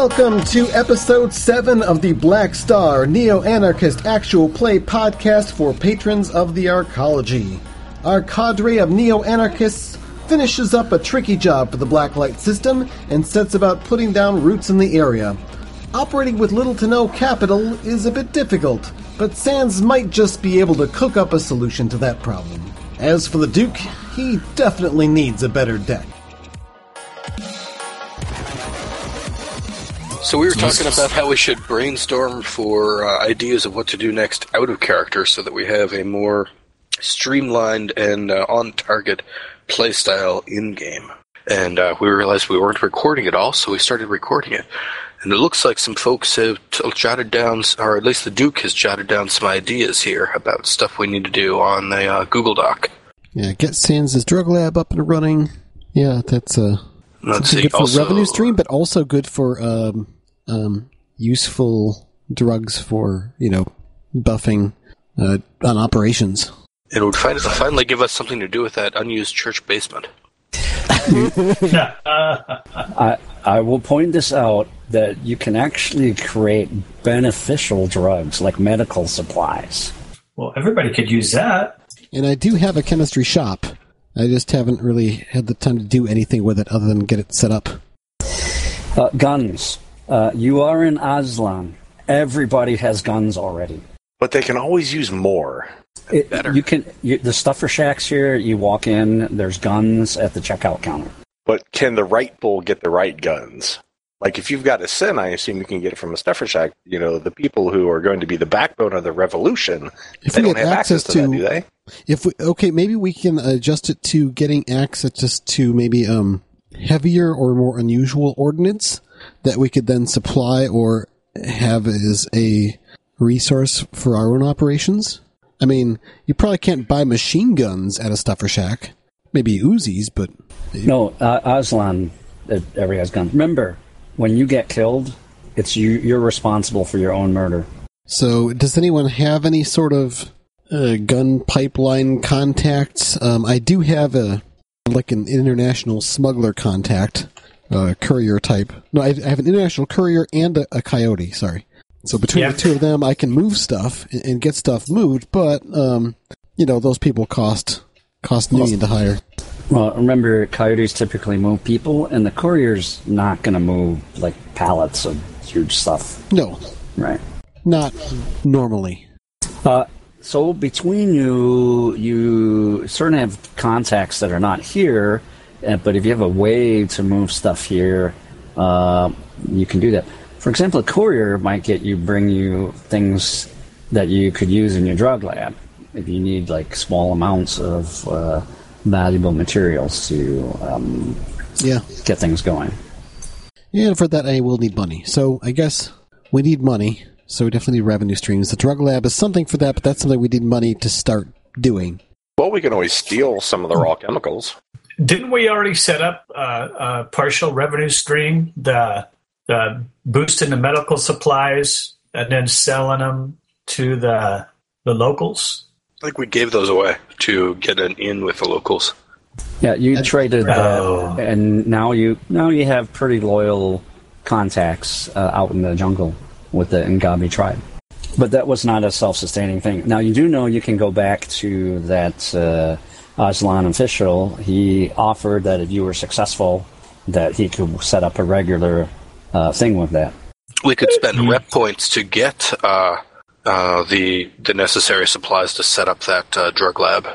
Welcome to episode 7 of the Black Star Neo Anarchist Actual Play podcast for patrons of the Arcology. Our cadre of neo anarchists finishes up a tricky job for the Blacklight system and sets about putting down roots in the area. Operating with little to no capital is a bit difficult, but Sans might just be able to cook up a solution to that problem. As for the Duke, he definitely needs a better deck. So we were talking about how we should brainstorm for uh, ideas of what to do next out of character, so that we have a more streamlined and uh, on-target playstyle in game. And uh, we realized we weren't recording it all, so we started recording it. And it looks like some folks have t- jotted down, or at least the Duke has jotted down some ideas here about stuff we need to do on the uh, Google Doc. Yeah, get Sans' drug lab up and running. Yeah, that's uh, Let's see. good for Also, revenue stream, but also good for um, um, useful drugs for you know buffing uh, on operations. it would fin- finally give us something to do with that unused church basement. I, I will point this out that you can actually create beneficial drugs like medical supplies. Well, everybody could use that. And I do have a chemistry shop. I just haven't really had the time to do anything with it other than get it set up. Uh, guns. Uh, you are in Aztlan. Everybody has guns already. But they can always use more. It, Better. You can. You, the stuffer shacks here. You walk in. There's guns at the checkout counter. But can the right bull get the right guns? Like if you've got a sin, I assume you can get it from a stuffer shack. You know, the people who are going to be the backbone of the revolution, If they we don't get have access access to, to- that, do they? If we okay, maybe we can adjust it to getting access just to maybe um heavier or more unusual ordnance that we could then supply or have as a resource for our own operations. I mean, you probably can't buy machine guns at a stuffer shack. Maybe Uzis, but No, uh, Aztlan. Uh, everybody has guns. Remember, when you get killed, it's you. You're responsible for your own murder. So, does anyone have any sort of uh, gun pipeline contacts? Um, I do have a like an international smuggler contact, uh, courier type. No, I, I have an international courier and a, a coyote. Sorry. So between Yeah. the two of them, I can move stuff and, and get stuff moved. But um, you know, those people cost cost million to hire. Well, remember, coyotes typically move people, and the courier's not going to move like pallets of huge stuff, No, right? not normally. Uh, so between you, you certainly have contacts that are not here, but if you have a way to move stuff here, uh, you can do that. For example, a courier might get you, bring you things that you could use in your drug lab if you need like small amounts of uh, valuable materials to um, Yeah. get things going. Yeah, and for that I will need money. So I guess we need money. So we definitely need revenue streams. The drug lab is something for that, but that's something we need money to start doing. Well, we can always steal some of the raw chemicals. Didn't we already set up uh, a partial revenue stream? The the boosting the medical supplies and then selling them to the the locals. I think we gave those away to get an in with the locals. Yeah, you traded Oh. that, and now you now you have pretty loyal contacts uh, out in the jungle with the Ngabi tribe. But that was not a self-sustaining thing. Now you do know you can go back to that uh, Aztlan official. He offered that if you were successful, that he could set up a regular uh, thing with that. We could spend rep points to get uh, uh, the the necessary supplies to set up that uh, drug lab.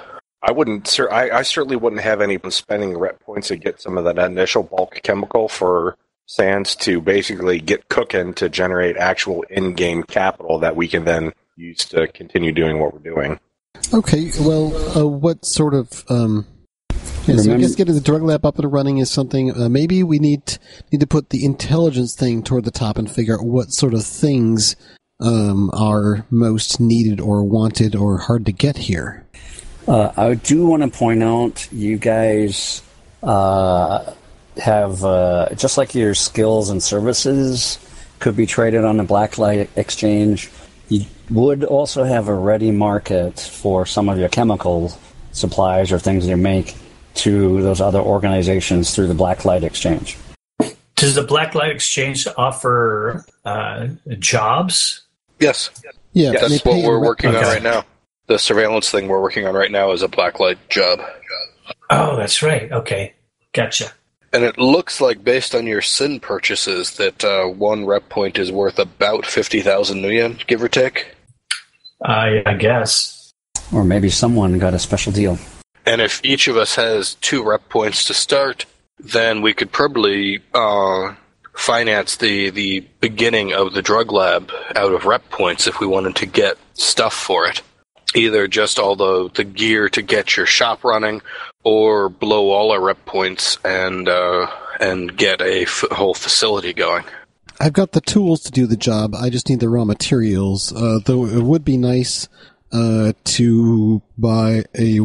I wouldn't. Cer- I, I certainly wouldn't have any spending rep points to get some of that initial bulk chemical for Sans to basically get cooking to generate actual in-game capital that we can then use to continue doing what we're doing. Okay, well, uh, what sort of um, yeah, so I guess getting the drug lab up and running is something. Uh, maybe we need need to put the intelligence thing toward the top and figure out what sort of things um, are most needed or wanted or hard to get here. Uh, I do want to point out you guys uh, have uh, just like your skills and services could be traded on the Blacklight Exchange. You would also have a ready market for some of your chemical supplies or things you make to those other organizations through the Blacklight Exchange. Does the Blacklight Exchange offer uh, jobs? Yes, Yeah, that's what we're rep- working on right now. The surveillance thing we're working on right now is a blacklight job. Oh, that's right. Okay, gotcha. And it looks like, based on your sin purchases, that uh, one rep point is worth about 50,000 nuyen, give or take. I, I guess. Or maybe someone got a special deal. And if each of us has two rep points to start, then we could probably uh, finance the, the beginning of the drug lab out of rep points if we wanted to get stuff for it. Either just all the, the gear to get your shop running, or blow all our rep points and uh, and get a f- whole facility going. I've got the tools to do the job. I just need the raw materials. Uh, though it would be nice uh, to buy a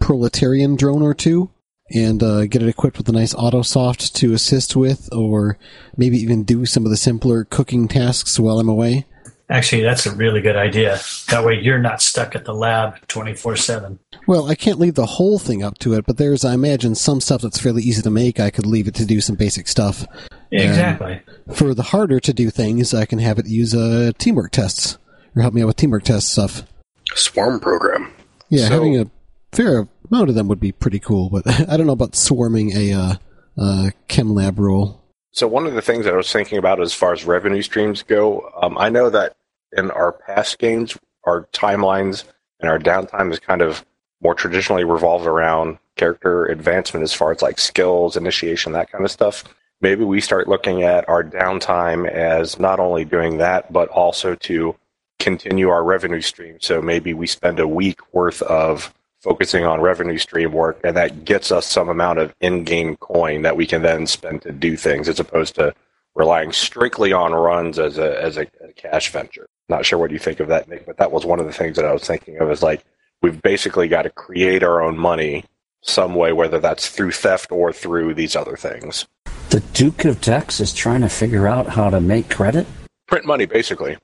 proletarian drone or two and uh, get it equipped with a nice autosoft to assist with, or maybe even do some of the simpler cooking tasks while I'm away. Actually, that's a really good idea. That way, you're not stuck at the lab twenty four seven. Well, I can't leave the whole thing up to it, but there's, I imagine, some stuff that's fairly easy to make. I could leave it to do some basic stuff. Exactly. For the harder to do things, I can have it use uh, teamwork tests or help me out with teamwork test stuff. Swarm program. Yeah, So- having a fair amount of them would be pretty cool, but I don't know about swarming a uh, uh, chem lab role. So one of the things that I was thinking about as far as revenue streams go, um, I know that in our past games, our timelines and our downtime is kind of more traditionally revolved around character advancement as far as like skills, initiation, that kind of stuff. Maybe we start looking at our downtime as not only doing that, but also to continue our revenue stream. So maybe we spend a week worth of focusing on revenue stream work, and that gets us some amount of in-game coin that we can then spend to do things, as opposed to relying strictly on runs as a as a, a cash venture. Not sure what you think of that, Nick, but that was one of the things that I was thinking of. Is like we've basically got to create our own money some way, whether that's through theft or through these other things. The Duke of Dex is trying to figure out how to make credit. Print money, basically.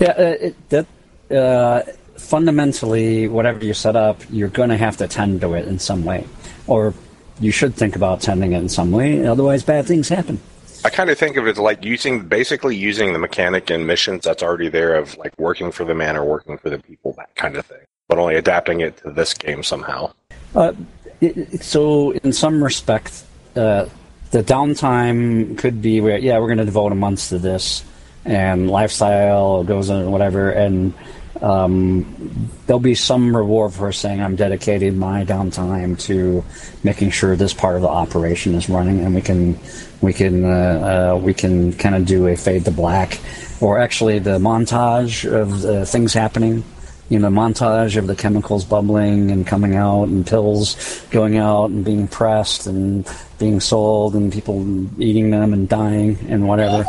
Yeah, uh, it, that uh, fundamentally, whatever you set up, you're going to have to tend to it in some way, or you should think about tending it in some way. Otherwise, bad things happen. I kind of think of it like using, basically using the mechanic in missions that's already there of like working for the man or working for the people, that kind of thing, but only adapting it to this game somehow. Uh, it, so, in some respect, uh, the downtime could be where, yeah, we're going to devote a month to this, and lifestyle goes on, whatever, and um, there'll be some reward for saying I'm dedicating my downtime to making sure this part of the operation is running, and we can we can uh, uh, we can kind of do a fade to black, or actually the montage of uh, things happening you know, montage of the chemicals bubbling and coming out and pills going out and being pressed and being sold and people eating them and dying and whatever.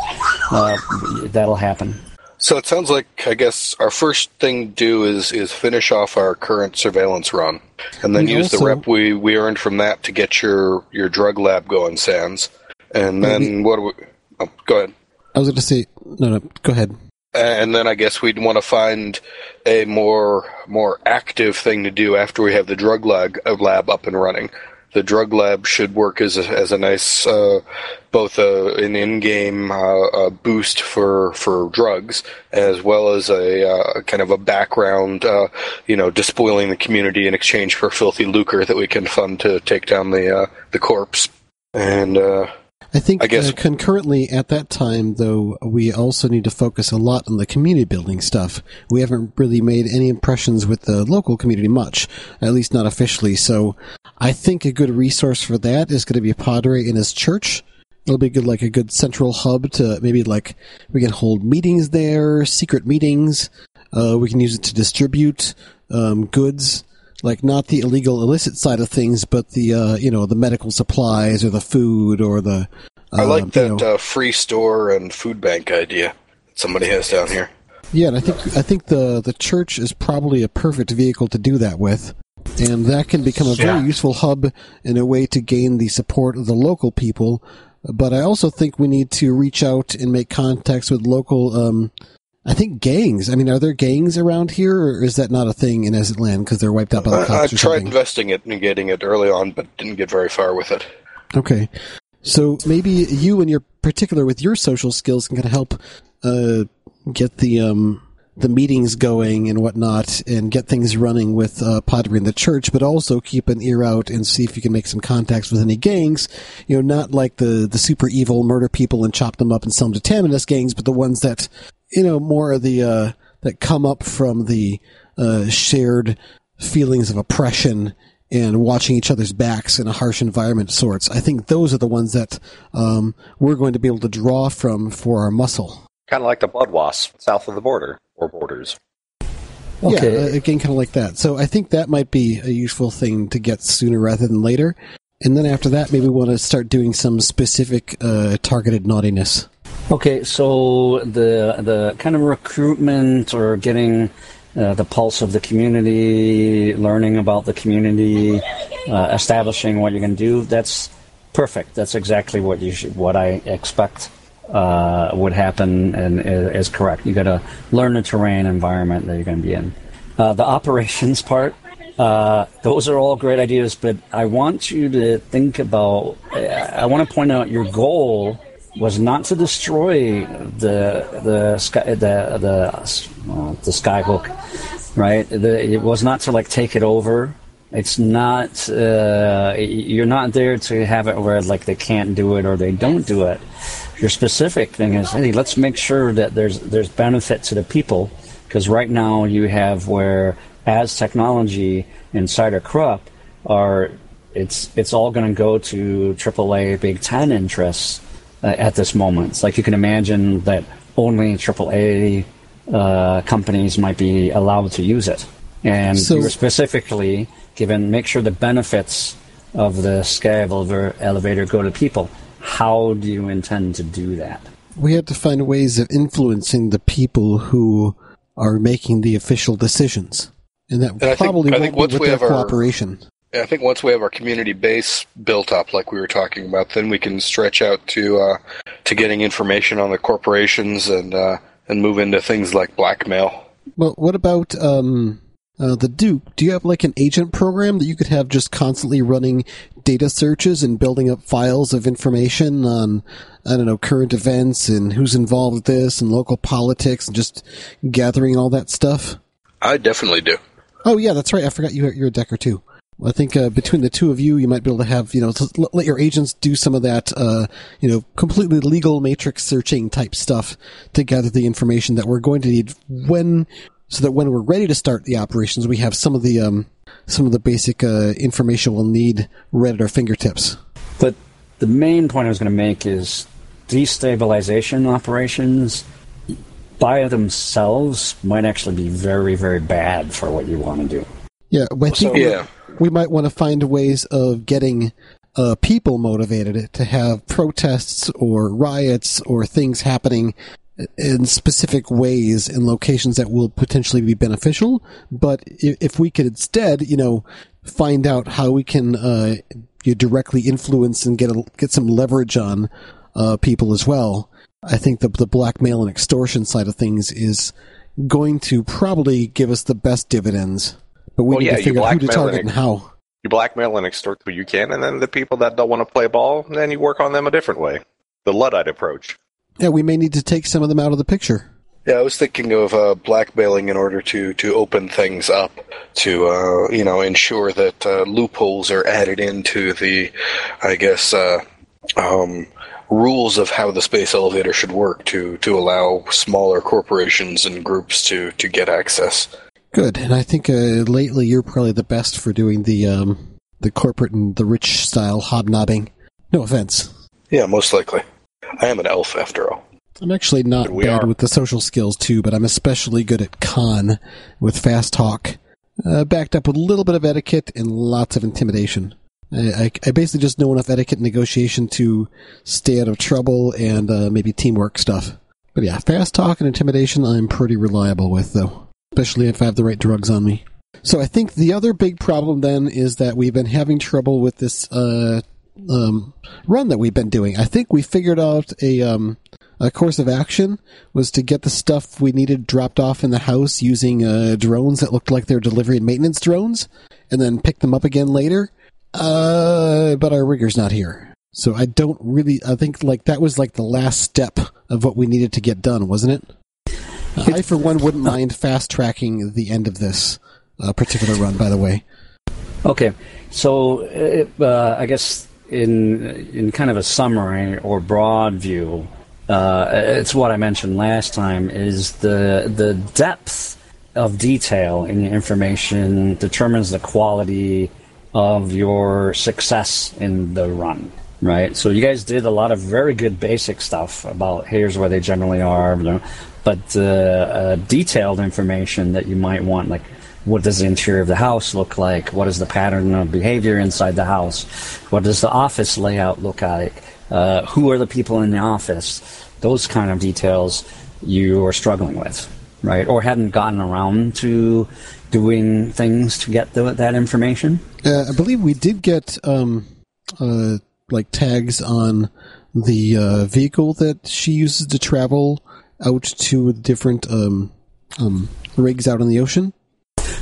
Uh, that'll happen. So it sounds like I guess our first thing to do is is finish off our current surveillance run, and then We use the rep we we earned from that to get your your drug lab going, Sans. And then what? Do we, oh, go ahead. I was going to say, no, no, go ahead. And then I guess we'd want to find a more more active thing to do after we have the drug lab, uh, lab up and running. The drug lab should work as a, as a nice uh, both a, an in-game uh, uh, boost for for drugs as well as a uh, kind of a background, uh, you know, despoiling the community in exchange for filthy lucre that we can fund to take down the uh, the corpse. And uh, I think I guess- uh, concurrently at that time, though, we also need to focus a lot on the community building stuff. We haven't really made any impressions with the local community much, at least not officially. So I think a good resource for that is going to be Padre in his church. It'll be good, like a good central hub to maybe like we can hold meetings there, secret meetings. Uh, we can use it to distribute um, goods, like not the illegal illicit side of things, but the uh, you know the medical supplies or the food or the. I um, like you that know- uh, free store and food bank idea that somebody has down here. Yeah, and I think I think the the church is probably a perfect vehicle to do that with, and that can become a very Yeah. useful hub and a way to gain the support of the local people. But I also think we need to reach out and make contacts with local. Um, I think gangs. I mean, are there gangs around here, or is that not a thing in Land because they're wiped out by the I, I or tried something? investing it and getting it early on, but didn't get very far with it. Okay. So maybe you and your particular with your social skills can kind of help uh, get the um, the meetings going and whatnot, and get things running with uh, Padre in the church, but also keep an ear out and see if you can make some contacts with any gangs. You know, not like the the super evil murder people and chop them up and sell them to Tamanous gangs, but the ones that you know more of the uh, that come up from the uh, shared feelings of oppression and watching each other's backs in a harsh environment sorts. I think those are the ones that um, we're going to be able to draw from for our muscle. Kind of like the blood wasp south of the border or borders. Okay. Yeah, uh, again, kind of like that. So I think that might be a useful thing to get sooner rather than later. And then after that, maybe we want to start doing some specific uh, targeted naughtiness. Okay, so the the kind of recruitment or getting uh, the pulse of the community, learning about the community, uh, establishing what you're going to do. That's perfect. That's exactly what you should, what I expect uh, would happen and is correct. You got to learn the terrain environment that you're going to be in. Uh, the operations part, uh, those are all great ideas, but I want you to think about. I want to point out your goal was not to destroy the the sky the the uh, the skyhook, right? The, it was not to like take it over. It's not uh, you're not there to have it where like they can't do it or they don't do it. Your specific thing is, hey, let's make sure that there's there's benefit to the people because right now you have where as technology inside a crop are it's it's all going to go to AAA Big Ten interests uh, at this moment. It's like you can imagine that only AAA uh, companies might be allowed to use it, and So- you're specifically given make sure the benefits of the sky elevator, elevator go to people. How do you intend to do that? We have to find ways of influencing the people who are making the official decisions. And that I think- probably I won't think be with their have our- cooperation. I think once we have our community base built up, like we were talking about, then we can stretch out to uh, to getting information on the corporations and uh, and move into things like blackmail. Well, what about um, uh, the Duke? Do you have like an agent program that you could have just constantly running data searches and building up files of information on, I don't know, current events and who's involved with this and local politics and just gathering all that stuff? I definitely do. Oh yeah, that's right. I forgot you, you're a Decker too. I think uh, between the two of you, you might be able to have you know to let- let your agents do some of that uh, you know completely legal matrix searching type stuff to gather the information that we're going to need when so that when we're ready to start the operations, we have some of the um, some of the basic uh, information we'll need right at our fingertips. But the main point I was going to make is destabilization operations by themselves might actually be very, very bad for what you want to do. Yeah, I think we- Yeah. We might want to find ways of getting uh, people motivated to have protests or riots or things happening in specific ways in locations that will potentially be beneficial. But if, we could instead, you know, find out how we can uh, you directly influence and get a, get some leverage on uh, people as well, I think the the blackmail and extortion side of things is going to probably give us the best dividends. But we Well, need yeah, to you figure out who to blackmail target and and how. You blackmail and extort who you can, and then the people that don't want to play ball, then you work on them a different way. The Luddite approach. Yeah, we may need to take some of them out of the picture. Yeah, I was thinking of uh, blackmailing in order to, to open things up to uh, you know ensure that uh, loopholes are added into the, I guess, uh, um, rules of how the space elevator should work to to allow smaller corporations and groups to to get access. Good, and I think uh, lately you're probably the best for doing the um, the corporate and the rich style hobnobbing. No offense. Yeah, most likely. I am an elf after all. I'm actually not bad are. with the social skills too, but I'm especially good at con with fast talk, uh, backed up with a little bit of etiquette and lots of intimidation. I, I, I basically just know enough etiquette and negotiation to stay out of trouble and uh, maybe teamwork stuff. But yeah, fast talk and intimidation I'm pretty reliable with, though, especially if I have the right drugs on me. So I think the other big problem then is that we've been having trouble with this uh, um, run that we've been doing. I think we figured out a um, a course of action was to get the stuff we needed dropped off in the house using uh, drones that looked like they're delivery and maintenance drones, and then pick them up again later. Uh, but our rigger's not here. So I don't really. I think like that was like the last step of what we needed to get done, wasn't it? I, for one, wouldn't mind fast tracking the end of this uh, particular run. By the way, Okay, so uh, uh, I guess in in kind of a summary or broad view, uh, it's what I mentioned last time is the the depth of detail in the information determines the quality of your success in the run. Right, so you guys did a lot of very good basic stuff about here's where they generally are, but uh, uh, detailed information that you might want, like what does the interior of the house look like? What is the pattern of behavior inside the house? What does the office layout look like? Uh, who are the people in the office? Those kind of details you are struggling with, right? Or hadn't gotten around to doing things to get the, that information. uh, I believe we did get um, uh, like tags on the uh, vehicle that she uses to travel out to different um, um, rigs out in the ocean.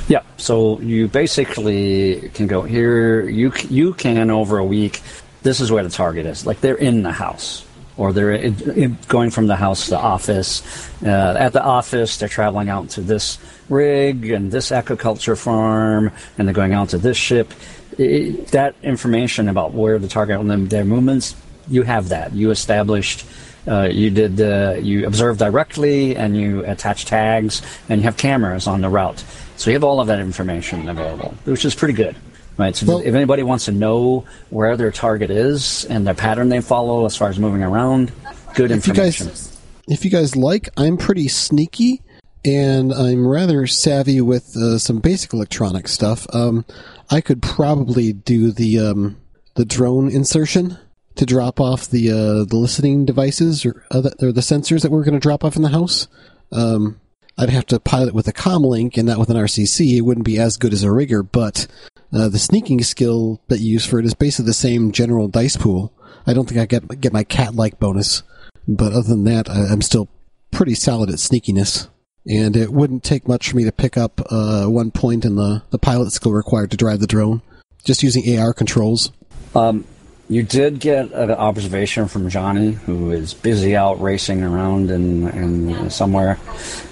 Yeah. So you basically can go here. You you can over a week. This is where the target is. Like they're in the house, or they're in, in, going from the house to the office. Uh, at the office, they're traveling out to this rig and this aquaculture farm, and they're going out to this ship. It, that information about where the target and their movements, you have that. You established. Uh, you did. Uh, you observe directly, and you attach tags, and you have cameras on the route. So you have all of that information available, which is pretty good, right? So Well- if anybody wants to know where their target is and the pattern they follow as far as moving around, good If you information. guys, if you guys like, I'm pretty sneaky, and I'm rather savvy with uh, some basic electronic stuff. Um, I could probably do the um, the drone insertion to drop off the uh, the listening devices or, or the sensors that we're going to drop off in the house. Um, I'd have to pilot with a comlink and not with an RCC. It wouldn't be as good as a rigger, but uh, the sneaking skill that you use for it is basically the same general dice pool. I don't think I get get my cat like bonus, but other than that, I, I'm still pretty solid at sneakiness. And it wouldn't take much for me to pick up uh, one point in the, the pilot skill required to drive the drone, just using AR controls. Um, you did get an observation from Johnny, who is busy out racing around in, in somewhere,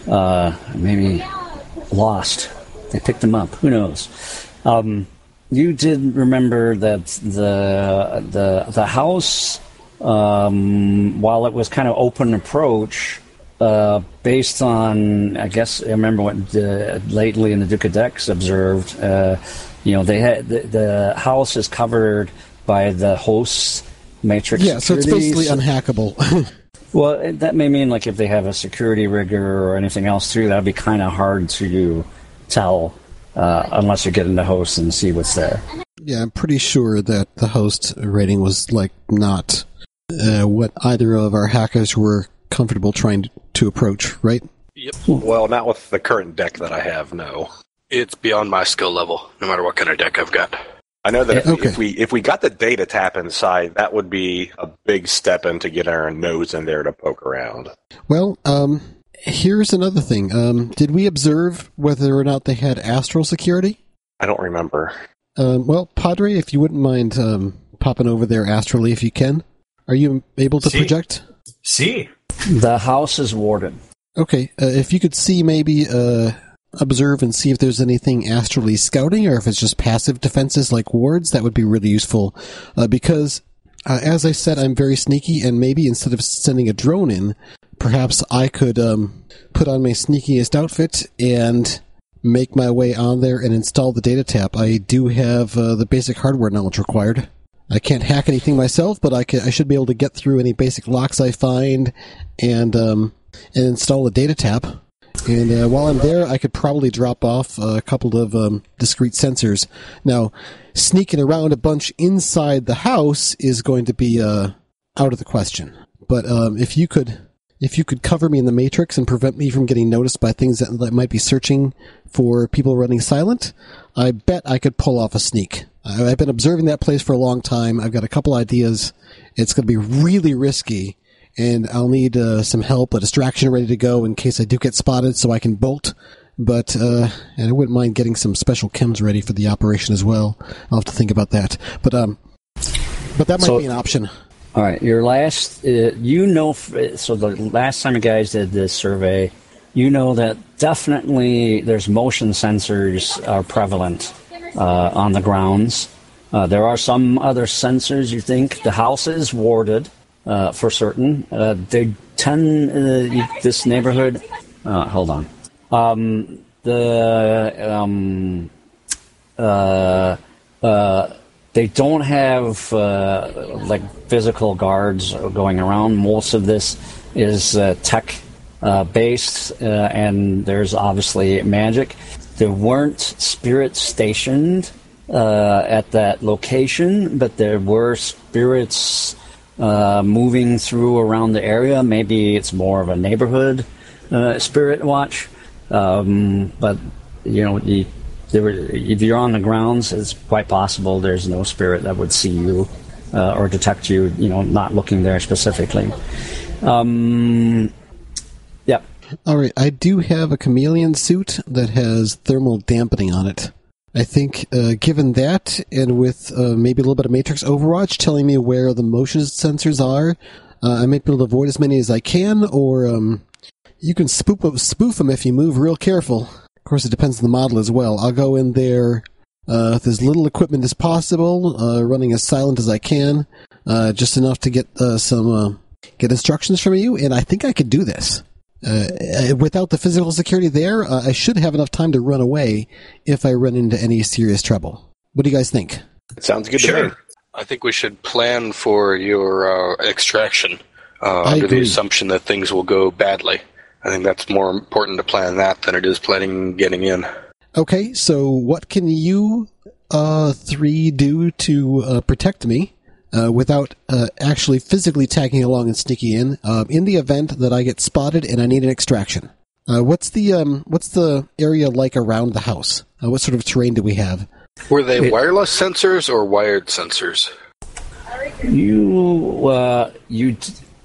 uh, maybe lost. They picked him up. Who knows? Um, you did remember that the the the house, um, while it was kind of open approach, uh, based on I guess I remember what uh, lately in the Duke of Dex observed. Uh, you know, they had the, the house is covered by the host matrix. Yeah, so it's basically so- unhackable. well, that may mean like if they have a security rigger or anything else too, that'd be kind of hard to tell uh, unless you get into the host and see what's there. yeah, I'm pretty sure that the host rating was like not uh, what either of our hackers were comfortable trying to, to approach, right? Yep. Well, not with the current deck that I have. No, It's beyond my skill level, no matter what kind of deck I've got. I know that if, Okay. if we if we got the data tap inside, that would be a big step in to get our nose in there to poke around. Well, um, here's another thing. Um, did we observe whether or not they had astral security? I don't remember. Um, well, Padre, if you wouldn't mind um, popping over there astrally if you can. Are you able to See. project? See, The house is warded. Okay, uh, if you could see maybe uh, observe and see if there's anything astrally scouting or if it's just passive defenses like wards, that would be really useful. Uh, because, uh, as I said, I'm very sneaky, and maybe instead of sending a drone in, perhaps I could um, put on my sneakiest outfit and make my way on there and install the data tap. I do have uh, the basic hardware knowledge required. I can't hack anything myself, but I can, I should be able to get through any basic locks I find and um, and install a data tap. And uh, while I'm there, I could probably drop off a couple of um, discrete sensors. Now, sneaking around a bunch inside the house is going to be uh, out of the question. But um, if you could, if you could cover me in the matrix and prevent me from getting noticed by things that, that might be searching for people running silent, I bet I could pull off a sneak. I- I've been observing that place for a long time. I've got a couple ideas. It's going to be really risky, and I'll need uh, some help, a distraction ready to go in case I do get spotted, so I can bolt. But uh, and I wouldn't mind getting some special chems ready for the operation as well. I'll have to think about that. But um, But that might So- be an option. All right, your last, uh, you know, so the last time you guys did this survey, you know that definitely there's motion sensors are prevalent uh, on the grounds. Uh, there are some other sensors you think. The house is warded uh, for certain. Uh, they tend, uh, this neighborhood, uh, hold on. Um, the, um, uh, they don't have like physical guards going around. Most of this is tech based, and there's obviously magic. There weren't spirits stationed uh, at that location, but there were spirits uh, moving through around the area. Maybe it's more of a neighborhood uh, spirit watch, um, but you know if you're on the grounds, it's quite possible there's no spirit that would see you uh, or detect you. You know, not looking there specifically. Um, yeah, All right, I do have a chameleon suit that has thermal dampening on it. I think, uh, given that, and with uh, maybe a little bit of Matrix Overwatch telling me where the motion sensors are, uh, I might be able to avoid as many as I can, or um, you can spoof, spoof them if you move real careful. Of course, it depends on the model as well. I'll go in there uh, with as little equipment as possible, uh, running as silent as I can, uh, just enough to get some get instructions from you, and I think I could do this. Uh, uh, without the physical security there, uh, I should have enough time to run away if I run into any serious trouble. What do you guys think? Sounds good to me. Sure. I think we should plan for your uh, extraction uh, I under the assumption that things will go badly. I think that's more important to plan that than it is planning getting in. Okay, so what can you uh, three do to uh, protect me uh, without uh, actually physically tagging along and sneaking in? Uh, in the event that I get spotted and I need an extraction, uh, what's the um, what's the area like around the house? Uh, what sort of terrain do we have? Were they wireless sensors or wired sensors? you uh, you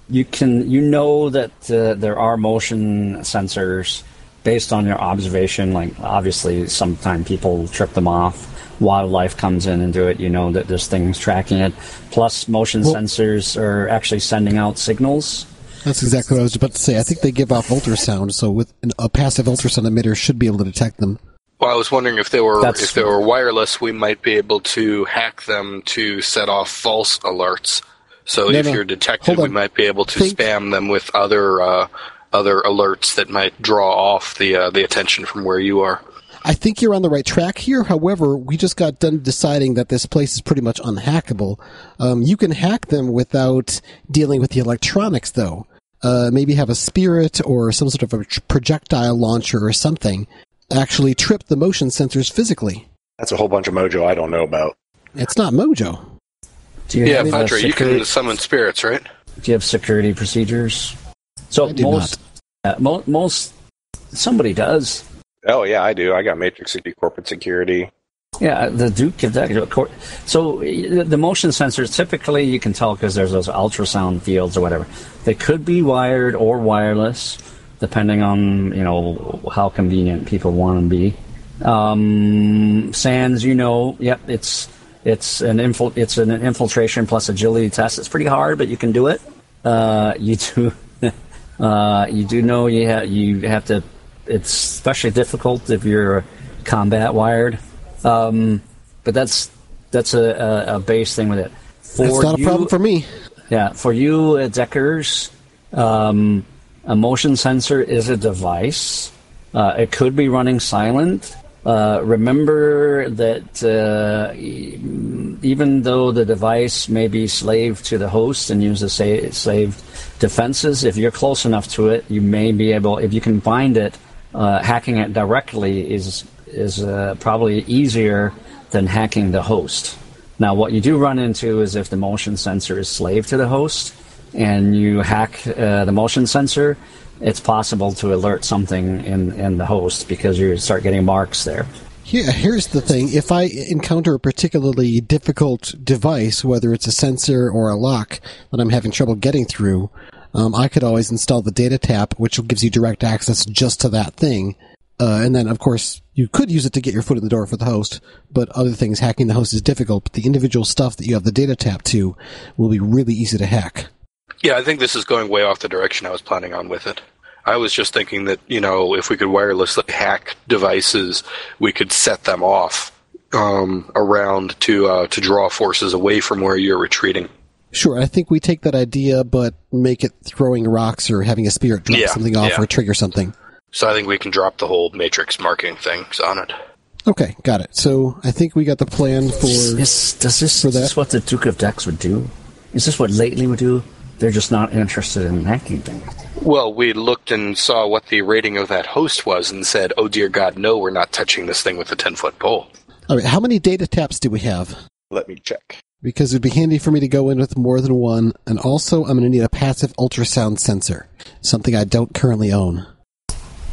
you can you know that uh, there are motion sensors based on your observation. Like obviously, sometimes people trip them off. Wildlife comes in and do it. You know that there's things tracking it. Plus, motion Well- sensors are actually sending out signals. That's exactly what I was about to say. I think they give off ultrasound, so with an, a passive ultrasound emitter should be able to detect them. Well, I was wondering if they were That's- if they were wireless, we might be able to hack them to set off false alerts. So No, if no. you're detected, Hold we might be able to Think- spam them with other uh, other alerts that might draw off the uh, the attention from where you are. I think you're on the right track here. However, we just got done deciding that this place is pretty much unhackable. Um, you can hack them without dealing with the electronics, though. Uh, maybe have a spirit or some sort of a projectile launcher or something actually trip the motion sensors physically. That's a whole bunch of mojo I don't know about. It's not Mojo. Do you Yeah, have, Padre, you can summon spirits, right? Do you have security procedures? So I do most, uh, mo- most somebody does. Oh yeah, I do. I got Matrix City corporate security. Yeah, the Duke that. So the motion sensors typically you can tell because there's those ultrasound fields or whatever. They could be wired or wireless, depending on you know how convenient people want them to be. Um, Sans, you know, yep, it's it's an infil- it's an infiltration plus agility test. It's pretty hard, but you can do it. Uh, you do. Uh, you do know you have you have to. It's especially difficult if you're combat wired. Um, but that's that's a, a, a base thing with it. For That's not a problem for me. yeah, for you uh, Deckers, um, a motion sensor is a device. Uh, it could be running silent. Uh, remember that uh, even though the device may be slave to the host and use the sa- saved defenses, if you're close enough to it, you may be able. If you can find it, uh, hacking it directly is is uh, probably easier than hacking the host. Now, what you do run into is if the motion sensor is slave to the host and you hack uh, the motion sensor, it's possible to alert something in, in the host because you start getting marks there. Here, here's the thing. If I encounter a particularly difficult device, whether it's a sensor or a lock that I'm having trouble getting through, um, I could always install the data tap, which gives you direct access just to that thing. Uh, and then, of course, you could use it to get your foot in the door for the host, but other things, hacking the host is difficult. But the individual stuff that you have the data tap to will be really easy to hack. Yeah, I think this is going way off the direction I was planning on with it. I was just thinking that, you know, if we could wirelessly hack devices, we could set them off um, around to uh, to draw forces away from where you're retreating. Sure, I think we take that idea, but make it throwing rocks or having a spirit drop Yeah, something off yeah. or trigger something. So I think we can drop the whole matrix marking things on it. Okay, got it. So I think we got the plan for. Is, does this, For is this what the Duke of Dex would do? Is this what Lately would do? They're just not interested in hacking things. Well, we looked and saw what the rating of that host was and said, oh dear God, no, we're not touching this thing with a 10 foot pole. All right, how many data taps do we have? Let me check. Because it'd be handy for me to go in with more than one, and also I'm going to need a passive ultrasound sensor, something I don't currently own.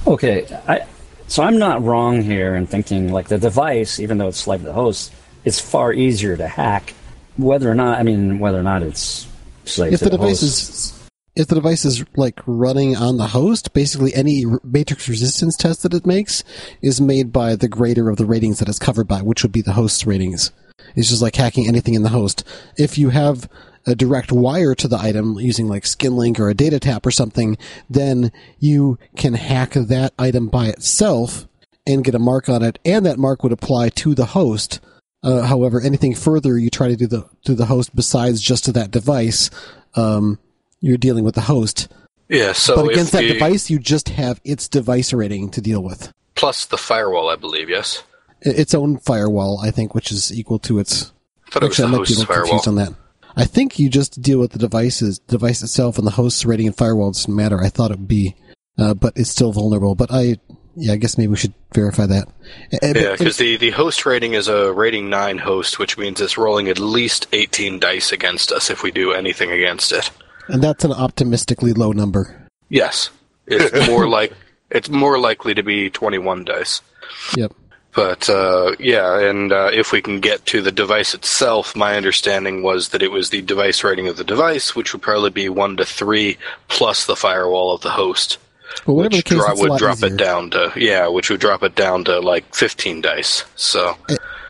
Okay, I, so I'm not wrong here in thinking like the device, even though it's like the host, is far easier to hack. Whether or not, I mean, whether or not it's slave If the the device host. is if the device is like running on the host, basically any matrix resistance test that it makes is made by the greater of the ratings that it's covered by, which would be the host's ratings. It's just like hacking anything in the host. If you have a direct wire to the item using like SkinLink or a data tap or something, then you can hack that item by itself and get a mark on it, and that mark would apply to the host. Uh, however, anything further you try to do the to the host besides just to that device, um, you're dealing with the host. Yeah, so but against that the- device, you just have its device rating to deal with. plus the firewall, I believe, yes? I- Its own firewall, I think, which is equal to its. I thought it Actually, I might be a little firewall. confused on that. I think you just deal with the devices, device itself, and the host's rating and firewall doesn't matter. I thought it would be, uh, but it's still vulnerable. But I, yeah, I guess maybe we should verify that. Yeah, because the, the host rating is a rating 9 host, which means it's rolling at least 18 dice against us if we do anything against it. and that's an optimistically low number. Yes. It's more like it's more likely to be 21 dice. Yep. But uh, yeah, and uh, if we can get to the device itself, my understanding was that it was the device rating of the device, which would probably be one to three plus the firewall of the host, whatever which case, dro- would drop easier. it down to yeah, which would drop it down to like 15 dice. So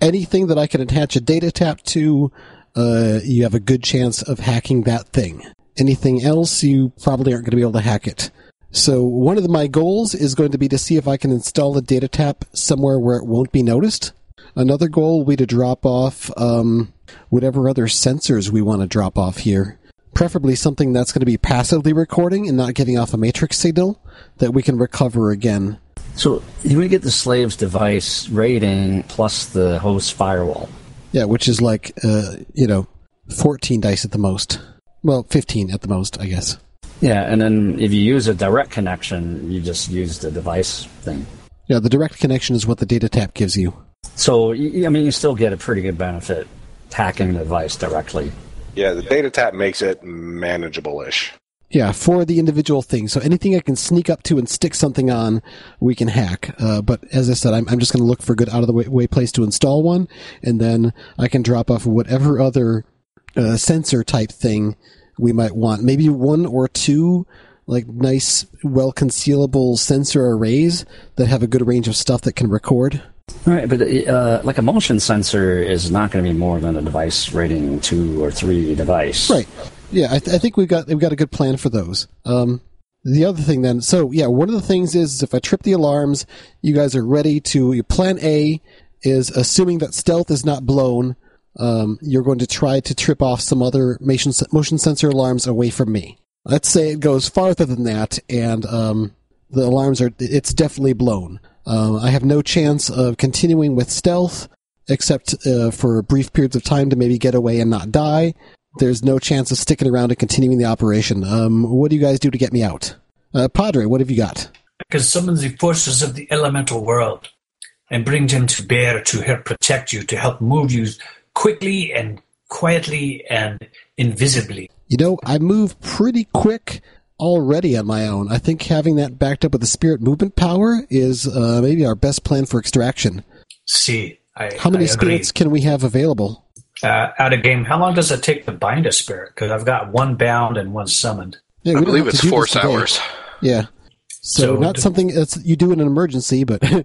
anything that I can attach a data tap to, uh, you have a good chance of hacking that thing. Anything else, you probably aren't going to be able to hack it. So one of my goals is going to be to see if I can install a data tap somewhere where it won't be noticed. Another goal will be to drop off um, whatever other sensors we want to drop off here. Preferably something that's going to be passively recording and not giving off a matrix signal that we can recover again. So you would get the slave's device rating plus the host firewall. Yeah, which is like, uh, you know, 14 dice at the most. Well, 15 at the most, I guess. Yeah, and then if you use a direct connection, you just use the device thing. Yeah, the direct connection is what the data tap gives you. So I mean, you still get a pretty good benefit hacking the device directly. Yeah, the data tap makes it manageable-ish. Yeah, for the individual thing. So anything I can sneak up to and stick something on, we can hack. Uh, but as I said, I'm, I'm just going to look for a good out of the way, way place to install one, and then I can drop off whatever other uh, sensor type thing we might want. Maybe one or two like nice, well concealable sensor arrays that have a good range of stuff that can record. Right, but uh, like a motion sensor is not going to be more than a device rating two or three device. Right. Yeah, I, th- I think we've got we've got a good plan for those. Um, the other thing then, so yeah, one of the things is if I trip the alarms, you guys are ready to. Plan A is assuming that stealth is not blown. Um, you're going to try to trip off some other motion motion sensor alarms away from me. Let's say it goes farther than that, and um, the alarms are it's definitely blown. Uh, I have no chance of continuing with stealth except uh, for brief periods of time to maybe get away and not die. There's no chance of sticking around and continuing the operation. Um, what do you guys do to get me out? Uh, Padre, what have you got? I can summon the forces of the elemental world and bring them to bear to help protect you, to help move you quickly and quietly and invisibly. You know, I move pretty quick already on my own. I think having that backed up with the spirit movement power is uh, maybe our best plan for extraction. See, I, How many I agree. spirits can we have available? uh, out of game? How long does it take to bind a spirit? Because I've got one bound and one summoned. Yeah, I we don't believe it's do this force hours. Yeah. So, So not d- something that's you do in an emergency, but uh,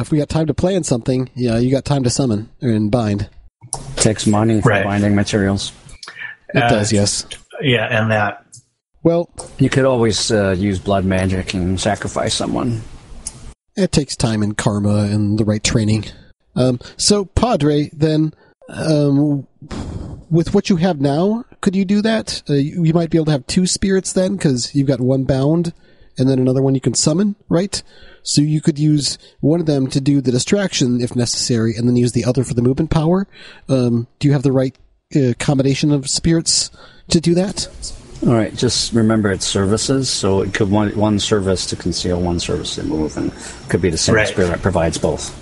if we got time to plan something, yeah, you got time to summon and bind. Takes money for Right. binding materials. It Uh, does, yes. Yeah, and that. Well, You could always uh, use blood magic and sacrifice someone. it takes time and karma and the right training. Um, so, Padre, then, um, with what you have now, could you do that? Uh, you, you might be able to have two spirits then, because you've got one bound and then another one you can summon, right? So you could use one of them to do the distraction if necessary, and then use the other for the movement power. Um, do you have the right uh, combination of spirits to do that? All right, just remember it's services, so it could one one service to conceal, one service to move, and it could be the same Right. spirit that provides both.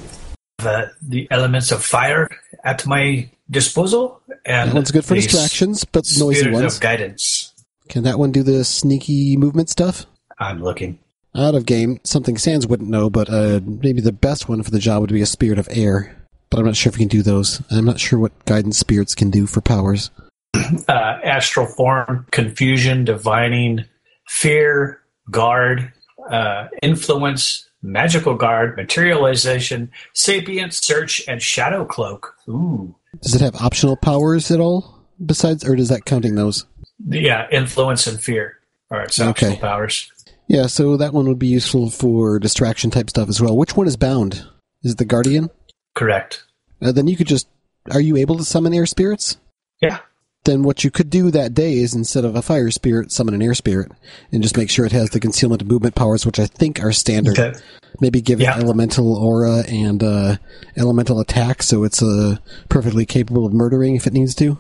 The, the elements of fire at my disposal, and That one's good for distractions, but noisy spirit ones. of guidance. Can that one do the sneaky movement stuff? I'm looking. Out of game, something Sans wouldn't know, but uh, maybe the best one for the job would be a spirit of air. But I'm not sure if we can do those. I'm not sure what guidance spirits can do for powers. Uh, astral form, confusion, divining, fear, guard, uh, influence, magical guard, materialization, sapient, search, and shadow cloak. Ooh. Does it have optional powers at all? Besides, or does that counting those? Yeah, influence and fear are its optional Okay. powers. Yeah, so that one would be useful for distraction type stuff as well. Which one is bound? Is it the guardian? Correct. Uh, then you could just. Are you able to summon air spirits? Yeah. Then what you could do that day is instead of a fire spirit, summon an air spirit, and just make sure it has the concealment and movement powers, which I think are standard. Okay. Maybe give it elemental aura and uh, elemental attack, so it's uh, perfectly capable of murdering if it needs to.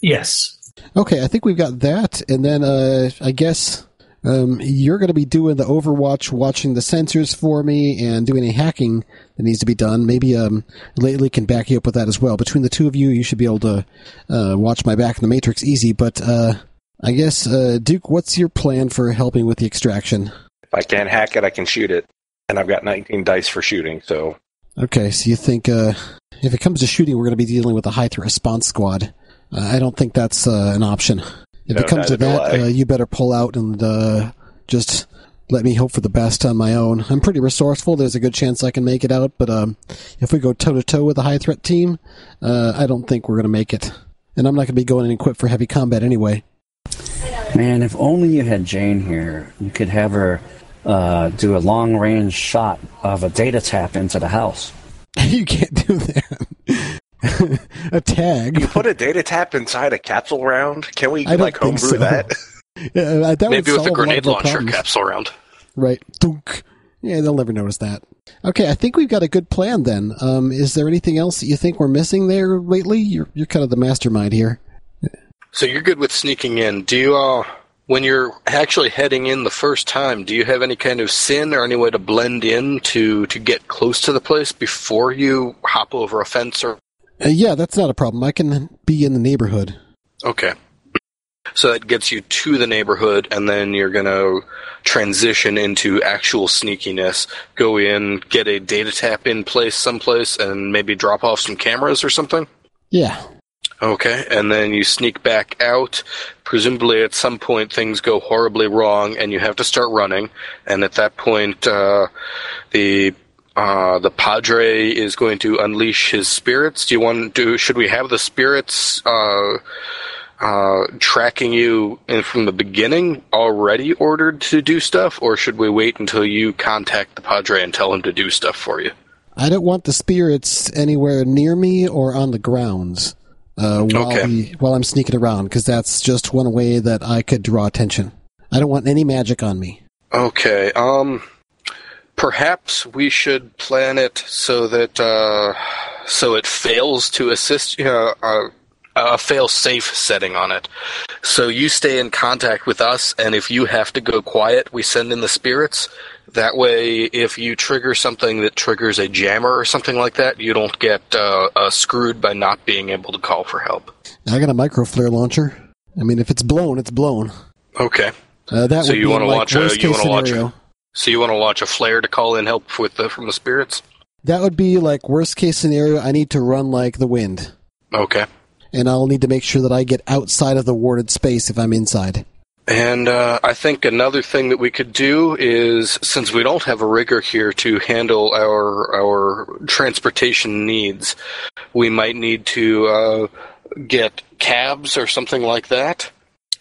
Yes. Okay, I think we've got that, and then uh, I guess um, you're going to be doing the Overwatch, watching the sensors for me, and doing any hacking that needs to be done. Maybe um, Lately can back you up with that as well. Between the two of you, you should be able to uh, watch my back in the Matrix easy. But uh, I guess uh, Duke, what's your plan for helping with the extraction? If I can't hack it, I can shoot it. And I've got 19 dice for shooting, so Okay, so you think uh, if it comes to shooting, we're going to be dealing with a high threat response squad? Uh, I don't think that's uh, an option. If No, it comes to that, uh, you better pull out and uh, just let me hope for the best on my own. I'm pretty resourceful. There's a good chance I can make it out, but um, if we go toe to toe with a high threat team, uh, I don't think we're going to make it. And I'm not going to be going in equipped for heavy combat anyway. Man, if only you had Jane here, you could have her uh, do a long range shot of a data tap into the house. you can't do that. a tag. You put a data tap inside a capsule round. Can we I like homebrew so. that? Uh, that Maybe with a grenade launcher problems. capsule round. Right. Dunk. Yeah, they'll never notice that. Okay, I think we've got a good plan then. Um, is there anything else that you think we're missing there lately? You're you're kind of the mastermind here. So you're good with sneaking in. Do you, uh, when you're actually heading in the first time, do you have any kind of sin or any way to blend in to, to get close to the place before you hop over a fence or? Uh, yeah, that's not a problem. I can be in the neighborhood. Okay. So that gets you to the neighborhood, and then you're gonna transition into actual sneakiness. Go in, get a data tap in place someplace, and maybe drop off some cameras or something. Yeah. Okay, and then you sneak back out. Presumably, at some point, things go horribly wrong, and you have to start running. And at that point, uh, the uh, the Padre is going to unleash his spirits. Do you want to? Should we have the spirits uh, uh, tracking you in from the beginning, already ordered to do stuff, or should we wait until you contact the Padre and tell him to do stuff for you? I don't want the spirits anywhere near me or on the grounds uh, while Okay. we, while I'm sneaking around because that's just one way that I could draw attention. I don't want any magic on me. Okay. Um, perhaps we should plan it so that uh, so it fails to assist. You know, uh, a fail-safe setting on it. So you stay in contact with us, and if you have to go quiet, we send in the spirits. That way, if you trigger something that triggers a jammer or something like that, you don't get uh, uh, screwed by not being able to call for help. I got a micro flare launcher. I mean, if it's blown, it's blown. Okay. Uh, that So would you be wanna like launch a- you case wanna launch scenario. So you want to launch a flare to call in help with the, from the spirits? That would be like worst case scenario. I need to run like the wind, Okay. and I'll need to make sure that I get outside of the warded space if I'm inside. And uh, I think another thing that we could do is, since we don't have a rigger here to handle our our transportation needs, we might need to uh, get cabs or something like that.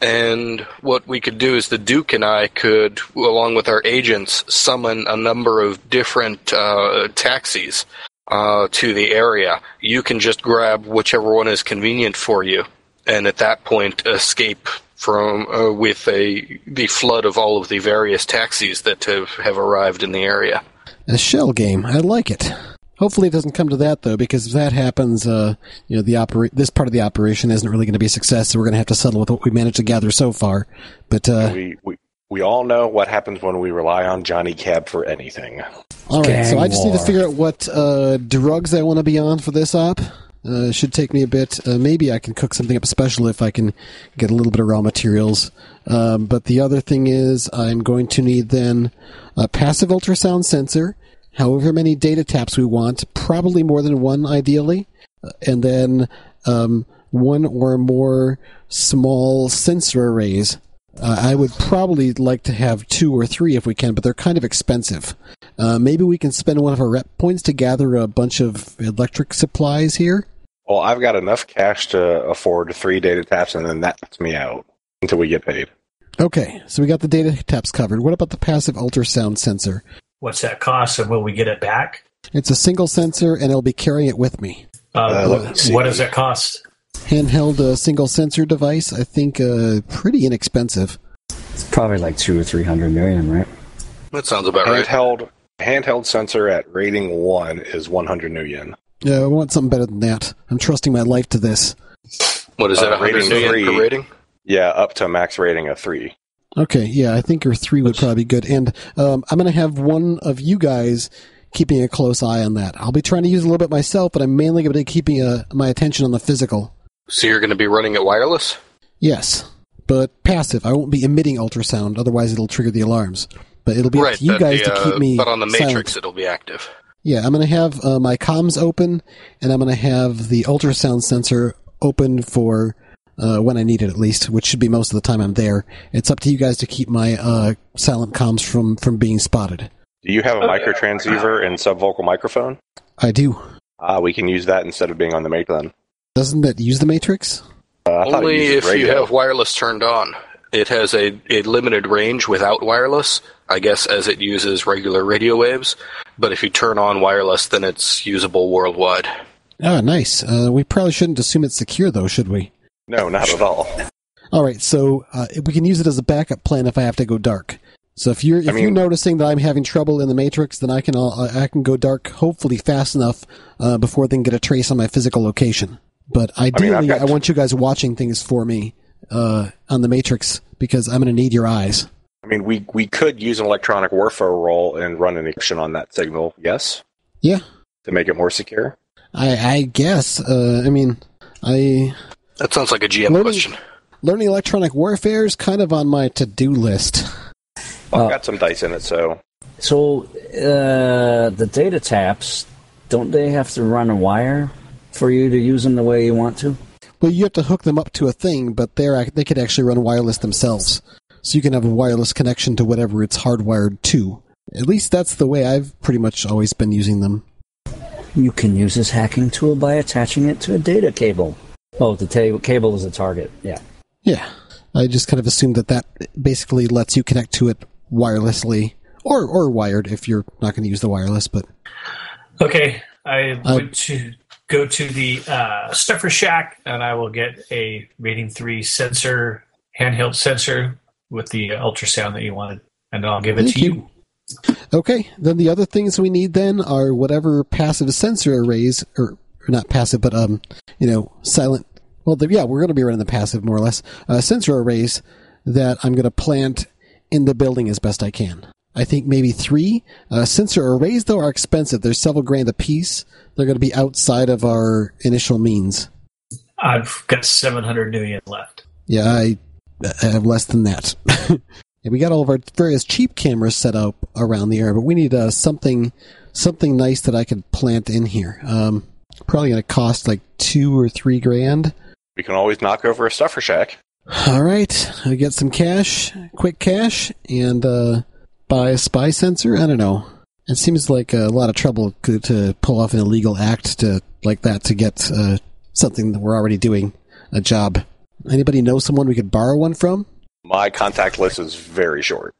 And what we could do is the Duke and I could, along with our agents, summon a number of different uh, taxis uh, to the area. You can just grab whichever one is convenient for you, and at that point, escape from uh, with a the flood of all of the various taxis that have, have arrived in the area. A shell game. I like it. Hopefully, it doesn't come to that though, because if that happens, uh, you know, the opera- this part of the operation isn't really going to be a success. So we're going to have to settle with what we managed to gather so far. But uh, We, we we all know what happens when we rely on Johnny Cab for anything. all right, so I just need to figure out what uh, drugs I want to be on for this op. Uh, should take me a bit. Uh, maybe I can cook something up special if I can get a little bit of raw materials. Um, but the other thing is, I'm going to need then a passive ultrasound sensor, however many data taps we want, probably more than one ideally, Uh, and then um, one or more small sensor arrays. Uh, I would probably like to have two or three if we can, but they're kind of expensive. Uh, maybe we can spend one of our rep points to gather a bunch of electric supplies here. Well, I've got enough cash to afford three data taps, and then that puts me out until we get paid. Okay, so we got the data taps covered. What about the passive ultrasound sensor? What's that cost, and will we get it back? It's a single sensor, and I'll be carrying it with me. Uh, Uh, let me see. what does it cost? Handheld uh, single sensor device, I think uh, pretty inexpensive. It's probably like two or three hundred million, right? That sounds about right. Handheld handheld sensor at rating one is 100 new yen. Uh, I want something better than that. I'm trusting my life to this. What is Uh, that? 100 rating million three. per rating? Yeah, up to max rating of three. Okay, yeah, I think your three would probably be good. And um, I'm going to have one of you guys keeping a close eye on that. I'll be trying to use it a little bit myself, but I'm mainly going to be keeping uh, my attention on the physical. So you're going to be running it wireless? Yes, but passive. I won't be emitting ultrasound, otherwise it'll trigger the alarms. But it'll be up right. to you guys the, to uh, keep me. But on the silent. Matrix, it'll be active. Yeah, I'm going to have uh, my comms open, and I'm going to have the ultrasound sensor open for uh, when I need it, at least, which should be most of the time I'm there. It's up to you guys to keep my uh, silent comms from from being spotted. Do you have a micro transceiver and subvocal microphone? I do. Ah, we can use that instead of being on the make then. Doesn't that use the Matrix? Uh, I thought it Only uses if you have wireless turned on. It has a, a limited range without wireless, I guess, as it uses regular radio waves. But if you turn on wireless, then it's usable worldwide. Ah, nice. Uh, we probably shouldn't assume it's secure, though, should we? No, not at all. All right, so uh, we can use it as a backup plan if I have to go dark. So if you're if I mean- you're noticing that I'm having trouble in the matrix, then I can uh, I can go dark hopefully fast enough uh, before they can get a trace on my physical location. But ideally, I, got- want you guys watching things for me uh, on the matrix because I'm going to need your eyes. I mean, we we could use an electronic warfare role and run an action on that signal. Yes, Yeah, to make it more secure. I I guess. Uh, I mean, I That sounds like a GM Loading- question. learning electronic warfare is kind of on my to do list. Well, Uh, I've got some dice in it, so So uh, the data taps, don't they have to run a wire for you to use them the way you want to? Well, you have to hook them up to a thing, but they're they could actually run wireless themselves, so you can have a wireless connection to whatever it's hardwired to. At least that's the way I've pretty much always been using them. You can use this hacking tool by attaching it to a data cable. Oh, the ta- cable is a target. Yeah. Yeah, I just kind of assumed that that basically lets you connect to it wirelessly or or wired if you're not going to use the wireless. But Okay, I Uh, would to go to the uh, Stuffer Shack, and I will get a rating three sensor, handheld sensor with the ultrasound that you wanted, and I'll give it to you. you. okay, then the other things we need then are whatever passive sensor arrays or, or not passive, but um, you know, silent. Well, the, yeah, we're going to be running the passive more or less uh, sensor arrays that I'm going to plant in the building as best I can. I think maybe three. Uh, sensor arrays, though, are expensive. They're several grand a piece. They're going to be outside of our initial means. I've got 700 million left. Yeah, I, I have less than that. we got all of our various cheap cameras set up around the area, but we need uh, something something nice that I could plant in here. Um, probably going to cost like two or three grand. We can always knock over a stuffer shack. All right, I get some cash, quick cash, and uh, buy a spy sensor. I don't know. It seems like a lot of trouble to, to pull off an illegal act to like that to get uh, something that we're already doing, a job. Anybody know someone we could borrow one from? My contact list is very short.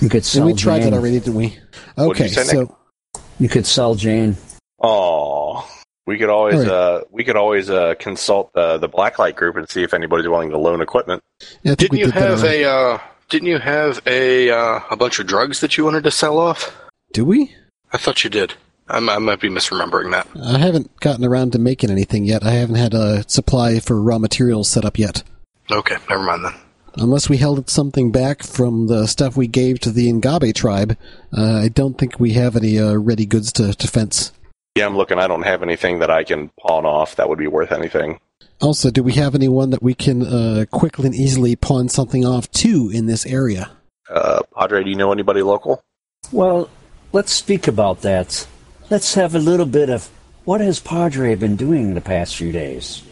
You could And sell we tried Jane. that already, didn't we? What'd you Okay, say, Nick? so You could sell Jane. Oh, we could always All right. uh, we could always uh, consult the the Blacklight group and see if anybody's willing to loan equipment. yeah, Didn't you did have already. a uh, Didn't you have a uh, a bunch of drugs that you wanted to sell off? Do we? I thought you did. I, I might be misremembering that. I haven't gotten around to making anything yet. I haven't had a supply for raw materials set up yet. Okay, never mind then. Unless we held something back from the stuff we gave to the Ngabe tribe, uh, I don't think we have any uh, ready goods to, to fence. Yeah, I'm looking. I don't have anything that I can pawn off that would be worth anything. Also, do we have anyone that we can uh, quickly and easily pawn something off to in this area? Uh, Padre, do you know anybody local? Well, let's speak about that. Let's have a little bit of what has Padre been doing the past few days?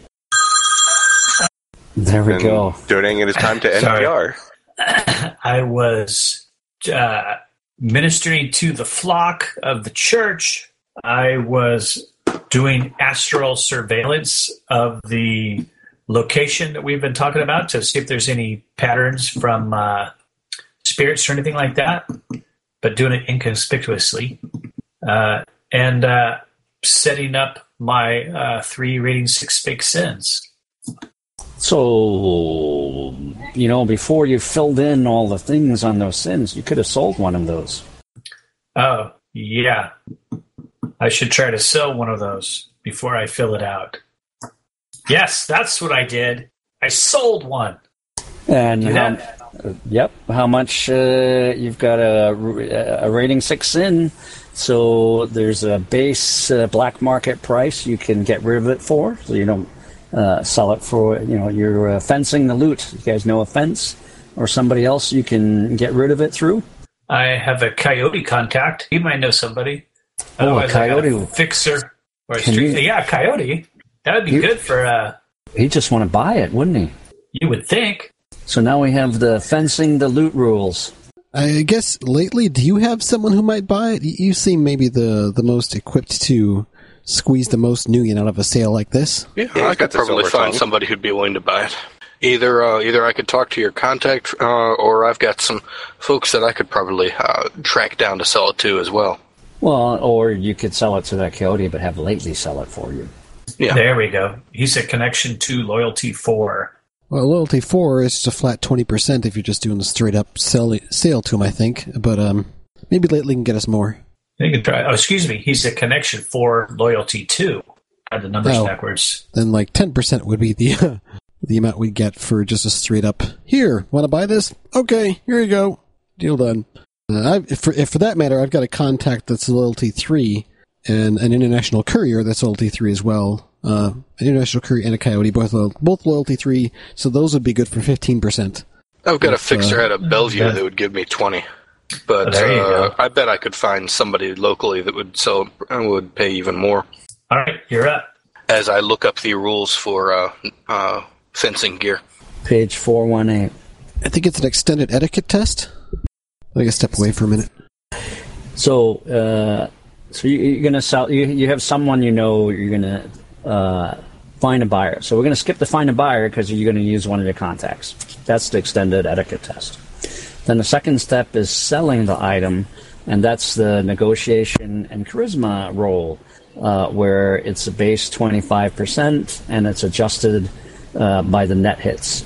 There we And go. Donating it is time to NPR. I was uh, ministering to the flock of the church. I was doing astral surveillance of the location that we've been talking about to see if there's any patterns from uh, spirits or anything like that, but doing it inconspicuously. Uh, and uh, setting up my uh, three rating six big sins. So, you know, before you filled in all the things on those sins, you could have sold one of those. Oh, yeah. I should try to sell one of those before I fill it out. Yes, that's what I did. I sold one. And how, uh, yep, how much uh, you've got a, a rating six in? So there's a base uh, black market price you can get rid of it for. So you don't uh, sell it for, you know, you're uh, fencing the loot. You guys know a fence or somebody else you can get rid of it through? I have a coyote contact. He might know somebody. Oh, a Otherwise, I got coyote. a fixer or a street. you- Yeah, a coyote. That would be You- good for. Uh, He'd just want to buy it, wouldn't he? you would think. So now we have the fencing the loot rules. I guess lately, do you have someone who might buy it? You seem maybe the, the most equipped to squeeze the most nuyen out of a sale like this. Yeah, Yeah, I he's could got the probably find tongue. somebody who'd be willing to buy it. Either uh, either I could talk to your contact, uh, or I've got some folks that I could probably uh, track down to sell it to as well. Well, or you could sell it to that coyote, but have Lately sell it for you. Yeah. There we go. He's a connection to loyalty four. Well, loyalty four is just a flat twenty percent if you're just doing a straight up sell sale to him. I think, but um, maybe lately can get us more. You could try. Oh, excuse me. He's a connection for loyalty two. I had the numbers Oh. backwards. Then like ten percent would be the the amount we get for just a straight up. Here, want to buy this? Okay, here you go. Deal done. Uh, I've, if, for, if for that matter, I've got a contact that's loyalty three and an international courier that's loyalty three as well. Uh, an international courier and a coyote, both lo- both loyalty three. So those would be good for fifteen percent. I've got a If, fixer uh, out of Bellevue yeah. that would give me twenty, but Oh, there you uh, go. I bet I could find somebody locally that would sell and would pay even more. All right, you're up. As I look up the rules for uh, uh, fencing gear. Page 418. I think it's an extended etiquette test. I can step away for a minute. So, uh, so you, you're gonna sell. You, you have someone you know. You're gonna uh, find a buyer. So we're gonna skip the find a buyer because you're gonna use one of your contacts. That's the extended etiquette test. Then the second step is selling the item, and that's the negotiation and charisma roll, uh, where it's a base 25% and it's adjusted uh, by the net hits.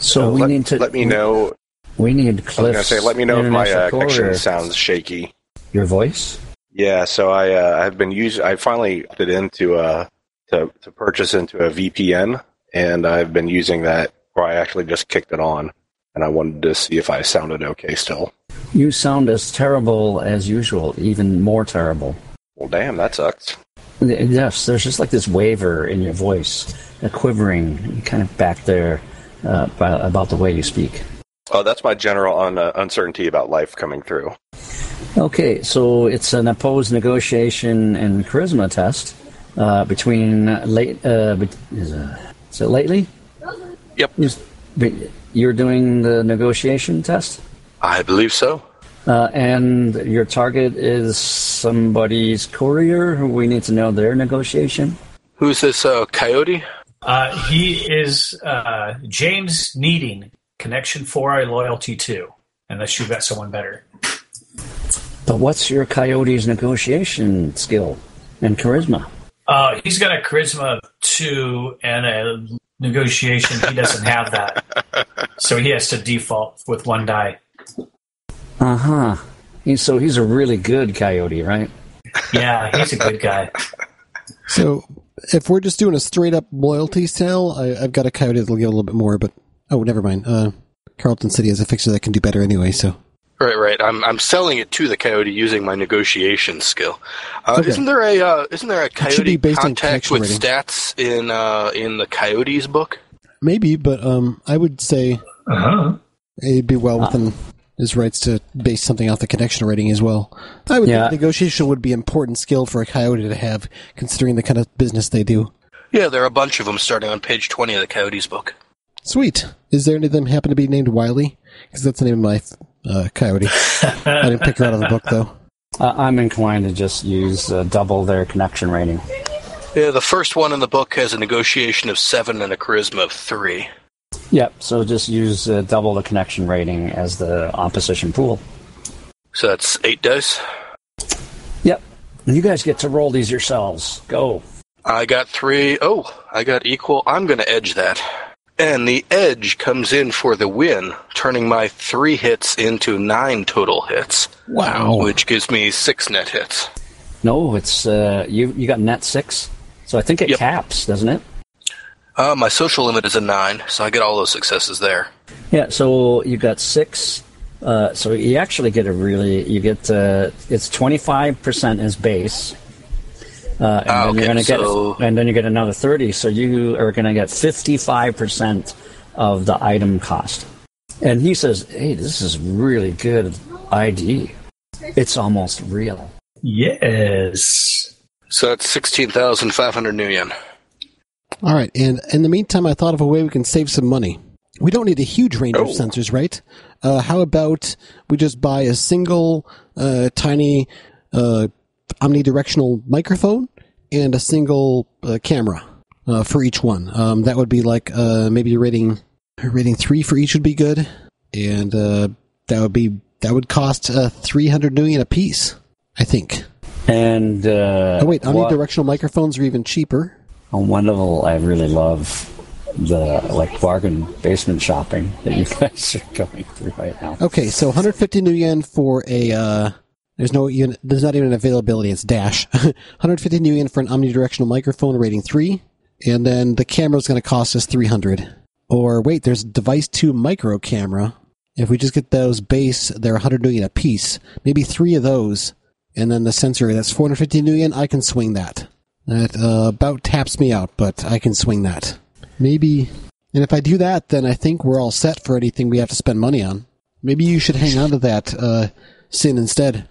So we let, need to let me know. We need I was gonna say, let me know if my uh, connection sounds shaky. Your voice? Yeah, so I uh, I've been using. I finally opted into uh to to purchase into a VPN, and I've been using that. Or I actually just kicked it on, and I wanted to see if I sounded okay still. You sound as terrible as usual, even more terrible. Well, damn, that sucks. Yes, there's just like this waver in your voice, a quivering, kind of back there uh, about the way you speak. Oh, that's my general un- uh, uncertainty about life coming through. Okay, so it's an opposed negotiation and charisma test uh, between late. Uh, is, uh, is it lately? Yep, Who's- but You're doing the negotiation test? I believe so. Uh, and your target is somebody's courier we need to know their negotiation? Who's this uh, coyote? Uh, he is uh, James Needing, Connection for 4, Loyalty 2, unless you've got someone better. But what's your coyote's negotiation skill and charisma? Uh, he's got a charisma of 2 and a negotiation. He doesn't have that. So he has to default with one die. Uh huh. He's, so he's a really good coyote, right? Yeah, he's a good guy. So if we're just doing a straight up loyalty sale, I, I've got a coyote that'll get a little bit more, but oh, never mind. Uh, Carlton City has a fixer that can do better anyway. So Right, right. I'm I'm selling it to the coyote using my negotiation skill. Uh, Okay. Isn't there a uh, isn't there a coyote based contact connection with rating. stats in uh, in the coyotes book? maybe, but um, I would say Uh-huh. it'd be well within his rights to base something off the connection rating as well. I would Yeah. think negotiation would be an important skill for a coyote to have, considering the kind of business they do. Yeah, there are a bunch of them starting on page twenty of the coyotes book. Sweet. Is there any of them happen to be named Wiley? Because that's the name of my uh, coyote. I didn't pick her out of the book though. Uh, I'm inclined to just use uh, double their connection rating. Yeah, the first one in the book has a negotiation of seven and a charisma of three. Yep, so just use uh, double the connection rating as the opposition pool. So that's eight dice. Yep. You guys get to roll these yourselves. Go. I got three. Oh, I got equal. I'm going to edge that. And the edge comes in for the win, turning my three hits into nine total hits, Wow. which gives me six net hits. No, it's uh, you. You got net six, so I think it Yep. caps, doesn't it? Uh, my social limit is a nine, so I get all those successes there. Yeah. So you got six. Uh, so you actually get a really you get uh, it's twenty five percent as base, uh, and Ah, then you're okay, gonna get so- and then you get another thirty. So you are gonna get fifty five percent of the item cost. And he says, "Hey, this is really good ID. It's almost real." Yes. So that's 16,500 new yen. All right, and in the meantime, I thought of a way we can save some money. We don't need a huge range of Oh. sensors, right? Uh, how about we just buy a single, uh, tiny, uh, omnidirectional microphone and a single uh, camera uh, for each one? Um, that would be like uh, maybe a rating, rating three for each would be good, and uh, that would be that would cost uh, three hundred million a piece, I think. And uh, Oh wait, what- omnidirectional microphones are even cheaper. On one level, I really love the like bargain basement shopping that you guys are going through right now. Okay, so 150 new yen for a. There's no even. There's not even an availability. It's dash. 150 new for an omnidirectional microphone rating three, and then the camera's going to cost us 300. Or wait, there's device two micro camera. If we just get those base, they're 100 new yen a piece. Maybe three of those, and then the sensor that's 450 new yen. I can swing that. That uh, about taps me out, but I can swing that. Maybe. And if I do that, then I think we're all set for anything we have to spend money on. Maybe you should hang on to that uh, sin instead.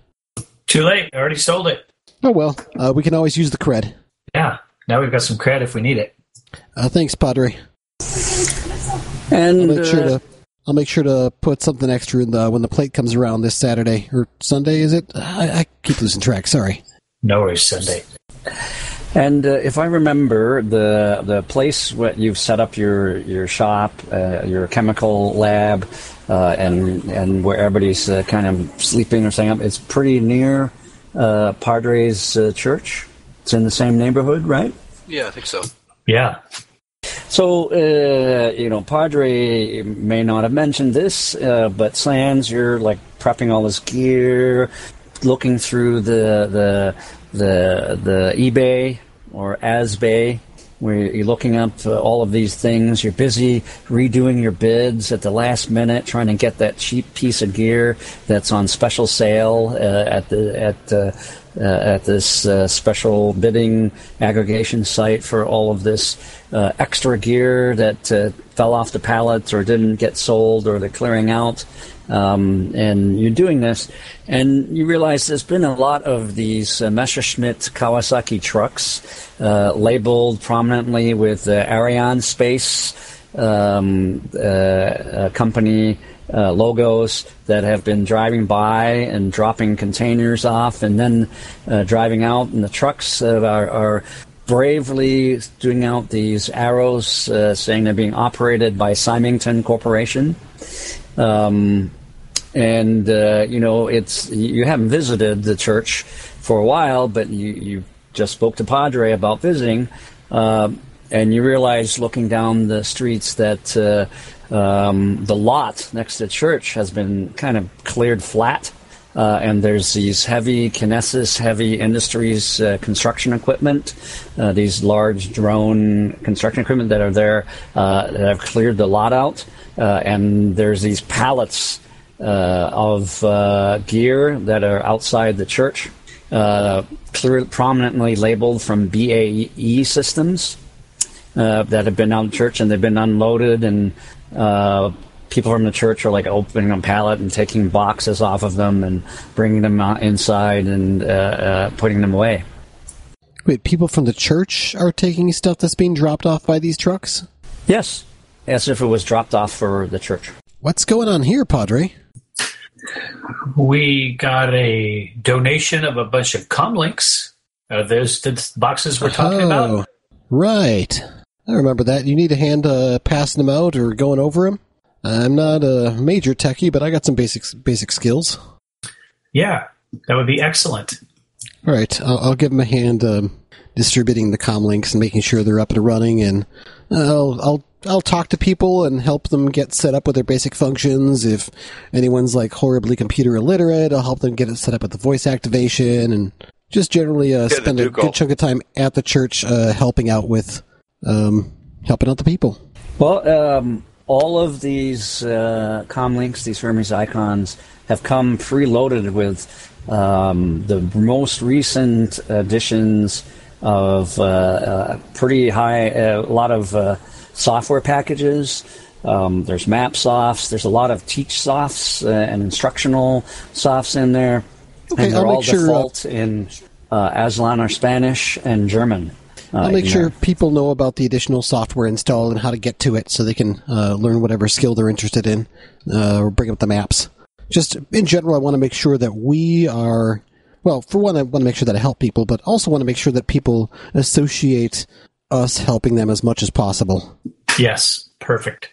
Too late. I already sold it. Oh well, uh, we can always use the cred. Yeah. Now we've got some cred if we need it. Uh, thanks, Padre. And I'll make sure uh, to I'll make sure to put something extra in the when the plate comes around this Saturday or Sunday. Is it? I, I keep losing track. Sorry. No worries, Sunday. and uh, if I remember, the the place where you've set up your your shop, uh, your chemical lab, uh, and and where everybody's uh, kind of sleeping or staying up, it's pretty near uh, Padre's uh, church. It's in the same neighborhood, right? Yeah, I think so. Yeah. So, uh, you know, Padre may not have mentioned this, uh, but Sans, you're like prepping all this gear, looking through the the the the eBay or Asbay, where you're looking up uh, all of these things. You're busy redoing your bids at the last minute, trying to get that cheap piece of gear that's on special sale uh, at the at. Uh, uh, at this uh, special bidding aggregation site for all of this uh, extra gear that fell off the pallets or didn't get sold or they're clearing out. Um, and you're doing this, and you realize there's been a lot of these uh, Messerschmitt Kawasaki trucks uh, labeled prominently with uh, Ariane Space um, uh, uh, company uh, logos that have been driving by and dropping containers off and then uh, driving out, and the trucks are, are bravely doing out these arrows uh, saying they're being operated by Symington Corporation. Um, and uh, you know, it's you haven't visited the church for a while, but you, you just spoke to Padre about visiting, uh, and you realize looking down the streets that uh, um, the lot next to the church has been kind of cleared flat. Uh, and there's these heavy Kinesis, heavy industries uh, construction equipment, uh, these large drone construction equipment that are there uh, that have cleared the lot out. Uh, and there's these pallets uh, of gear that are outside the church, clear, prominently labeled from BAE systems. that have been out in church and they've been unloaded and people from the church are like opening a pallet and taking boxes off of them and bringing them inside and uh, uh, putting them away. Wait, people from the church are taking stuff that's being dropped off by these trucks? Yes, as if it was dropped off for the church. What's going on here, Padre? We got a donation of a bunch of comlinks. Are those the boxes we're talking oh, about? Right. I remember that. You need a hand uh, passing them out or going over them? I'm not a major techie, but I got some basic basic skills. Yeah, that would be excellent. All right, I'll, I'll give them a hand um, distributing the com links and making sure they're up and running, and I'll I'll I'll talk to people and help them get set up with their basic functions. If anyone's like horribly computer illiterate, I'll help them get it set up with the voice activation and just generally uh, spend a good chunk of time at the church uh, helping out with um, helping out the people. Well, um, all of these uh, comlinks, these Hermes Ikons, have come preloaded with um, the most recent additions of uh, uh, pretty high, uh, a lot of uh, software packages. Um, there's map softs. There's a lot of teach softs uh, and instructional softs in there. Okay, and they're I'll all make sure, default in Aztlan or Spanish and German. I'll make sure people know about the additional software installed and how to get to it so they can uh, learn whatever skill they're interested in uh, or bring up the maps. Just in general, I want to make sure that we are, well, for one, I want to make sure that I help people, but also want to make sure that people associate us helping them as much as possible. Yes, perfect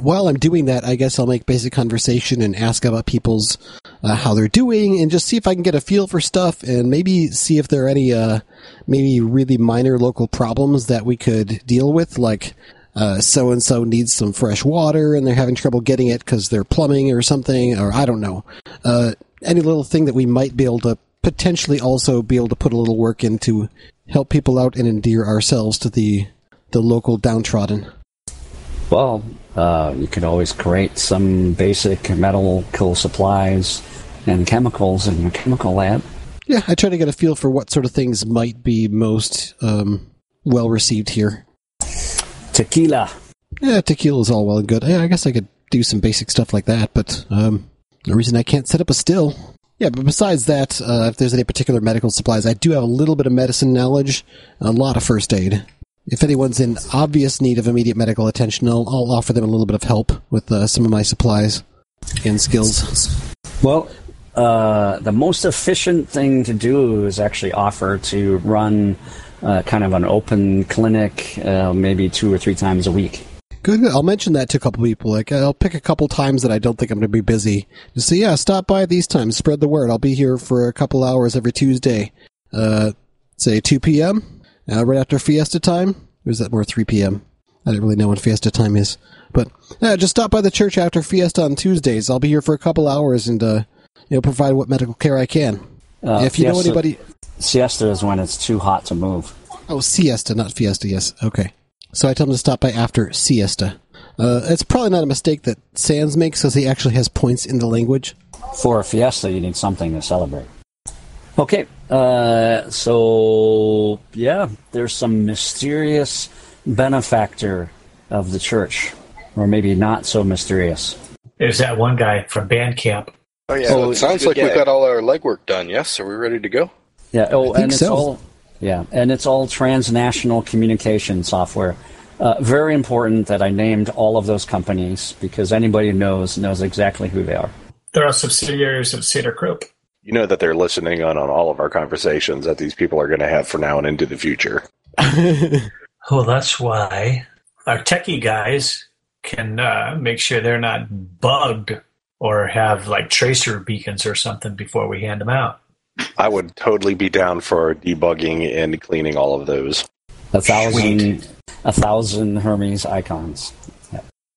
while I'm doing that, I guess I'll make basic conversation and ask about people's uh, how they're doing, and just see if I can get a feel for stuff, and maybe see if there are any uh, maybe really minor local problems that we could deal with, like so and so needs some fresh water and they're having trouble getting it because they're plumbing or something, or I don't know. Uh, any little thing that we might be able to potentially also be able to put a little work in to help people out and endear ourselves to the the local downtrodden. Well, uh, you could always create some basic medical supplies and chemicals in your chemical lab. Yeah, I try to get a feel for what sort of things might be most um, well received here. Tequila. Yeah, tequila is all well and good. Yeah, I guess I could do some basic stuff like that, but um, the reason I can't set up a still. Yeah, but besides that, uh, if there's any particular medical supplies, I do have a little bit of medicine knowledge, a lot of first aid if anyone's in obvious need of immediate medical attention, I'll, I'll offer them a little bit of help with uh, some of my supplies and skills. Well, uh, the most efficient thing to do is actually offer to run uh, kind of an open clinic, uh, maybe two or three times a week. Good. I'll mention that to a couple people. Like, I'll pick a couple times that I don't think I'm going to be busy. Just say, yeah, stop by these times. Spread the word. I'll be here for a couple hours every Tuesday. Uh, say 2 p.m. Uh, right after Fiesta time? Or is that more 3 p.m.? I don't really know when Fiesta time is. But uh, just stop by the church after Fiesta on Tuesdays. I'll be here for a couple hours and uh, you know provide what medical care I can. Uh, if you fiesta, know anybody, siesta is when it's too hot to move. Oh, siesta, not Fiesta. Yes, okay. So I tell him to stop by after siesta. Uh, it's probably not a mistake that Sans makes because he actually has points in the language. For a fiesta, you need something to celebrate. Okay, uh, so yeah, there's some mysterious benefactor of the church, or maybe not so mysterious. There's that one guy from Bandcamp. Oh yeah, oh, it sounds like we've got all our legwork done. Yes, are we ready to go? Yeah. Oh, and it's so. all yeah, and it's all transnational communication software. Uh, very important that I named all of those companies because anybody who knows knows exactly who they are. They're all subsidiaries of Saeder-Krupp. You know that they're listening on, on all of our conversations that these people are going to have for now and into the future. Well, that's why our techie guys can uh, make sure they're not bugged or have like tracer beacons or something before we hand them out. I would totally be down for debugging and cleaning all of those. A thousand, a thousand Hermes Ikons.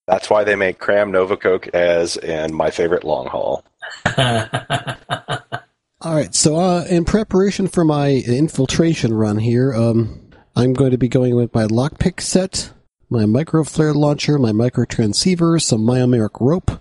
That's why they make Cram Novacoke as and my favorite long haul. All right, so uh, in preparation for my infiltration run here, um, I'm going to be going with my lockpick set, my micro flare launcher, my micro transceiver, some myomeric rope,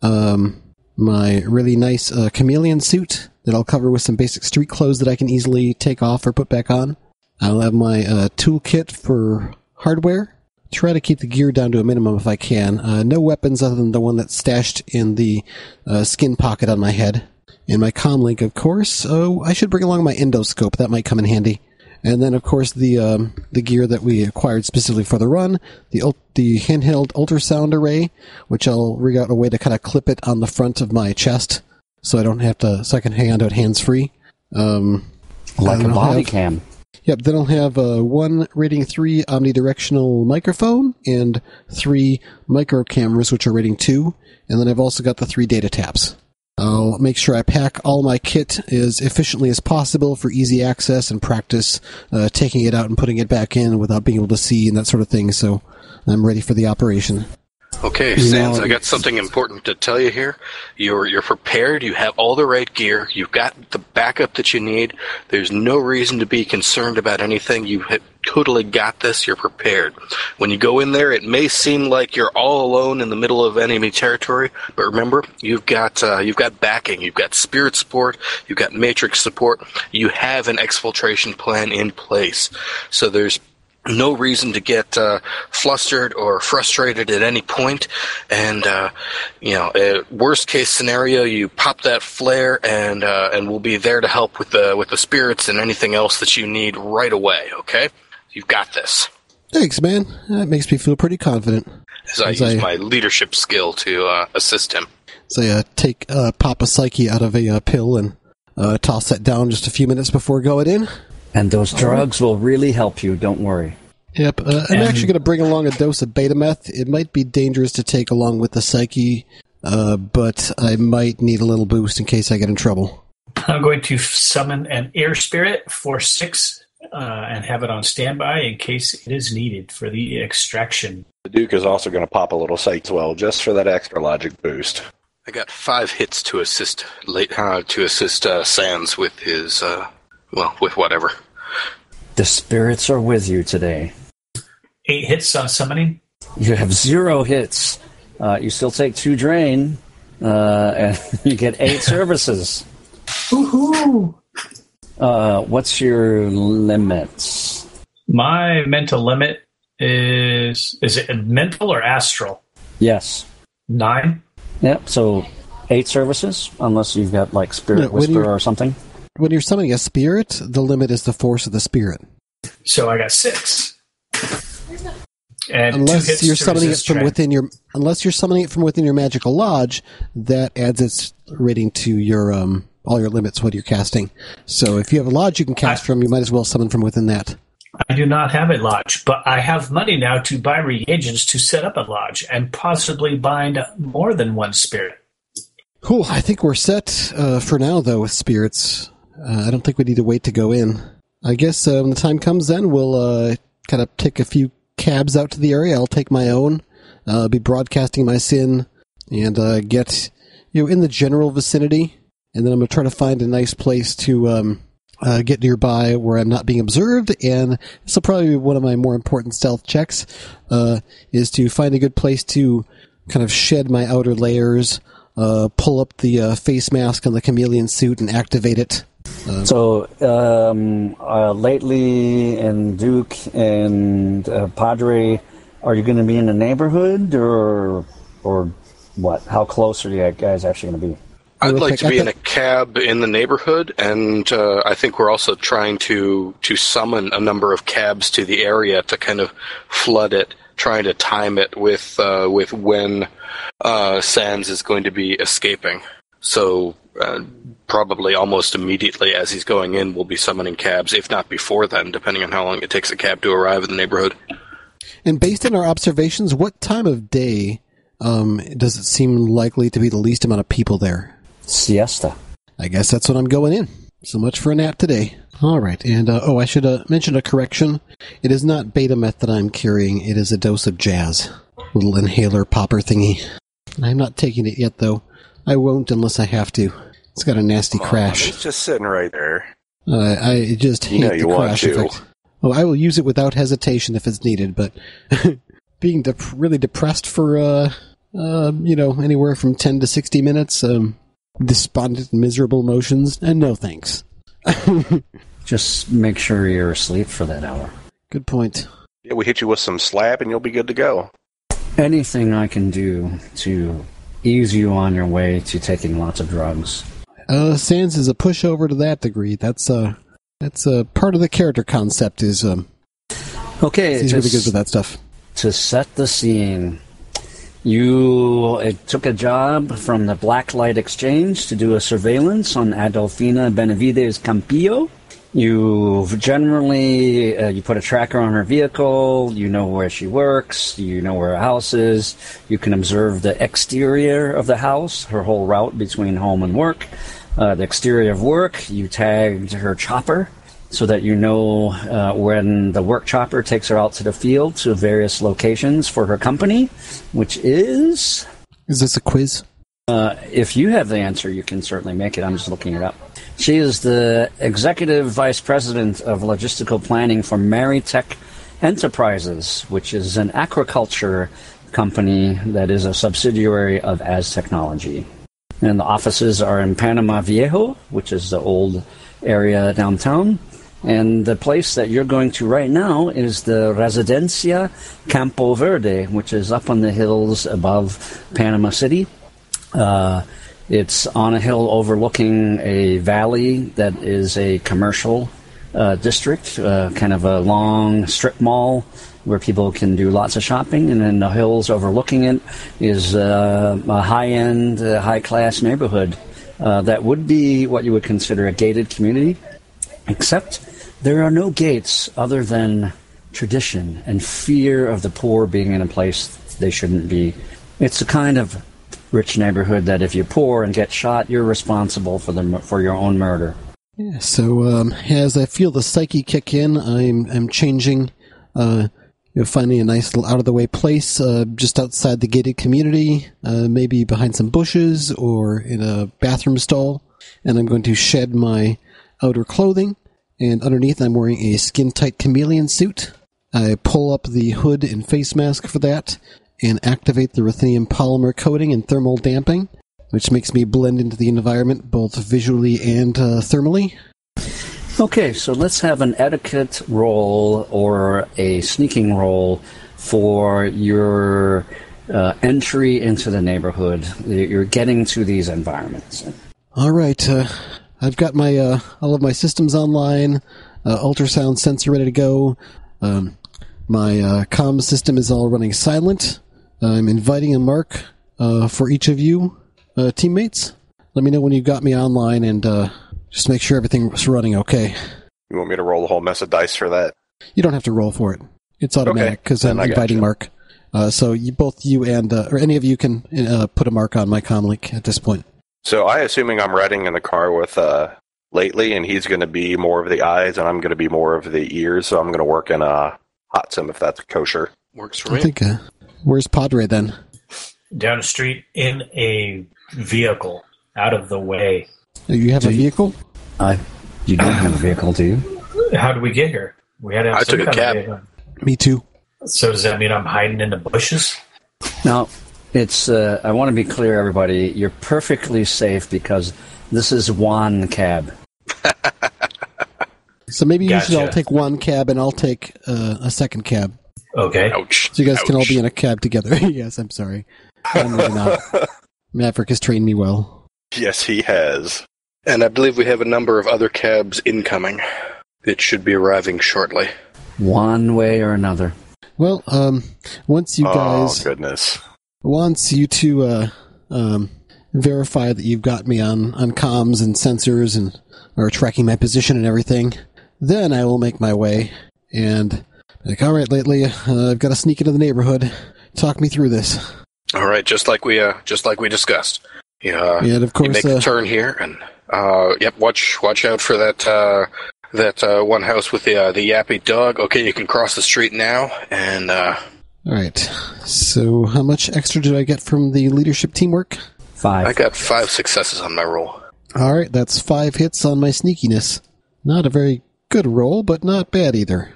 um, my really nice uh, chameleon suit that I'll cover with some basic street clothes that I can easily take off or put back on. I'll have my uh, toolkit for hardware. Try to keep the gear down to a minimum if I can. Uh, no weapons other than the one that's stashed in the uh, skin pocket on my head. And my comlink, of course. Oh, I should bring along my endoscope. That might come in handy. And then, of course, the um, the gear that we acquired specifically for the run, the the handheld ultrasound array, which I'll rig out a way to kind of clip it on the front of my chest, so I don't have to, so I can hang onto it hands free. Um, Like a body have- cam. Yep. Then I'll have uh, one rating three omnidirectional microphone and three micro cameras, which are rating two, and then I've also got the three data taps. I'll make sure I pack all my kit as efficiently as possible for easy access and practice uh, taking it out and putting it back in without being able to see and that sort of thing. So I'm ready for the operation. Okay, Sans, I got something important to tell you here. You're you're prepared. You have all the right gear. You've got the backup that you need. There's no reason to be concerned about anything. You have totally got this. You're prepared. When you go in there, it may seem like you're all alone in the middle of enemy territory, but remember, you've got uh, you've got backing. You've got spirit support. You've got matrix support. You have an exfiltration plan in place. So there's no reason to get uh, flustered or frustrated at any point. And uh, you know, worst case scenario, you pop that flare, and uh, and we'll be there to help with the with the spirits and anything else that you need right away. Okay, you've got this. Thanks, man. That makes me feel pretty confident. As I As use I- my leadership skill to uh, assist him. So I uh, take uh, pop a psyche out of a uh, pill and uh, toss that down just a few minutes before going in. And those drugs will really help you. Don't worry. Yep, uh, I'm actually going to bring along a dose of Betameth. It might be dangerous to take along with the psyche, uh, but I might need a little boost in case I get in trouble. I'm going to summon an air spirit for six uh, and have it on standby in case it is needed for the extraction. The Duke is also going to pop a little psych as well, just for that extra logic boost. I got five hits to assist late uh, to assist uh, Sans with his uh, well with whatever. The spirits are with you today. Eight hits on summoning. You have zero hits. Uh, you still take two drain, uh, and you get eight services. Woohoo! Uh, what's your limits? My mental limit is is it mental or astral? Yes. Nine. Yep. So eight services, unless you've got like spirit Yeah, when whisper or something. When you're summoning a spirit, the limit is the force of the spirit. So I got six. And Unless you're summoning it from train. within your, unless you're summoning it from within your magical lodge, that adds its rating to your um all your limits what you're casting. So if you have a lodge you can cast I- from, you might as well summon from within that. I do not have a lodge, but I have money now to buy reagents to set up a lodge and possibly bind more than one spirit. Cool. I think we're set uh, for now, though, with spirits. Uh, I don't think we need to wait to go in. I guess uh, when the time comes, then we'll uh, kind of take a few cabs out to the area. I'll take my own, uh, be broadcasting my sin, and uh, get you know in the general vicinity. And then I'm gonna try to find a nice place to um, uh, get nearby where I'm not being observed. And this will probably be one of my more important stealth checks: uh, is to find a good place to kind of shed my outer layers uh, pull up the uh, face mask on the chameleon suit and activate it. So um, uh, lately, and Duke and uh, Padre, are you going to be in the neighborhood or or what? How close are you guys actually going to be? I'd like quick, to be in a cab in the neighborhood, and uh, I think we're also trying to to summon a number of cabs to the area to kind of flood it, trying to time it with uh, with when uh, Sans is going to be escaping. So uh, probably almost immediately as he's going in, we'll be summoning cabs, if not before then, depending on how long it takes a cab to arrive in the neighborhood. And based on our observations, what time of day um, does it seem likely to be the least amount of people there? Siesta. I guess that's what I'm going in. So much for a nap today. All right, and uh, oh, I should uh, mention a correction. It is not beta meth that I'm carrying. It is a dose of jazz, little inhaler popper thingy. I'm not taking it yet, though. I won't unless I have to. It's got a nasty crash. It's just sitting right there. Uh, I just hate You know the you want crash to. effect. Oh, I will use it without hesitation if it's needed, but being dep- really depressed for, uh, uh, you know, anywhere from 10 to 60 minutes, um, despondent miserable emotions, and no thanks. Just make sure you're asleep for that hour. Good point. Yeah, we hit you with some slab and you'll be good to go. Anything I can do to ease you on your way to taking lots of drugs. Uh, Sans is a pushover to that degree. That's, uh, that's, uh, part of the character concept is, um, Okay, he's really good with that stuff. to set the scene, you took a job from the Blacklight Exchange to do a surveillance on Adolfina Benavides Campillo. You generally uh, you put a tracker on her vehicle. You know where she works. You know where her house is. You can observe the exterior of the house, her whole route between home and work. Uh, the exterior of work, you tagged her chopper so that you know uh, when the work chopper takes her out to the field to various locations for her company, which is Is this a quiz? uh, if you have the answer, you can certainly make it. I'm just looking it up. She is the executive vice president of logistical planning for Maritech Enterprises, which is an aquaculture company that is a subsidiary of Aztechnology. And the offices are in Panama Viejo, which is the old area downtown. And the place that you're going to right now is the Residencia Campo Verde, which is up on the hills above Panama City. Uh, it's on a hill overlooking a valley that is a commercial uh, district, uh, kind of a long strip mall where people can do lots of shopping. And then the hills overlooking it is uh, a high end, uh, high class neighborhood uh, that would be what you would consider a gated community, except there are no gates other than tradition and fear of the poor being in a place they shouldn't be. It's a kind of rich neighborhood that if you're poor and get shot, you're responsible for the for your own murder. Yeah, so um, as I feel the psyche kick in, I'm I'm changing, uh, you finding a nice little out of the way place uh, just outside the gated community, uh, maybe behind some bushes or in a bathroom stall, and I'm going to shed my outer clothing, and underneath I'm wearing a skin tight chameleon suit. I pull up the hood and face mask for that, and activate the ruthenium polymer coating and thermal damping which makes me blend into the environment both visually and uh, thermally. Okay, so let's have an etiquette roll or a sneaking roll for your uh, entry into the neighborhood. You're getting to these environments. All right, uh, I've got my uh, all of my systems online, uh, ultrasound sensor ready to go. Um, my uh, comm system is all running silent. I'm inviting a mark uh, for each of you, uh, teammates. Let me know when you got me online, and uh, just make sure everything's running okay. You want me to roll a whole mess of dice for that? You don't have to roll for it. It's automatic because then I'm inviting. Mark. Uh, so you, both you and uh, or any of you can uh, put a mark on my comm link at this point. So I assuming I'm riding in the car with uh lately and he's gonna be more of the eyes and I'm gonna be more of the ears, so I'm gonna work in a hot sim if that's kosher. Works for I me. think. Uh, where's Padre then? Down the street in a vehicle, out of the way. You have a vehicle? I, you don't have a vehicle, do you? How did we get here? We had to have I some took a kind of cab. vehicle. Me too. So does that mean I'm hiding in the bushes? Now, it's. Uh, I want to be clear, everybody. You're perfectly safe because this is one cab. So maybe you should all take one cab and I'll take uh, a second cab. Okay. Ouch. So you guys can all be in a cab together. yes, I'm sorry. I'm really not. Maverick has trained me well. Yes, he has. And I believe we have a number of other cabs incoming that should be arriving shortly. One way or another. Well, um, once you guys, oh goodness. Once you two uh, um, verify that you've got me on on comms and sensors and are tracking my position and everything, then I will make my way and like, all right, lately uh, I've got to sneak into the neighborhood. Talk me through this. All right, just like we uh, just like we discussed. Yeah, and of you course, make uh, a turn here, and uh, yep, watch watch out for that uh, that uh, one house with the uh, the yappy dog. Okay, you can cross the street now, and uh, all right. So, how much extra did I get from the leadership teamwork? Five. I got five successes on my roll. All right, that's five hits on my sneakiness. Not a very good roll, but not bad either.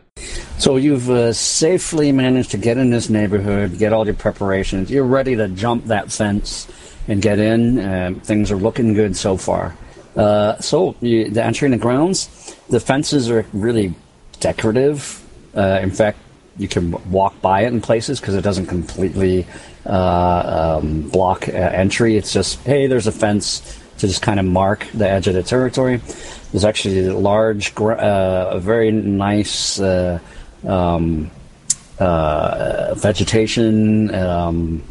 So you've uh, safely managed to get in this neighborhood, get all your preparations. You're ready to jump that fence and get in. Uh, things are looking good so far. Uh, so you, the entering the grounds, the fences are really decorative. Uh, in fact, you can walk by it in places because it doesn't completely uh, um, block uh, entry. It's just hey, there's a fence to just kind of mark the edge of the territory. There's actually a large, uh, a very nice uh, um, uh, vegetation, um,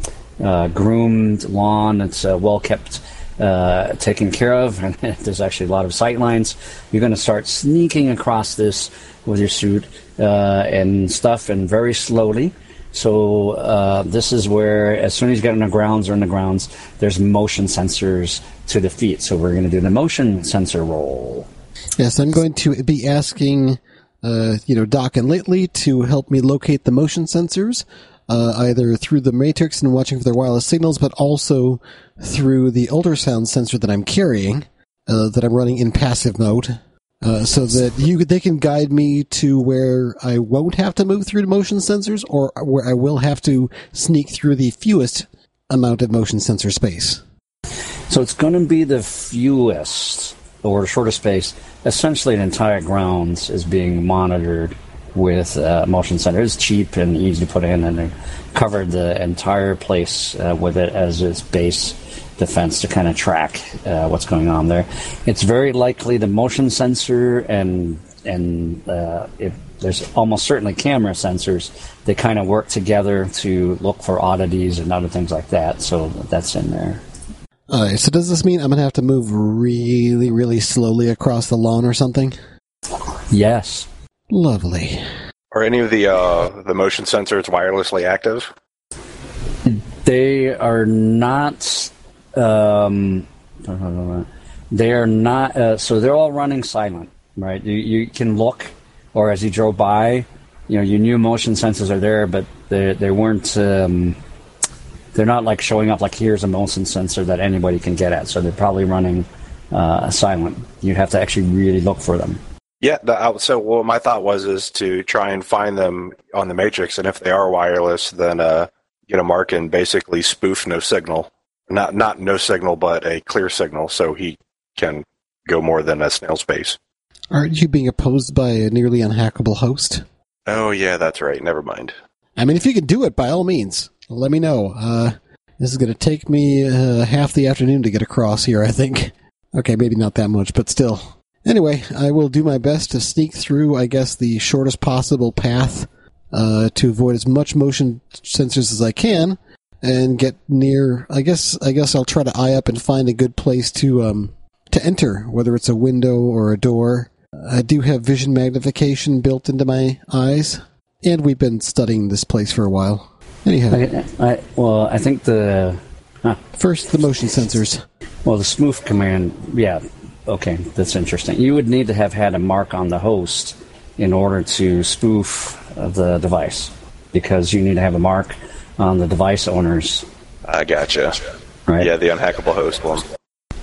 uh, groomed lawn. It's well kept, uh, taken care of, and there's actually a lot of sight lines. You're going to start sneaking across this with your suit uh, and stuff, and very slowly. So uh, this is where, as soon as you get on the grounds or in the grounds, there's motion sensors to the feet. So we're going to do the motion sensor roll. Yes, I'm going to be asking, uh, you know, Doc and Lately to help me locate the motion sensors, uh, either through the matrix and watching for their wireless signals, but also through the ultrasound sensor that I'm carrying, uh, that I'm running in passive mode. Uh, so that you they can guide me to where I won't have to move through the motion sensors, or where I will have to sneak through the fewest amount of motion sensor space. So it's going to be the fewest or shortest space. Essentially, an entire grounds is being monitored with uh, motion sensors. It's cheap and easy to put in, and they covered the entire place uh, with it as its base defense to kind of track uh, what's going on there. It's very likely the motion sensor and and uh, if there's almost certainly camera sensors. that kind of work together to look for oddities and other things like that. So that's in there. All right. So does this mean I'm gonna have to move really, really slowly across the lawn or something? Yes. Lovely. Are any of the uh, the motion sensors wirelessly active? They are not. Um, they are not. Uh, so they're all running silent, right? You, you can look, or as you drove by, you know, you knew motion sensors are there, but they they weren't. Um, they're not like showing up like here's a motion sensor that anybody can get at. So they're probably running uh, silent. You'd have to actually really look for them. Yeah. The, uh, so what my thought was is to try and find them on the matrix, and if they are wireless, then uh, get a mark and basically spoof no signal. Not not no signal, but a clear signal, so he can go more than a snail's pace. Aren't you being opposed by a nearly unhackable host? Oh yeah, that's right. Never mind. I mean, if you can do it, by all means, let me know. Uh, this is going to take me uh, half the afternoon to get across here, I think. Okay, maybe not that much, but still. Anyway, I will do my best to sneak through, I guess, the shortest possible path uh, to avoid as much motion sensors as I can and get near. I guess I guess I'll try to eye up and find a good place to um, to enter, whether it's a window or a door. I do have vision magnification built into my eyes, and we've been studying this place for a while. Anyhow, I, I, well, I think the huh, first the motion sensors. well the spoof command. Yeah, okay, that's interesting. You would need to have had a mark on the host in order to spoof the device because you need to have a mark on the device owners. I gotcha. Right. Yeah, the unhackable host one.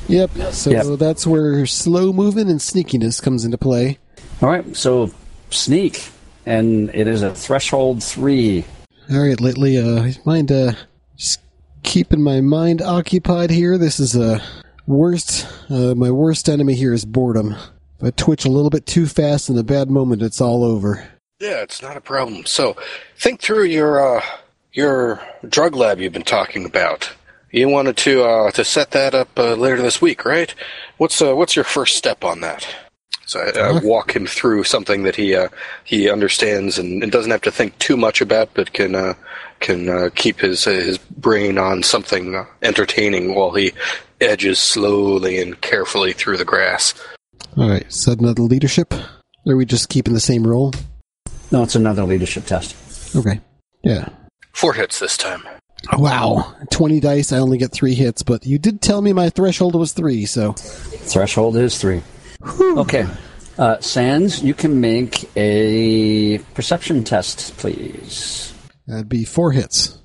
Yep. So Yep. that's where slow moving and sneakiness comes into play. All right. So sneak, and it is a threshold three. All right, lately, uh, mind uh, just keeping my mind occupied here. This is a uh, worst. Uh, my worst enemy here is boredom. If I twitch a little bit too fast in a bad moment, it's all over. Yeah, it's not a problem. So, think through your uh, your drug lab you've been talking about. you wanted to uh, to set that up uh, later this week, right? What's uh, what's your first step on that? So I, I walk him through something that he uh, he understands and, and doesn't have to think too much about, but can uh, can uh, keep his uh, his brain on something uh, entertaining while he edges slowly and carefully through the grass. All right, is that another leadership? Are we just keeping the same role? No, it's another leadership test. Okay. Yeah. Four hits this time. Wow. 20 dice, I only get three hits, but you did tell me my threshold was three, so. Threshold is three. Okay. Uh, Sans, you can make a perception test, please. That'd be four hits.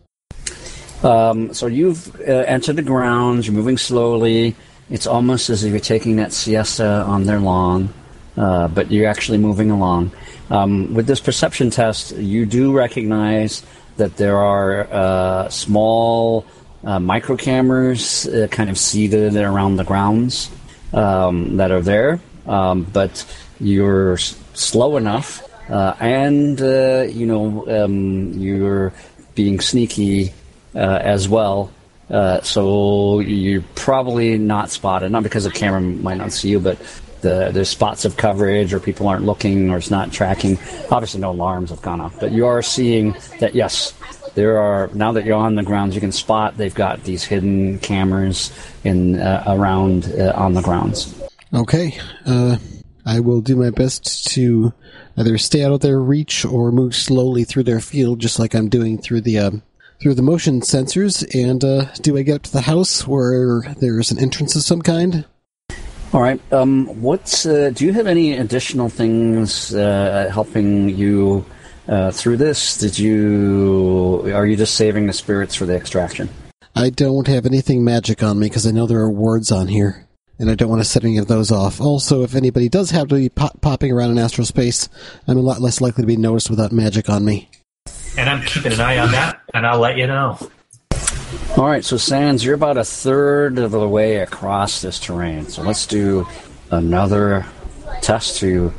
Um, so you've uh, entered the grounds, you're moving slowly. It's almost as if you're taking that siesta on their lawn, uh, but you're actually moving along. Um, with this perception test, you do recognize that there are uh, small uh, micro cameras uh, kind of seated around the grounds um, that are there, um, but you're s- slow enough, uh, and uh, you know um, you're being sneaky uh, as well. So you're probably not spotted, not because the camera might not see you, but the, there's spots of coverage or people aren't looking or it's not tracking. Obviously, no alarms have gone off, but you are seeing that yes, there are now that you're on the grounds, you can spot they've got these hidden cameras in uh, around uh, on the grounds. Okay. Uh, I will do my best to either stay out of their reach or move slowly through their field, just like I'm doing through the um, through the motion sensors. And uh, do I get up to the house where there's an entrance of some kind? All right. Um, what's uh, do you have any additional things uh, helping you uh, through this? Did you are you just saving the spirits for the extraction? I don't have anything magic on me because I know there are wards on here, and I don't want to set any of those off. Also, if anybody does have to be pop- popping around in astral space, I'm a lot less likely to be noticed without magic on me. And I'm keeping an eye on that, and I'll let you know. All right. So Sans, you're about a third of the way across this terrain. So let's do another test to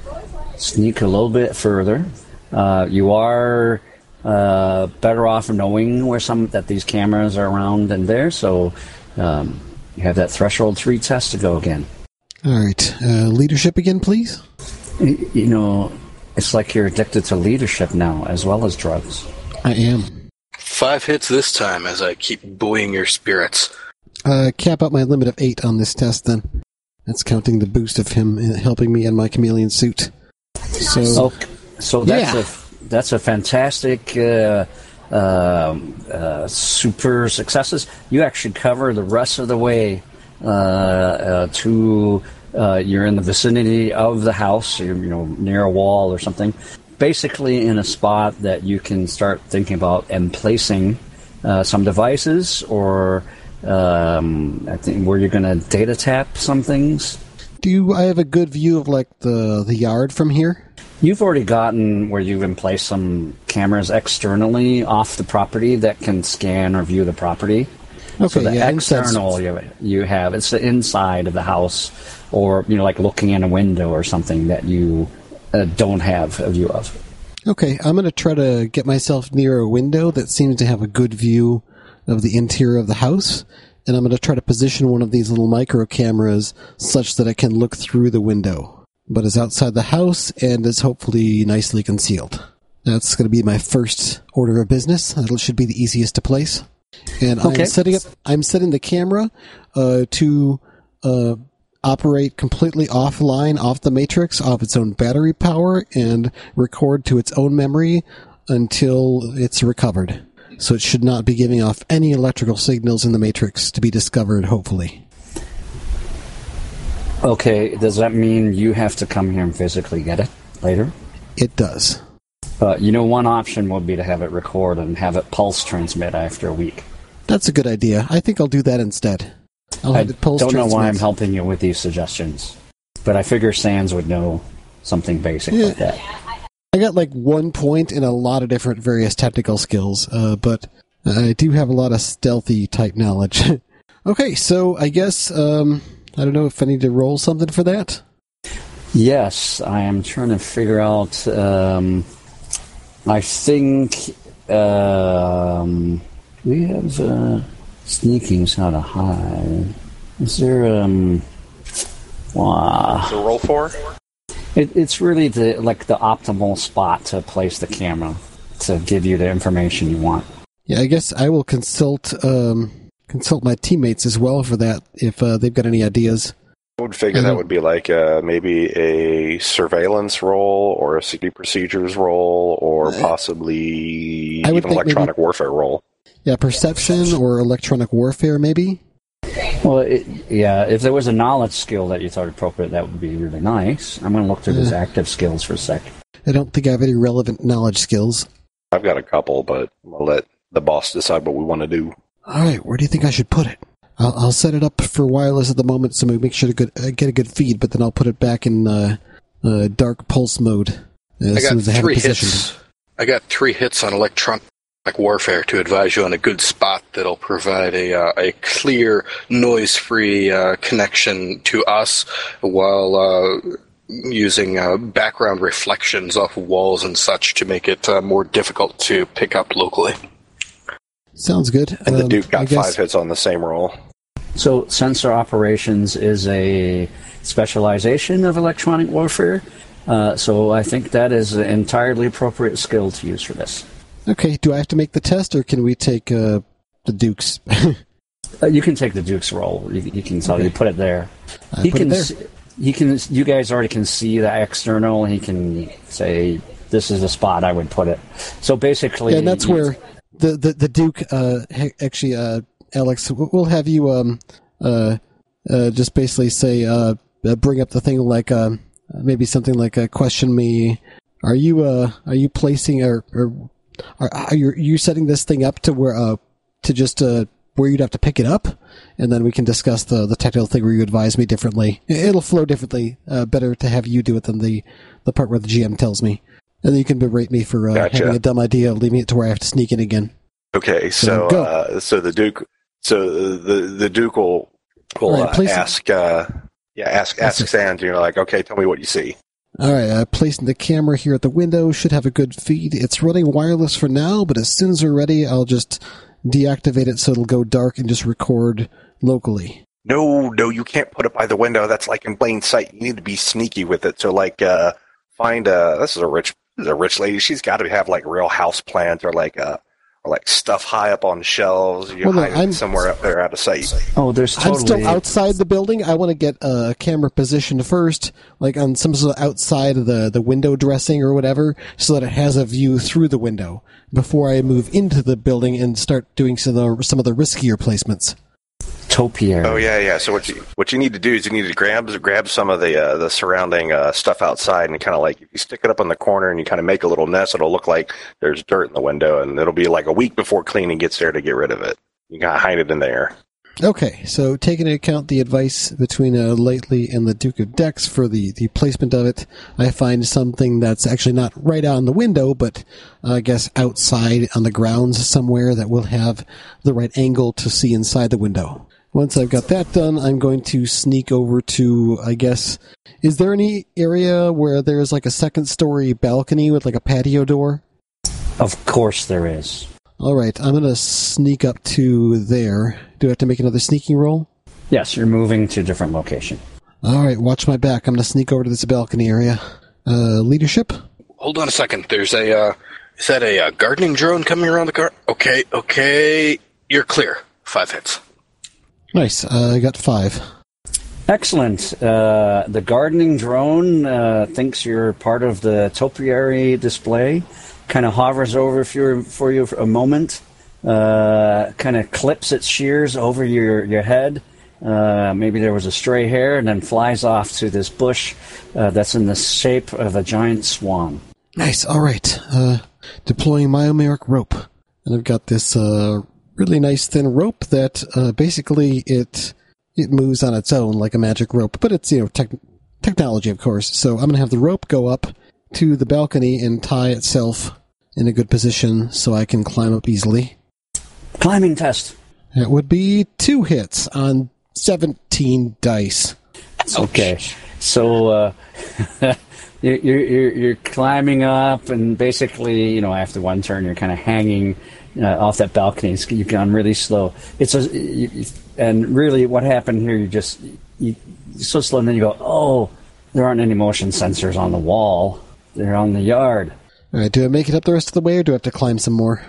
sneak a little bit further. Uh, you are uh, better off knowing where some that these cameras are around and there. So um, you have that threshold three test to go again. All right, uh, leadership again, please. You know, it's like you're addicted to leadership now as well as drugs. I am. Five hits this time as I keep buoying your spirits. Uh, cap out my limit of eight on this test, then. That's counting the boost of him uh, helping me in my chameleon suit. So, So, so that's Yeah. a that's a fantastic, uh, um uh, super successes. You actually cover the rest of the way uh, uh, to uh, you're in the vicinity of the house, you're, you know, near a wall or something. Basically, in a spot that you can start thinking about and placing uh, some devices, or um, I think where you're going to data tap some things. do you, I have a good view of like the the yard from here? You've already gotten where you've been placed some cameras externally off the property that can scan or view the property. Okay, so the yeah, external you, you have it's the inside of the house, or you know, like looking in a window or something that you uh, don't have a view of. Okay, I'm going to try to get myself near a window that seems to have a good view of the interior of the house, and I'm going to try to position one of these little micro cameras such that I can look through the window, but is outside the house and is hopefully nicely concealed. That's going to be my first order of business. That should be the easiest to place. And Okay. I'm setting up. I'm setting the camera uh, to uh, operate completely offline, off the matrix, off its own battery power, and record to its own memory until it's recovered. So it should not be giving off any electrical signals in the matrix to be discovered. Hopefully, Okay, does that mean you have to come here and physically get it later? it does. Uh, you know, one option would be to have it record and have it pulse transmit after a week. That's a good idea. I think I'll do that instead. I don't know why I'm helping you with these suggestions, but I figure Sans would know something basic Yeah. like that. I got like one point in a lot of different various technical skills, uh, but I do have a lot of stealthy type knowledge. okay, so I guess um, I don't know if I need to roll something for that. Yes, I am trying to figure out. Um, I think um, we have. Uh, Sneaking's how to hide. Is there um? Wow. So roll four. It, it's really the like the optimal spot to place the camera to give you the information you want. Yeah, I guess I will consult um, consult my teammates as well for that if uh, they've got any ideas. I would figure that Mhm. would be like uh, maybe a surveillance role or a security procedures role or possibly I would even think maybe- electronic warfare role. Yeah, perception or electronic warfare, maybe. Well, it, yeah, if there was a knowledge skill that you thought appropriate, that would be really nice. I'm going to look through these active skills for a sec. I don't think I have any relevant knowledge skills. I've got a couple, but I'm gonna let the boss decide what we want to do. All right, where do you think I should put it? I'll, I'll set it up for wireless at the moment, so we make sure to good, uh, get a good feed. But then I'll put it back in uh, uh, dark pulse mode uh, as I soon got as I have it three positioned. hits. I got three hits on electronic warfare to advise you on a good spot that'll provide a uh, a clear, noise-free uh, connection to us while uh, using uh, background reflections off walls and such to make it uh, more difficult to pick up locally. Sounds good. And the Um, Duke got guess- five hits on the same roll. So, sensor operations is a specialization of electronic warfare. Uh, so, I think that is an entirely appropriate skill to use for this. Okay, do I have to make the test, or can we take uh, the Dukes? Uh, you can take the Duke's role. You, you can tell you put it there. I he can. there. He can. You guys already can see the external. He can say, "This is the spot I would put it." So basically, Yeah, and that's where the the, the Duke uh, he- actually uh, Alex we'll have you um uh, uh just basically say uh uh, bring up the thing like um maybe something like uh, question me are you uh are you placing or or are, are you you setting this thing up to where uh to just uh where you'd have to pick it up and then we can discuss the the technical thing where you advise me differently It- it'll flow differently uh, better to have you do it than the the part where the GM tells me and then you can berate me for uh, Gotcha. having a dumb idea, leaving it to where I have to sneak in again. Okay, so go. uh, so the Duke, so the the Duke will will right, uh, ask, uh, yeah, ask ask it. Sans. You know, like, okay, tell me what you see. All right, uh, placing the camera here at the window should have a good feed. It's running wireless for now, but as soon as we're ready, I'll just deactivate it so it'll go dark and just record locally. No, no, you can't put it by the window. That's like in plain sight. You need to be sneaky with it. So, like, uh, find a. This is a rich, this is a rich lady. She's got to have like real house plants or like uh, or like stuff high up on shelves. You Well, no, hide I'm- somewhere up there out of sight. Oh, there's I'm still outside the building. I want to get a camera positioned first, like on some sort of outside of the, the window dressing or whatever, so that it has a view through the window before I move into the building and start doing some of the, some of the riskier placements. Topiary. Oh yeah, yeah. So what you what you need to do is you need to grab grab some of the uh, the surrounding uh, stuff outside and kind of like if you stick it up in the corner and you kind of make a little nest, it'll look like there's dirt in the window, and it'll be like a week before cleaning gets there to get rid of it. You gotta hide it in there. Okay, so taking into account the advice between uh, Lately and the Duke of Dex for the, the placement of it, I find something that's actually not right out on the window, but uh, I guess outside on the grounds somewhere that will have the right angle to see inside the window. Once I've got that done, I'm going to sneak over to, I guess, is there any area where there's like a second story balcony with like a patio door? Of course there is. All right, I'm going to sneak up to there. Do I have to make another sneaking roll? Yes, you're moving to a different location. All right, watch my back. I'm going to sneak over to this balcony area. Uh, leadership? Hold on a second. There's a. Uh, is that a uh, gardening drone coming around the car? Okay, okay. You're clear. Five hits. Nice. Uh, I got five. Excellent. Uh, the gardening drone uh, thinks you're part of the topiary display. Kind of hovers over for you for you for a moment. Uh, kind of clips its shears over your your head. Uh, maybe there was a stray hair, and then flies off to this bush uh, that's in the shape of a giant swan. Nice. All right. Uh, deploying myomeric rope. And I've got this uh, really nice thin rope that uh, basically it it moves on its own like a magic rope, but it's you know tech- technology, of course. So I'm going to have the rope go up to the balcony and tie itself in a good position so I can climb up easily. Climbing test. It would be two hits on 17 dice. Okay. So uh, you're, you're, you're climbing up, and basically, you know, after one turn, you're kind of hanging uh, off that balcony. It's, you've gone really slow. It's a, you, and really, what happened here? You just you you're so slow, and then you go, oh, there aren't any motion sensors on the wall. They're on the yard. All right, do I make it up the rest of the way, or do I have to climb some more?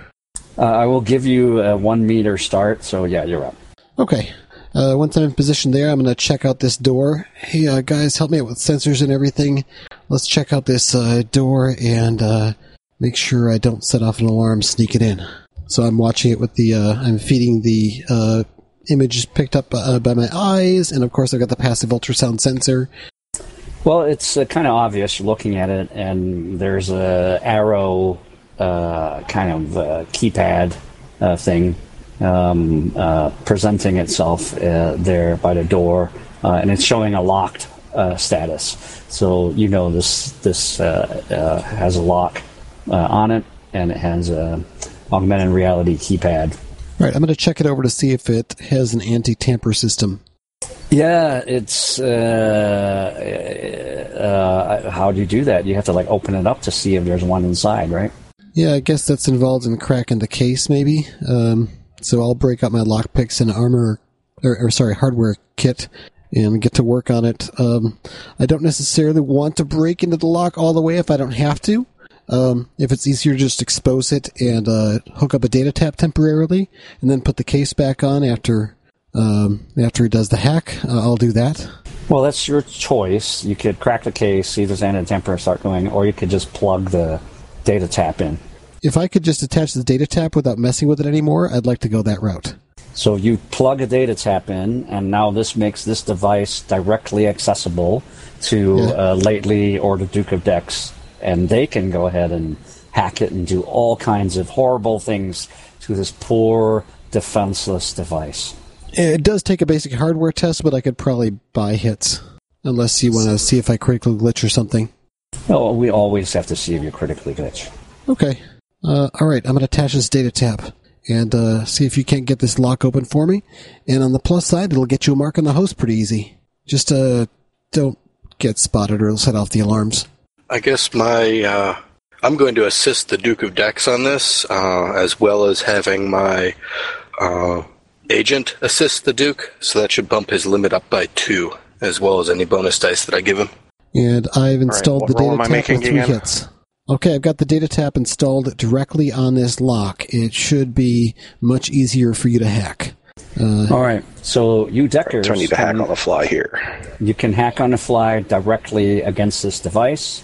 Uh, I will give you a one meter start. So yeah, you're up. Okay. Uh, once I'm in position there, I'm going to check out this door. Hey, uh, guys, help me out with sensors and everything. Let's check out this uh, door and uh, make sure I don't set off an alarm sneaking in. So I'm watching it with the, uh, I'm feeding the uh, images picked up uh, by my eyes, and of course I've got the passive ultrasound sensor. Well, it's uh, kind of obvious looking at it, and there's a arrow uh, kind of keypad thing um, presenting itself there by the door, and it's showing a locked uh, status. So you know this this uh, uh, has a lock on it, and it has a augmented reality keypad. Right, I'm going to check it over to see if it has an anti-tamper system. Yeah, it's uh, uh, how do you do that? You have to like open it up to see if there's one inside, right? Yeah, I guess that's involved in cracking the case, maybe. Um, so I'll break out my lockpicks and armor, or, or sorry, hardware kit, and get to work on it. Um, I don't necessarily want to break into the lock all the way if I don't have to. Um, if it's easier to just expose it and uh, hook up a data tap temporarily, and then put the case back on after um, after he does the hack, uh, I'll do that. Well, that's your choice. You could crack the case, see if there's any temper start going, or you could just plug the data tap in. If I could just attach the data tap without messing with it anymore, I'd like to go that route. So you plug a data tap in, and now this makes this device directly accessible to Yeah. uh, Lately or the Duke of Dex, and they can go ahead and hack it and do all kinds of horrible things to this poor, defenseless device. It does take a basic hardware test, but I could probably buy hits. Unless you want to see if I critically glitch or something. Oh, we always have to see if you critically glitch. Okay. Uh, all right, I'm going to attach this data tap and uh, see if you can't get this lock open for me. And on the plus side, it'll get you a mark on the host pretty easy. Just uh, don't get spotted or it'll set off the alarms. I guess my uh, I'm going to assist the Duke of Dex on this, uh, as well as having my uh, agent assist the Duke. So that should bump his limit up by two, as well as any bonus dice that I give him. And I've installed what the data am tap with three again? hits. Okay, I've got the data tap installed directly on this lock. It should be much easier for you to hack. Uh, All right. So you deckers, So I need to hack on the fly here. you can hack on the fly directly against this device.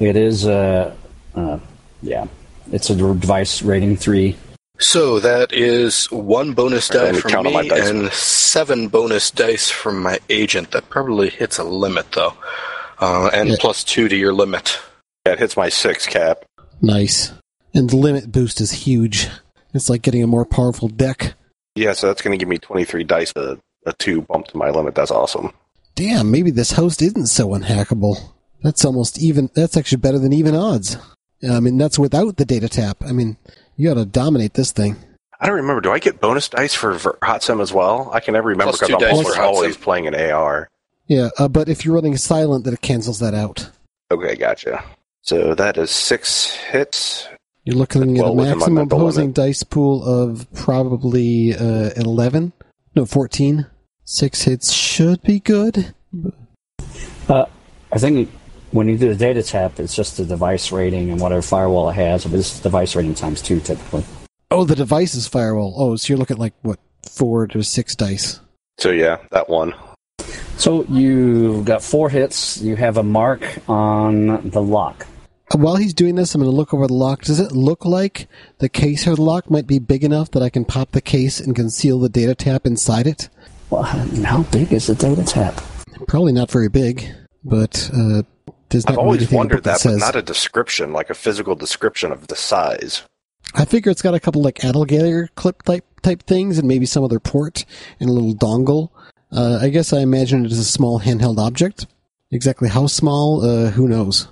It is a, uh, yeah, it's a device rating three. So that is one bonus die me from count on my me dice. and seven bonus dice from my agent. That probably hits a limit though, uh, and Yeah. plus two to your limit. That hits my six cap. nice. And the limit boost is huge. It's like getting a more powerful deck. Yeah, so that's going to give me 23 dice, a, a two bump to my limit. That's awesome. Damn, maybe this host isn't so unhackable. That's almost even. That's actually better than even odds. I mean, that's without the data tap. I mean, you got to dominate this thing. I don't remember. Do I get bonus dice for Ver- Hot Sim as well? I can never remember because two I'm dice almost always playing an AR. Yeah, uh, but if you're running silent, then it cancels that out. Okay, gotcha. So that is six hits. You're looking at a maximum opposing limit. dice pool of probably uh, 11. No, 14. Six hits should be good. Uh, I think when you do the data tap, it's just the device rating and whatever firewall it has. But this is device rating times two typically. Oh, the device is firewall. Oh, so you're looking at like, what, four to six dice. So yeah, that one. So you've got four hits. You have a mark on the lock. Uh, While he's doing this, I'm going to look over the lock. Does it look like the case or the lock might be big enough that I can pop the case and conceal the data tap inside it? Well, how big is the data tap? Probably not very big, but uh, does not I've always anything in the wondered book that, but says. not a description, like a physical description of the size. I figure it's got a couple like alligator clip type type things and maybe some other port and a little dongle. Uh, I guess I imagine it is a small handheld object. Exactly how small, uh, who knows?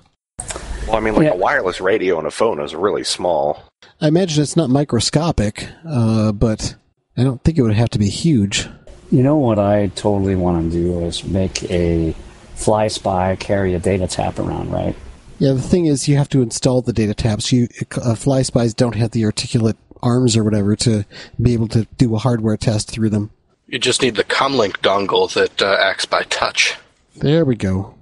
Well, I mean, like Yeah. a wireless radio and a phone is really small. I imagine it's not microscopic, uh, but I don't think it would have to be huge. You know what I totally want to do is make a fly spy carry a data tap around, right? Yeah, the thing is, you have to install the data taps. You uh, fly spies don't have the articulate arms or whatever to be able to do a hardware test through them. You just need the comlink dongle that uh, acts by touch. There we go.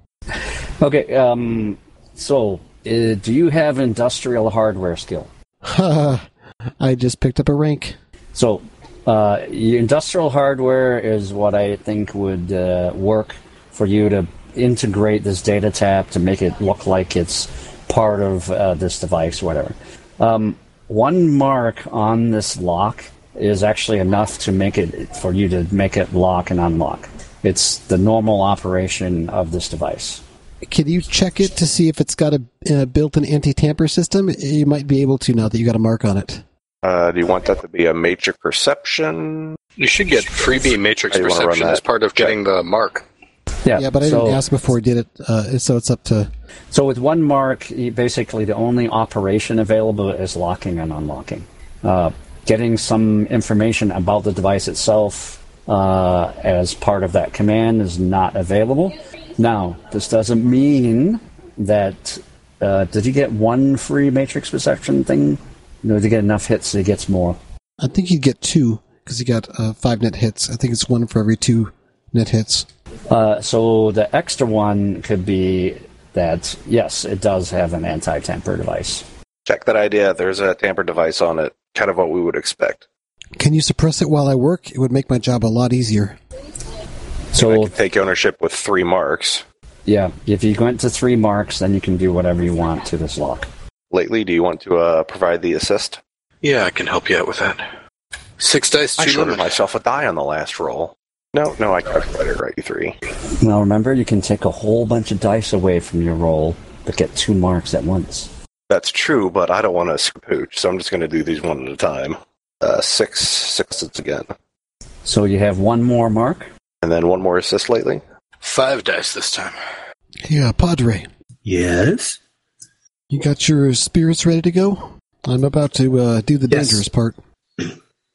Okay, um, so uh, do you have industrial hardware skill? I just picked up a rank. So, uh, industrial hardware is what I think would uh, work for you to integrate this data tap to make it look like it's part of uh, this device, or whatever. Um, one mark on this lock is actually enough to make it for you to make it lock and unlock. It's the normal operation of this device. Can you check it to see if it's got a, a built-in anti-tamper system? You might be able to now that you got a mark on it. Uh, do you want that to be a matrix perception? You should get freebie matrix How do you wanna run perception as part of getting the mark. Yeah, Yeah, but I so, didn't ask before I did it, uh, so it's up to. So with one mark, basically the only operation available is locking and unlocking. Uh, getting some information about the device itself uh, as part of that command is not available. Now, this doesn't mean that. Uh, did you get one free matrix perception thing? No, did you get enough hits he gets more? I think he'd get two because he got uh, five net hits. I think it's one for every two net hits. Uh, so the extra one could be that yes, it does have an anti-tamper device. Check that idea. There's a tamper device on it. Kind of what we would expect. Can you suppress it while I work? It would make my job a lot easier. I So could take ownership with three marks. Yeah, if you went to three marks, then you can do whatever you want to this lock. Lately, do you want to uh, provide the assist? Yeah, I can help you out with that. Six dice, I two shorted limit. myself a die on the last roll. No, no, I calculated right. Three. Now remember, you can take a whole bunch of dice away from your roll, but get two marks at once. That's true, but I don't want to scapooch, so I'm just going to do these one at a time. Uh, six sixes again, So you have one more mark. and then one more assist lately. Five dice this time. Yeah, Padre, Yes. you got your spirits ready to go? I'm about to uh, do the Yes. dangerous part.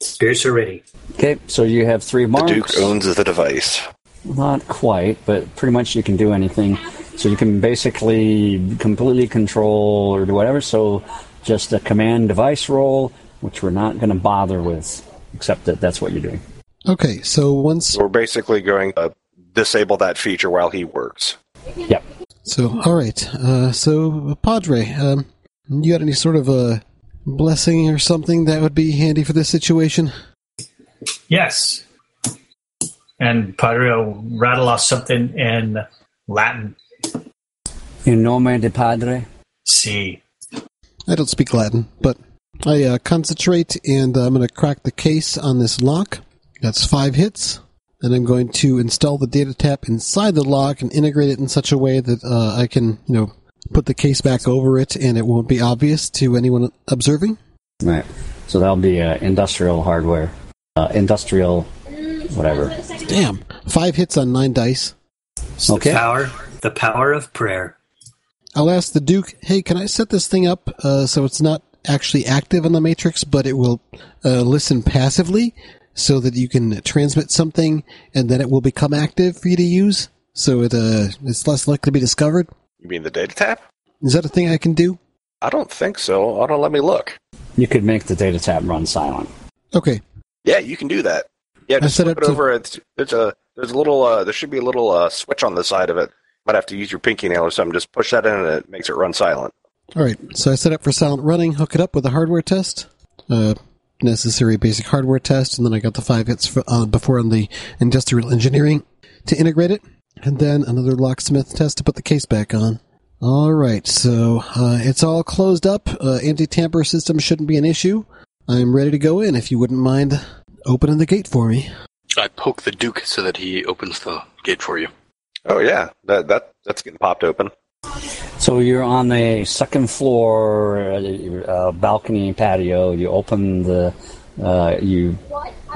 Spirits are ready. Okay, so you have three marks. The. Duke owns the device. Not quite, but pretty much you can do anything. So you can basically completely control or do whatever. So just a command device roll, which we're not going to bother with, except that that's what you're doing. Okay, so once We're basically going to disable that feature while he works. Yep. So, all right. Uh, so, Padre, um, you got any sort of a blessing or something that would be handy for this situation? Yes. And Padre will rattle off something in Latin. In nome de padre. See. I don't speak Latin, but I uh, concentrate and uh, I'm going to crack the case on this lock. That's five hits. And I'm going to install the data tap inside the lock and integrate it in such a way that uh, I can, you know, put the case back over it and it won't be obvious to anyone observing. Right. So that'll be uh, industrial hardware. Uh, industrial, whatever. Damn, five hits on nine dice. Okay. The power, the power of prayer. I'll ask the Duke, hey, can I set this thing up uh, so it's not actually active on the Matrix, but it will uh, listen passively so that you can transmit something and then it will become active for you to use so it uh, it's less likely to be discovered? You mean the data tap? Is that a thing I can do? I don't think so. I don't let me look. You could make the data tap run silent. Okay. Yeah, you can do that. Yeah, just set flip up it to- over. It's, it's a there's a little uh, there should be a little uh, switch on the side of it. Might have to use your pinky nail or something. Just push that in and it makes it run silent. All right. So I set up for silent running, hook it up with a hardware test, uh, necessary basic hardware test, and then I got the five hits for, uh, before on the industrial engineering to integrate it, and then another locksmith test to put the case back on. All right. So uh, it's all closed up. Uh, anti-tamper system shouldn't be an issue. I'm ready to go in. If you wouldn't mind opening the gate for me. I poke the Duke so that he opens the gate for you. Oh yeah, that that that's getting popped open. So you're on the second floor uh, uh, balcony patio. You open the uh, you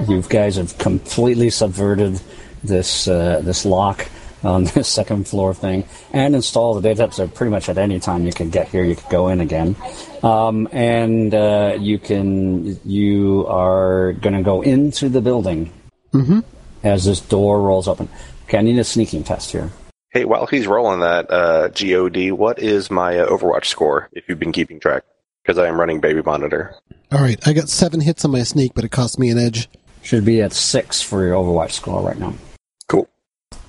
you guys have completely subverted this uh, this lock on this second floor thing and install the data so pretty much at any time you can get here you can go in again um, and uh, you can you are going to go into the building Mm-hmm. as this door rolls open okay i need a sneaking test here Hey, while he's rolling that uh, God, what is my uh, Overwatch score? If you've been keeping track, because I am running Baby Monitor. All right, I got seven hits on my sneak, but it cost me an edge. Should be at six for your Overwatch score right now.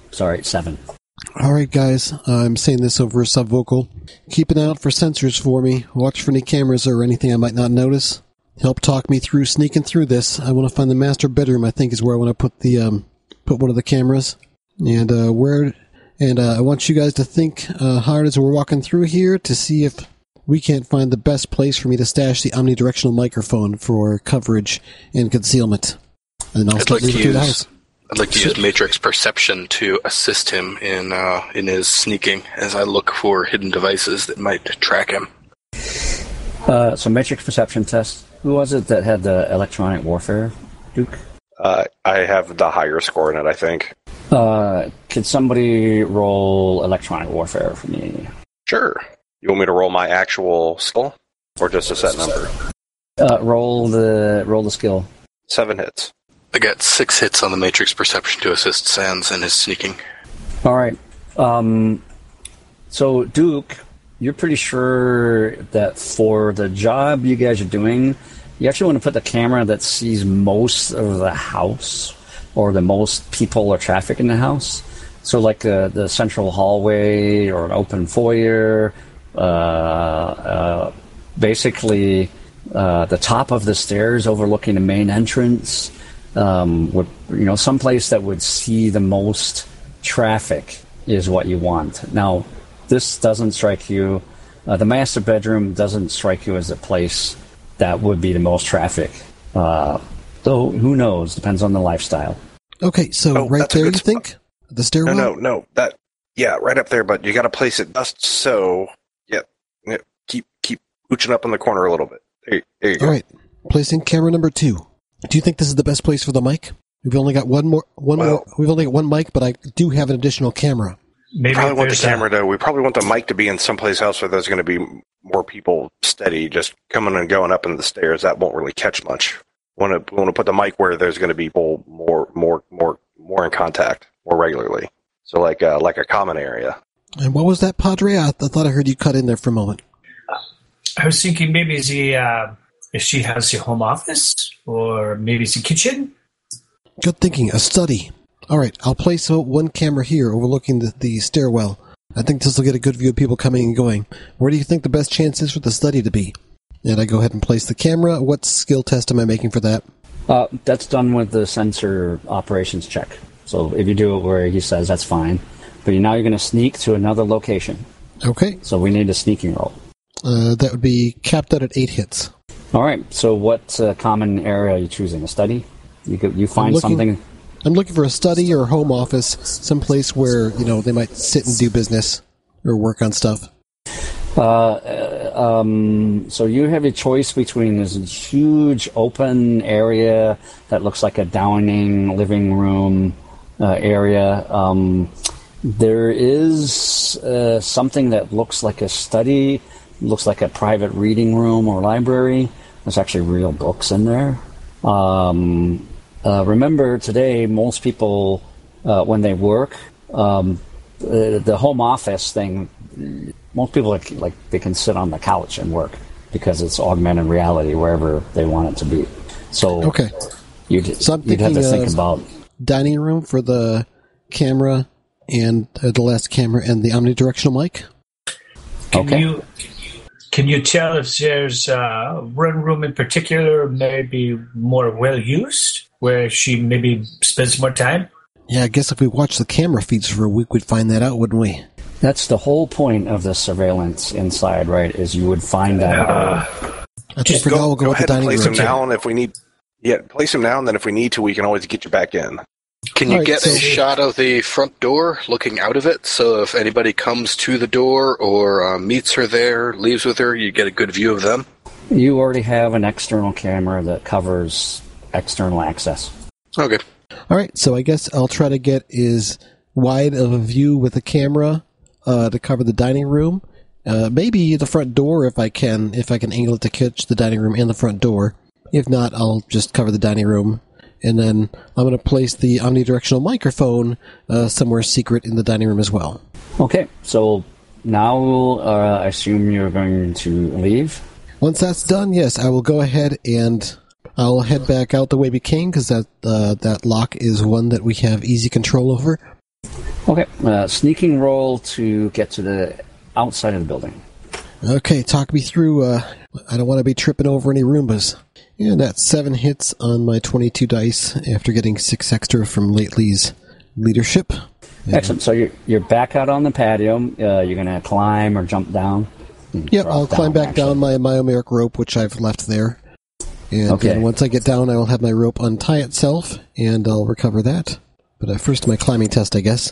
Cool. Sorry, seven. All right, guys, I'm saying this over a subvocal. Keep an eye out for sensors for me. Watch for any cameras or anything I might not notice. Help talk me through sneaking through this. I want to find the master bedroom. I think is where I want to put the um, put one of the cameras, and uh, where. And uh, I want you guys to think uh, hard as we're walking through here to see if we can't find the best place for me to stash the omnidirectional microphone for coverage and concealment. And I'll I'd start like to moving through the house. I'd like to use Matrix Perception to assist him in uh, in his sneaking as I look for hidden devices that might track him. Uh, so matrix perception test. Who was it that had the electronic warfare? Duke. Uh, I have the higher score in it, I think. Uh, could somebody roll electronic warfare for me? Sure. You want me to roll my actual skill, or just a set number? Uh, roll the roll the skill. Seven hits. I got six hits on the Matrix Perception to assist Sans in his sneaking. All right. Um, so Duke, you're pretty sure that for the job you guys are doing, you actually want to put the camera that sees most of the house or the most people or traffic in the house. So like uh, the central hallway or an open foyer, uh, uh, basically uh, the top of the stairs overlooking the main entrance. Um, would you know someplace that would see the most traffic is what you want. Now, this doesn't strike you. Uh, the master bedroom doesn't strike you as a place that would be the most traffic. Uh, though who knows? Depends on the lifestyle. Okay, so Oh, right there, you good think the stairwell? no, no. no. That yeah, right up there. But you got to place it just so. Yeah, yeah, keep keep mooching up in the corner a little bit. There, you- there you go. All right, placing camera number two. Do you think this is the best place for the mic? We've only got one more. One more. We've only got one mic, but I do have an additional camera. Maybe Probably want the camera though. We probably want the mic to be in someplace else where there's going to be more people steady, just coming and going up in the stairs. That won't really catch much. Want to want to put the mic where there's going to be people more more more more in contact more regularly. So like uh, like a common area. And what was that, Padre? I, I thought I heard you cut in there for a moment. I was thinking maybe the uh, if she has the home office or maybe the kitchen. Good thinking. A study. All right, I'll place uh, one camera here overlooking the, the stairwell. I think this will get a good view of people coming and going. Where do you think the best chance is for the study to be? And I go ahead and place the camera. What skill test am I making for that? Uh, that's done with the sensor operations check. So if you do it where he says that's fine, but now you're going to sneak to another location. Okay, So we need a sneaking roll. uh, that would be capped out at eight hits. All right. So what uh, common area are you choosing? A study? You could, you find looking- something. I'm looking for a study or a home office, someplace where you know they might sit and do business or work on stuff. Uh, uh, um, so you have a choice between this huge open area that looks like a dining living room uh, area. Um, there is uh, something that looks like a study, looks like a private reading room or library. There's actually real books in there. Um, uh, remember, today most people, uh, when they work, um, the, the home office thing most people like, like they can sit on the couch and work because it's augmented reality wherever they want it to be. So Okay, you'd, So I'm you'd have to think about dining room for the camera and uh, the last camera and the omnidirectional mic. Can Okay. you can you tell if there's uh, one room in particular maybe more well used where she maybe spends more time? Yeah, I guess if we watch the camera feeds for a week, we'd find that out, wouldn't we? that's the whole point of the surveillance inside, right? Is you would find that out. I think Just for now we'll go, go with the ahead and dining place room. him now, and if we need, yeah, place him now, and then if we need to, we can always get you back in. Can you Alright, get so- a shot of the front door looking out of it? So if anybody comes to the door or uh, meets her there, leaves with her, you get a good view of them? You already have an external camera that covers external access. Okay. All right, so I guess I'll try to get as wide of a view with the camera uh, to cover the dining room. Uh, maybe the front door if I can, if I can angle it to catch the dining room and the front door. If not, I'll just cover the dining room and then I'm going to place the omnidirectional microphone uh, somewhere secret in the dining room as well. Okay, so now uh, I assume you're going to leave. Once that's done, yes, I will go ahead and I'll head back out the way we came because that uh, that lock is one that we have easy control over. Okay, uh, sneaking roll to get to the outside of the building. Okay, talk me through. Uh, I don't want to be tripping over any Roombas. Yeah, that's seven hits on my 22 dice after getting six extra from Lately's leadership. Excellent. So you're, you're back out on the patio. Uh, you're going to climb or jump down. Yep, I'll climb back actually. down my myomeric rope, which I've left there. And Okay. then once I get down, I will have my rope untie itself, and I'll recover that. But uh, first, my climbing test, I guess.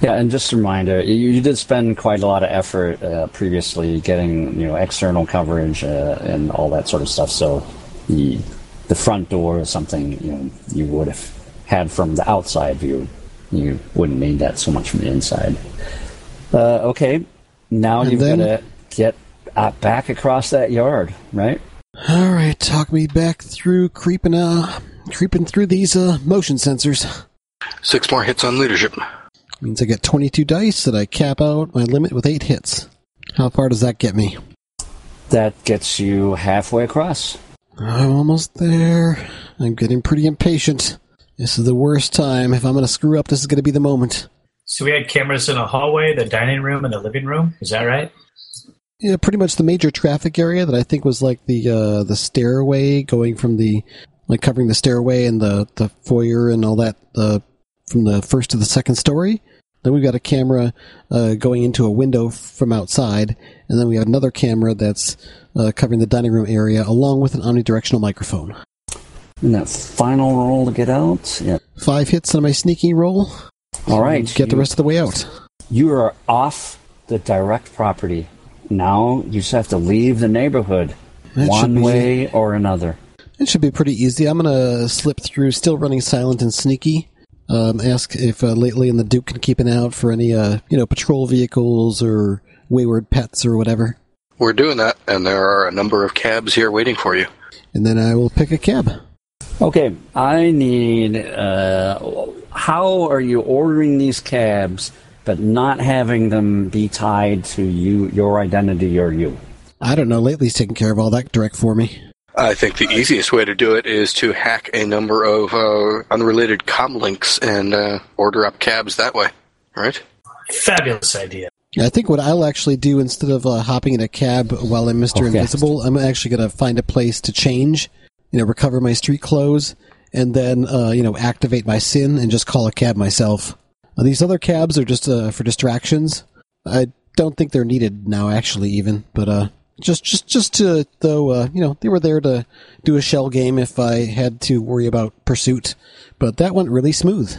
Yeah, and just a reminder, you, you did spend quite a lot of effort uh, previously getting you know external coverage uh, and all that sort of stuff. So the the front door is something you know you would have had from the outside view. You wouldn't need that so much from the inside. Uh, okay, now And you've then- got to get uh, back across that yard, right? All right, talk me back through creeping, uh, creeping through these uh, motion sensors. Six more hits on leadership. Means I get 22 dice that I cap out my limit with eight hits. How far does that get me? That gets you halfway across. I'm almost there. I'm getting pretty impatient. This is the worst time. If I'm going to screw up, this is going to be the moment. So we had cameras in the hallway, the dining room, and the living room. Is that right? Yeah, pretty much the major traffic area that I think was like the uh, the stairway going from the like covering the stairway and the the foyer and all that uh, from the first to the second story. Then we've got a camera uh, going into a window from outside, and then we have another camera that's uh, covering the dining room area, along with an omnidirectional microphone. And that final roll to get out. Yeah. Five hits on my sneaking roll. All right. Get the rest of the way out. You are off the direct property. Now you just have to leave the neighborhood That one way or another. It should be pretty easy. I'm gonna slip through, still running silent and sneaky. Um, ask if uh, lately and the Duke can keep an eye out for any, uh, you know, patrol vehicles or wayward pets or whatever. We're doing that, and there are a number of cabs here waiting for you. And then I will pick a cab. Okay, I need. Uh, how are you ordering these cabs, but not having them be tied to you, your identity, or you? I don't know. Lately's taking care of all that direct for me. I think the easiest way to do it is to hack a number of uh, unrelated commlinks and uh, order up cabs that way, right? Fabulous idea. I think what I'll actually do instead of uh, hopping in a cab while I'm Mr. Okay. Invisible, I'm actually going to find a place to change, you know, recover my street clothes, and then, uh, you know, activate my sin and just call a cab myself. Uh, these other cabs are just uh, for distractions. I don't think they're needed now, actually, even. But uh, just, just, just to though, uh, you know, they were there to do a shell game if I had to worry about pursuit. But that went really smooth.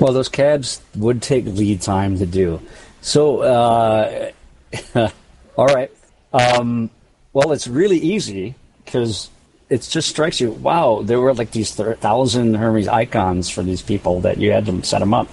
Well, those cabs would take lead time to do. So, uh, all right. Um, well, it's really easy because it just strikes you. Wow, there were like these thousand Hermes Ikons for these people that you had to set them up.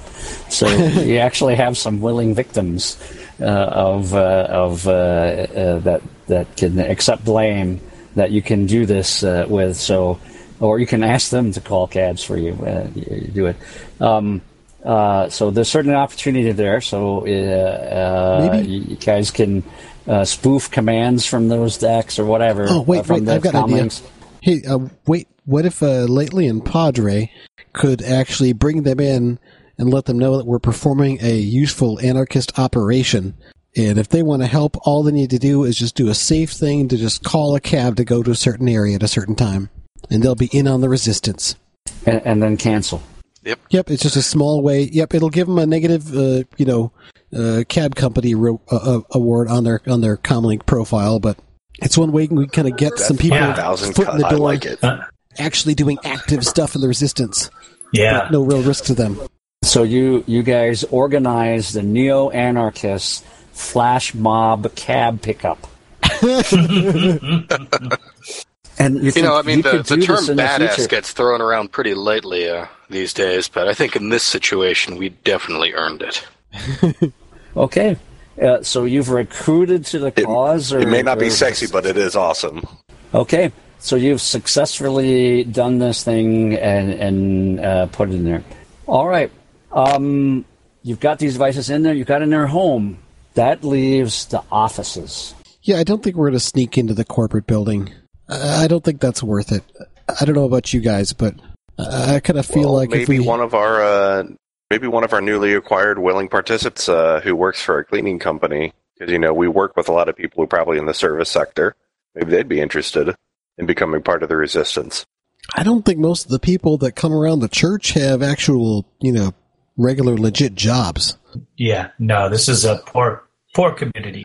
So you actually have some willing victims uh, of uh, of uh, uh, that that can accept blame that you can do this uh, with. So, or you can ask them to call cabs for you. Uh, you, you do it. Um, uh, so there's certainly an opportunity there. So uh, uh, you, you guys can uh, spoof commands from those decks or whatever. Oh uh, wait, from wait! I've got an idea. Hey, uh, wait! What if uh, Lately and Padre could actually bring them in and let them know that we're performing a useful anarchist operation? And if they want to help, all they need to do is just do a safe thing to just call a cab to go to a certain area at a certain time, and they'll be in on the resistance. and, and then cancel. Yep, Yep. it's just a small way. Yep, it'll give them a negative, uh, you know, uh, cab company ro- uh, uh, award on their on their Commlink profile, but it's one way we kind of get some people foot in the cut. I door, like it. Actually doing active stuff in the resistance. yeah. No real risk to them. So you you guys organize the neo anarchists flash mob cab pickup. and you, You know, I mean, the, the term this in the badass gets thrown around pretty lightly uh, these days, but I think in this situation, we definitely earned it. Okay, uh, so you've recruited to the cause, or It may not be sexy, but it is awesome. Okay, So you've successfully done this thing and and uh, put it in there. All right. Um, you've got these devices in there. You've got in their home. That leaves the offices. Yeah, I don't think we're going to sneak into the corporate building. I I don't think that's worth it. I don't know about you guys, but I I kind of feel Well, like if maybe we one of our uh, maybe one of our newly acquired willing participants uh, who works for a cleaning company because you know we work with a lot of people who are probably in the service sector. Maybe they'd be interested in becoming part of the resistance. I don't think most of the people that come around the church have actual, you know, regular legit jobs. Yeah, no, this is a poor, poor community.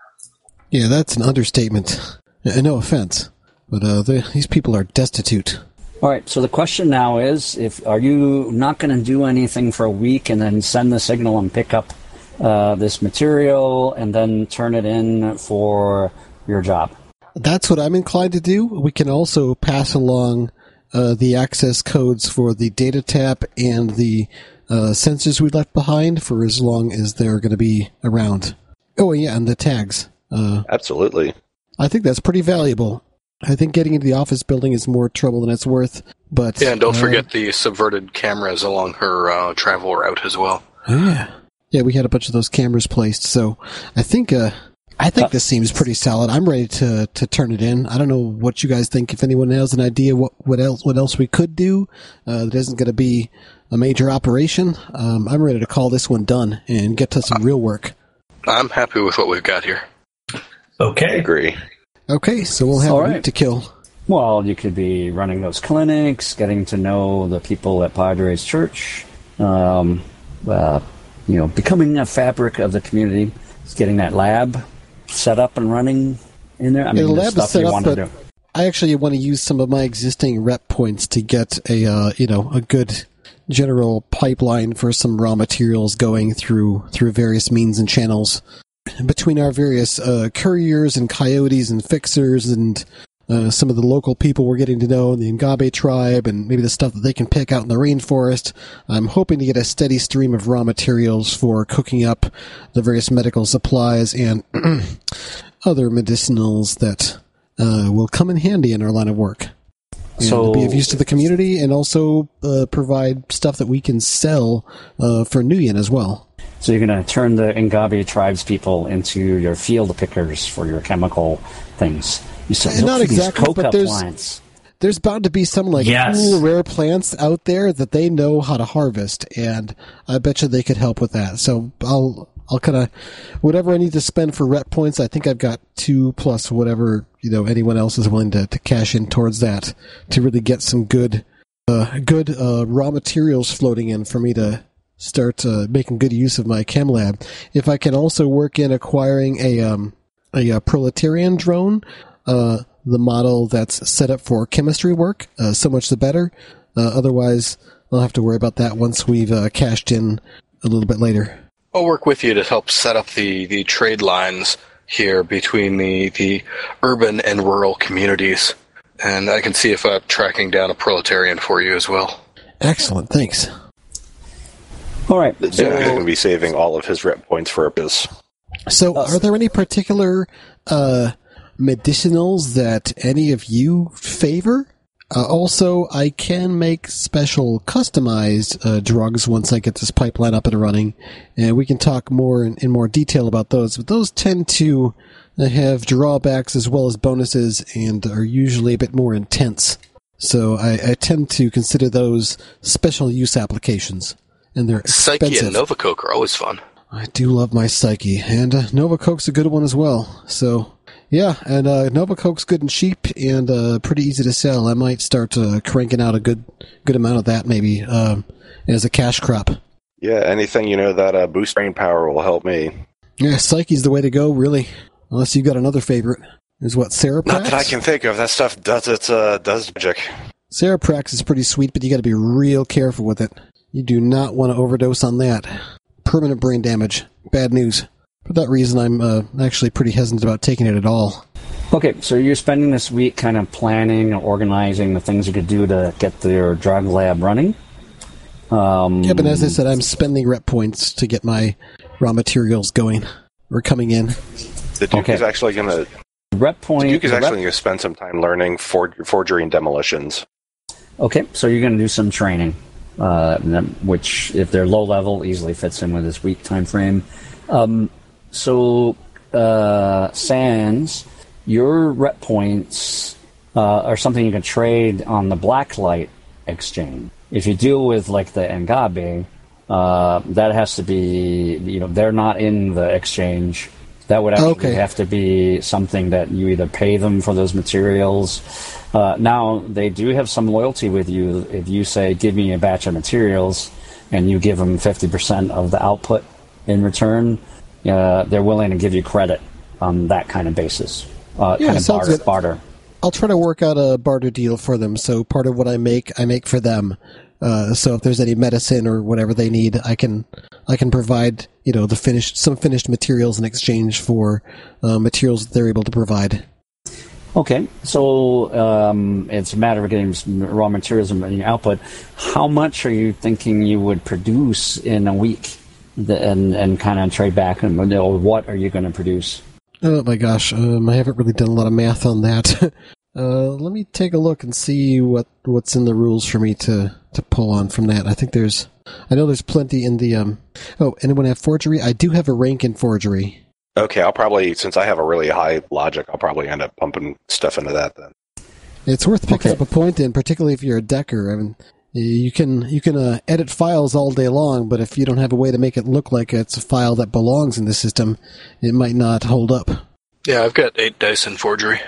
Yeah, that's an understatement. Uh, no offense, but uh, the, these people are destitute. All right. So the question now is: If are you not going to do anything for a week and then send the signal and pick up uh, this material and then turn it in for your job? That's what I'm inclined to do. We can also pass along uh, the access codes for the data tap and the uh, sensors we left behind for as long as they're going to be around. Oh, yeah, and the tags. Uh, Absolutely. I think that's pretty valuable. I think getting into the office building is more trouble than it's worth. But Yeah, and don't uh, forget the subverted cameras along her uh, travel route as well. Yeah, yeah, we had a bunch of those cameras placed. So I think uh, I think this seems pretty solid. I'm ready to to turn it in. I don't know what you guys think. If anyone has an idea what what else what else we could do uh, that isn't going to be a major operation, um, I'm ready to call this one done and get to some real work. I'm happy with what we've got here. I Okay. agree. Okay, so we'll have All a right. week to kill. Well, you could be running those clinics, getting to know the people at Padres Church, um, uh, you know, becoming a fabric of the community, getting that lab set up and running in there. I mean, the lab is stuff set you up, want to but do. I actually want to use some of my existing rep points to get a uh, you know a good general pipeline for some raw materials going through through various means and channels between our various uh, couriers and coyotes and fixers and uh, some of the local people we're getting to know, in the Ngabe tribe, and maybe the stuff that they can pick out in the rainforest. I'm hoping to get a steady stream of raw materials for cooking up the various medical supplies and other medicinals that uh, will come in handy in our line of work. And So- be of use to the community and also uh, provide stuff that we can sell uh, for Nuyen as well. So you're going to turn the Ngabe tribes people into your field pickers for your chemical things. You look not exactly, but there's- lines. there's bound to be some like Yes. cool rare plants out there that they know how to harvest, and I bet you they could help with that. So I'll I'll kind of whatever I need to spend for rep points. I think I've got two plus whatever you know anyone else is willing to, to cash in towards that to really get some good uh, good uh, raw materials floating in for me to start uh, making good use of my chem lab. If I can also work in acquiring a um, a, uh proletarian drone, uh, the model that's set up for chemistry work, uh, so much the better. Uh, otherwise, I'll have to worry about that once we've uh, cashed in a little bit later. I'll work with you to help set up the, the trade lines here between the, the urban and rural communities. And I can see if I'm tracking down a proletarian for you as well. Excellent, thanks. All right. He's So, going to be saving all of his rep points for his. So, are there any particular uh, medicinals that any of you favor? Uh, also, I can make special customized uh, drugs once I get this pipeline up and running, and we can talk more in, in more detail about those. But those tend to uh, have drawbacks as well as bonuses, and are usually a bit more intense. So, I, I tend to consider those special use applications, and they're Psyche and Nova Coke are always fun. I do love my Psyche, and uh, Nova Coke's a good one as well. So, yeah, and uh, Nova Coke's good and cheap, and uh, pretty easy to sell. I might start uh, cranking out a good good amount of that maybe um, as a cash crop. Yeah, anything you know that uh, boost brain power will help me. Yeah, Psyche's the way to go, really. Unless you've got another favorite, is what Cereprax. Not that I can think of. That stuff does its uh, does magic. Cereprax is pretty sweet, but you got to be real careful with it. You do not want to overdose on that. Permanent brain damage. Bad news. For that reason, I'm uh, actually pretty hesitant about taking it at all. okay, so you're spending this week kind of planning and organizing the things you could do to get your drug lab running. Um, Yeah, but as I said, I'm spending rep points to get my raw materials going or coming in. The Duke Okay. is actually going to Rep point. The Duke is the rep- actually going to spend some time learning for, forgery and demolitions. Okay, so you're going to do some training, uh, which, if they're low level, easily fits in with this week time frame. Um, so, uh, Sans, your rep points uh, are something you can trade on the Blacklight exchange. If you deal with like the Ngabe, uh, that has to be, you know, they're not in the exchange. That would actually Okay. have to be something that you either pay them for those materials. Uh, now they do have some loyalty with you if you say, "Give me a batch of materials," and you give them fifty percent of the output in return. Uh, they're willing to give you credit on that kind of basis, uh, Yeah, kind of sounds barter. good. barter. I'll try to work out a barter deal for them. So part of what I make, I make for them. Uh, so if there's any medicine or whatever they need, I can I can provide you know the finished some finished materials in exchange for uh, materials that they're able to provide. Okay, so um, it's a matter of getting raw materials and output. How much are you thinking you would produce in a week, The- and and kind of trade back, and or what are you going to produce? Oh my gosh, um, I haven't really done a lot of math on that. uh, let me take a look and see what what's in the rules for me to to pull on from that. I think there's, I know there's plenty in the um. Oh, anyone have forgery? I do have a rank in forgery. Okay, I'll probably, since I have a really high logic, I'll probably end up pumping stuff into that then. It's worth picking Okay. up a point in, particularly if you're a decker. I mean, you can you can uh, edit files all day long, but if you don't have a way to make it look like it's a file that belongs in the system, it might not hold up. Yeah, I've got eight dice in forgery.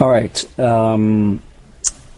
All right, um,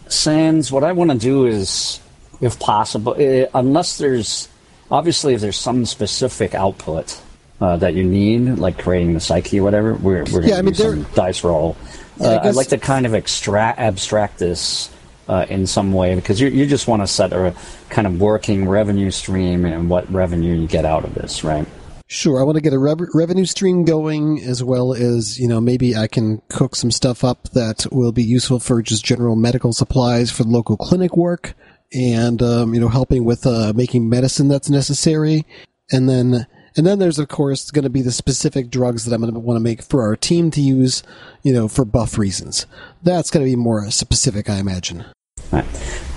Sans. What I want to do is, if possible, unless there's obviously if there's some specific output uh, that you need, like creating the psyche or whatever, we're we're Yeah, I mean, some dice roll. Yeah, I Uh, I'd like to kind of extract abstract this. Uh, in some way, because you, you just want to set a kind of working revenue stream and what revenue you get out of this, right? Sure, I want to get a rev- revenue stream going, as well as you know maybe I can cook some stuff up that will be useful for just general medical supplies for the local clinic work, and um, you know helping with uh, making medicine that's necessary, and then and then there's of course going to be the specific drugs that I'm going to want to make for our team to use, you know, for buff reasons. That's going to be more specific, I imagine. Right.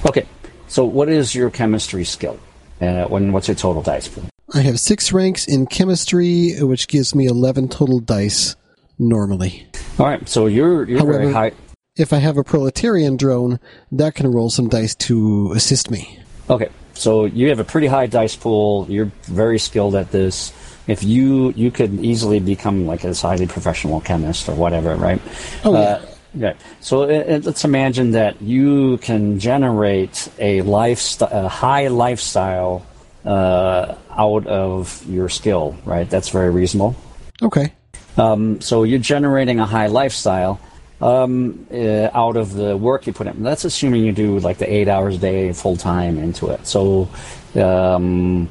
Okay. So, what is your chemistry skill? Uh, when what's your total dice pool? I have six ranks in chemistry, which gives me 11 total dice normally. All right. So you're you're very high. If I have a proletarian drone, that can roll some dice to assist me. Okay. So you have a pretty high dice pool. You're very skilled at this. If you you could easily become like a highly professional chemist or whatever, right? Oh, yeah. Uh, yeah. So uh, uh, let's imagine that you can generate a lifestyle, a high lifestyle uh, out of your skill, right? That's very reasonable. Okay. Um, so you're generating a high lifestyle um, uh, out of the work you put in. That's assuming you do like the eight hours a day full time into it. So um,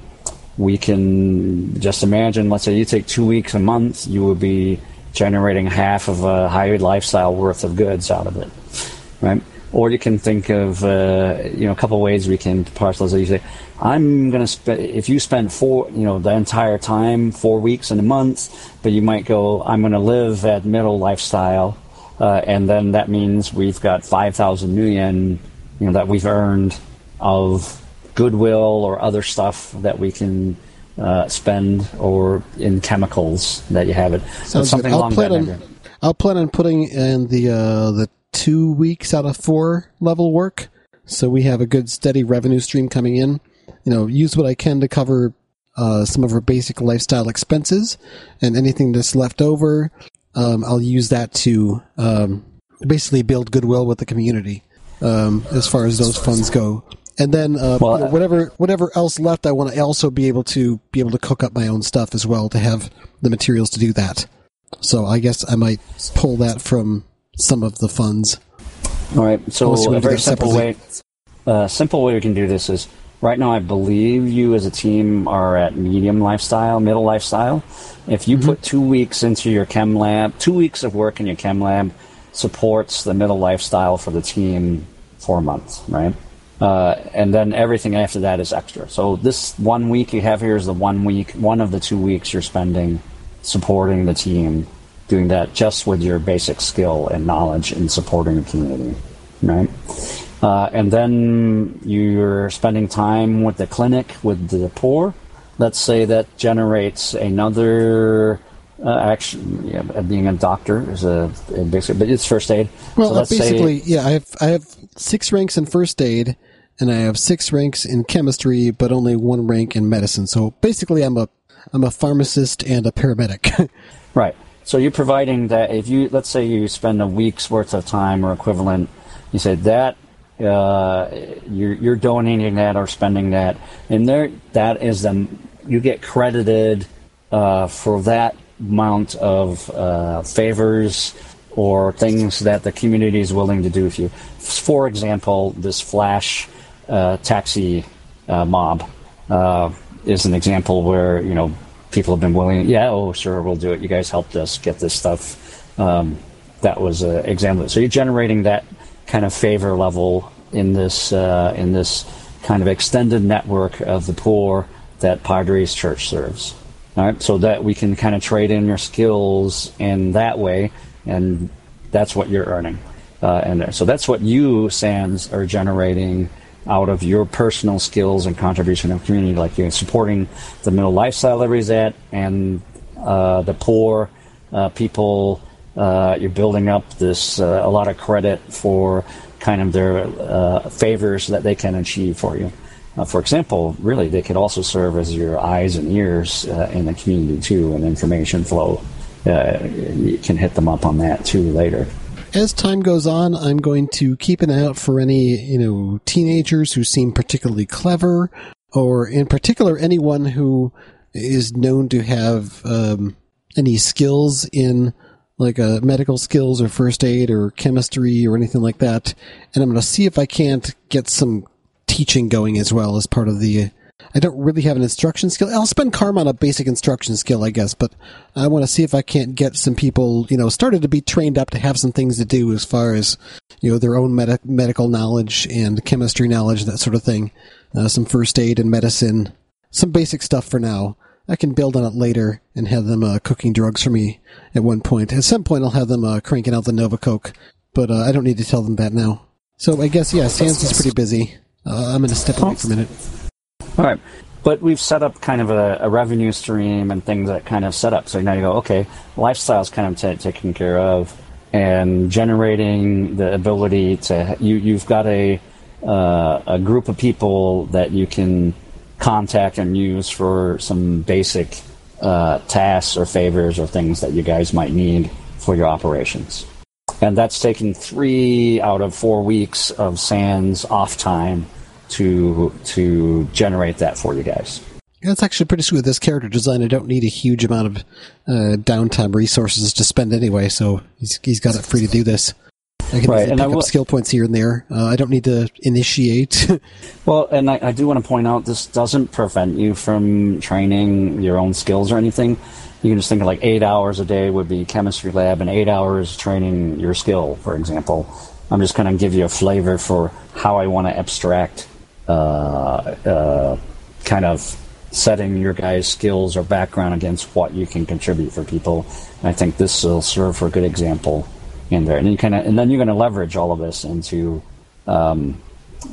we can just imagine, let's say you take two weeks a month, you would be generating half of a high lifestyle worth of goods out of it, right? Or you can think of uh, you know a couple ways we can parcel this. You say, I'm to spend if you spend four you know the entire time four weeks in a month, but you might go, I'm going to live at middle lifestyle, uh, and then that means we've got five thousand million you know that we've earned of goodwill or other stuff that we can uh, spend or in chemicals that you have it. Sounds something good. I'll along plan that on. I'll plan on putting in the uh, the two weeks out of four level work, so we have a good steady revenue stream coming in. You know, use what I can to cover uh, some of our basic lifestyle expenses, and anything that's left over, um, I'll use that to um, basically build goodwill with the community um, as far as those funds go. And then uh, Well, you know, whatever whatever else left, I want to also be able to be able to cook up my own stuff as well to have the materials to do that. So I guess I might pull that from some of the funds. All right. So a very simple way, uh, simple way we can do this is right now. I believe you as a team are at medium lifestyle, middle lifestyle. If you put two weeks into your chem lab, two weeks of work in your chem lab supports the middle lifestyle for the team for a month, right? Uh, and then everything after that is extra. So this one week you have here is the one week, one of the two weeks you're spending supporting the team doing that just with your basic skill and knowledge in supporting the community, right? Uh, and then you're spending time with the clinic with the poor. Let's say that generates another uh, action. Yeah, being a doctor is a, a basic, but it's first aid. Well, So let's say- basically, yeah, I have I have six ranks in first aid, and I have six ranks in chemistry, but only one rank in medicine. So basically, I'm a I'm a pharmacist and a paramedic. Right. So you're providing that if you let's say you spend a week's worth of time or equivalent, you say that uh, you're you're donating that or spending that, and there that is the you get credited uh, for that amount of uh, favors or things that the community is willing to do with you. For example, this flash uh, taxi uh, mob uh, is an example where you know people have been willing. Yeah, oh sure, we'll do it. You guys helped us get this stuff. Um, that was an example. So you're generating that kind of favor level in this uh, in this kind of extended network of the poor that Padres Church serves. All right, so that we can kind of trade in your skills in that way, and that's what you're earning. Uh, and so that's what you, Sans, are generating out of your personal skills and contribution of community, like you're supporting the middle lifestyle that everybody's at, and uh, the poor uh, people. Uh, you're building up this uh, a lot of credit for kind of their uh, favors that they can achieve for you. For example, really, they could also serve as your eyes and ears uh, in the community too, and information flow. Uh, you can hit them up on that too later. As time goes on, I'm going to keep an eye out for any, you know, teenagers who seem particularly clever, or in particular anyone who is known to have um, any skills in like uh, medical skills or first aid or chemistry or anything like that. And I'm going to see if I can't get some teaching going as well as part of the. I don't really have an instruction skill. I'll spend karma on a basic instruction skill, I guess, but I want to see if I can't get some people, you know, started to be trained up to have some things to do as far as, you know, their own med- medical knowledge and chemistry knowledge, that sort of thing. Uh, some first aid and medicine, some basic stuff for now. I can build on it later and have them uh, cooking drugs for me at one point. At some point, I'll have them uh, cranking out the Nova Coke, but uh, I don't need to tell them that now. So I guess yeah, Sans is pretty busy. Uh, I'm going to step away for a minute. All right. But we've set up kind of a, a revenue stream and things that kind of set up. So now you go, okay, lifestyle's kind of ta taken care of, and generating the ability to you you've got a uh, a group of people that you can contact and use for some basic uh, tasks or favors or things that you guys might need for your operations. And that's taken three out of four weeks of Sans off time to to generate that for you guys. It's actually pretty sweet this character design. I don't need a huge amount of uh, downtime resources to spend anyway, so he's he's got it free to do this. I can Right, and I pick will- up skill points here and there. Uh, I don't need to initiate. Well, and I, I do want to point out this doesn't prevent you from training your own skills or anything. You can just think of like eight hours a day would be chemistry lab, and eight hours training your skill, for example. I'm just going to give you a flavor for how I want to abstract, uh, uh, kind of setting your guys' skills or background against what you can contribute for people. And I think this will serve for a good example in there. And you kind of, and then you're going to leverage all of this into um,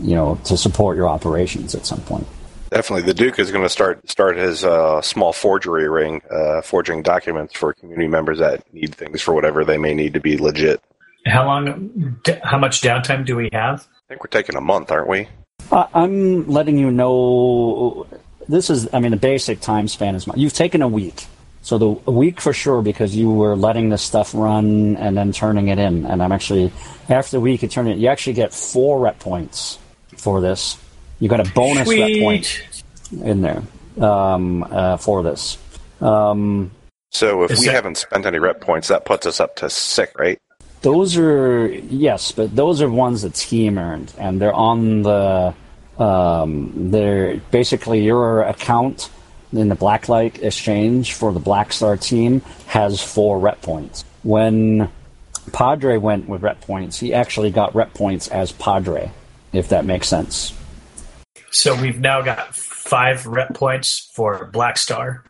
you know, to support your operations at some point. Definitely, the Duke is going to start start his uh, small forgery ring, uh, forging documents for community members that need things for whatever they may need to be legit. How long? d- How much downtime do we have? I think we're taking a month, aren't we? I I'm letting you know. This is, I mean, the basic time span is. You've taken a week, so the a week for sure because you were letting this stuff run and then turning it in. And I'm actually after the week, you turn it. You actually get four rep points for this. You got a bonus rep point in there um, uh, for this. Um, So if we that- haven't spent any rep points, that puts us up to sick, right? Those are yes, but those are ones that team earned, and they're on the. Um, they're basically your account in the Blacklight exchange for the Black Star team has four rep points. When Padre went with rep points, he actually got rep points as Padre, if that makes sense. So we've now got five rep points for Black Star.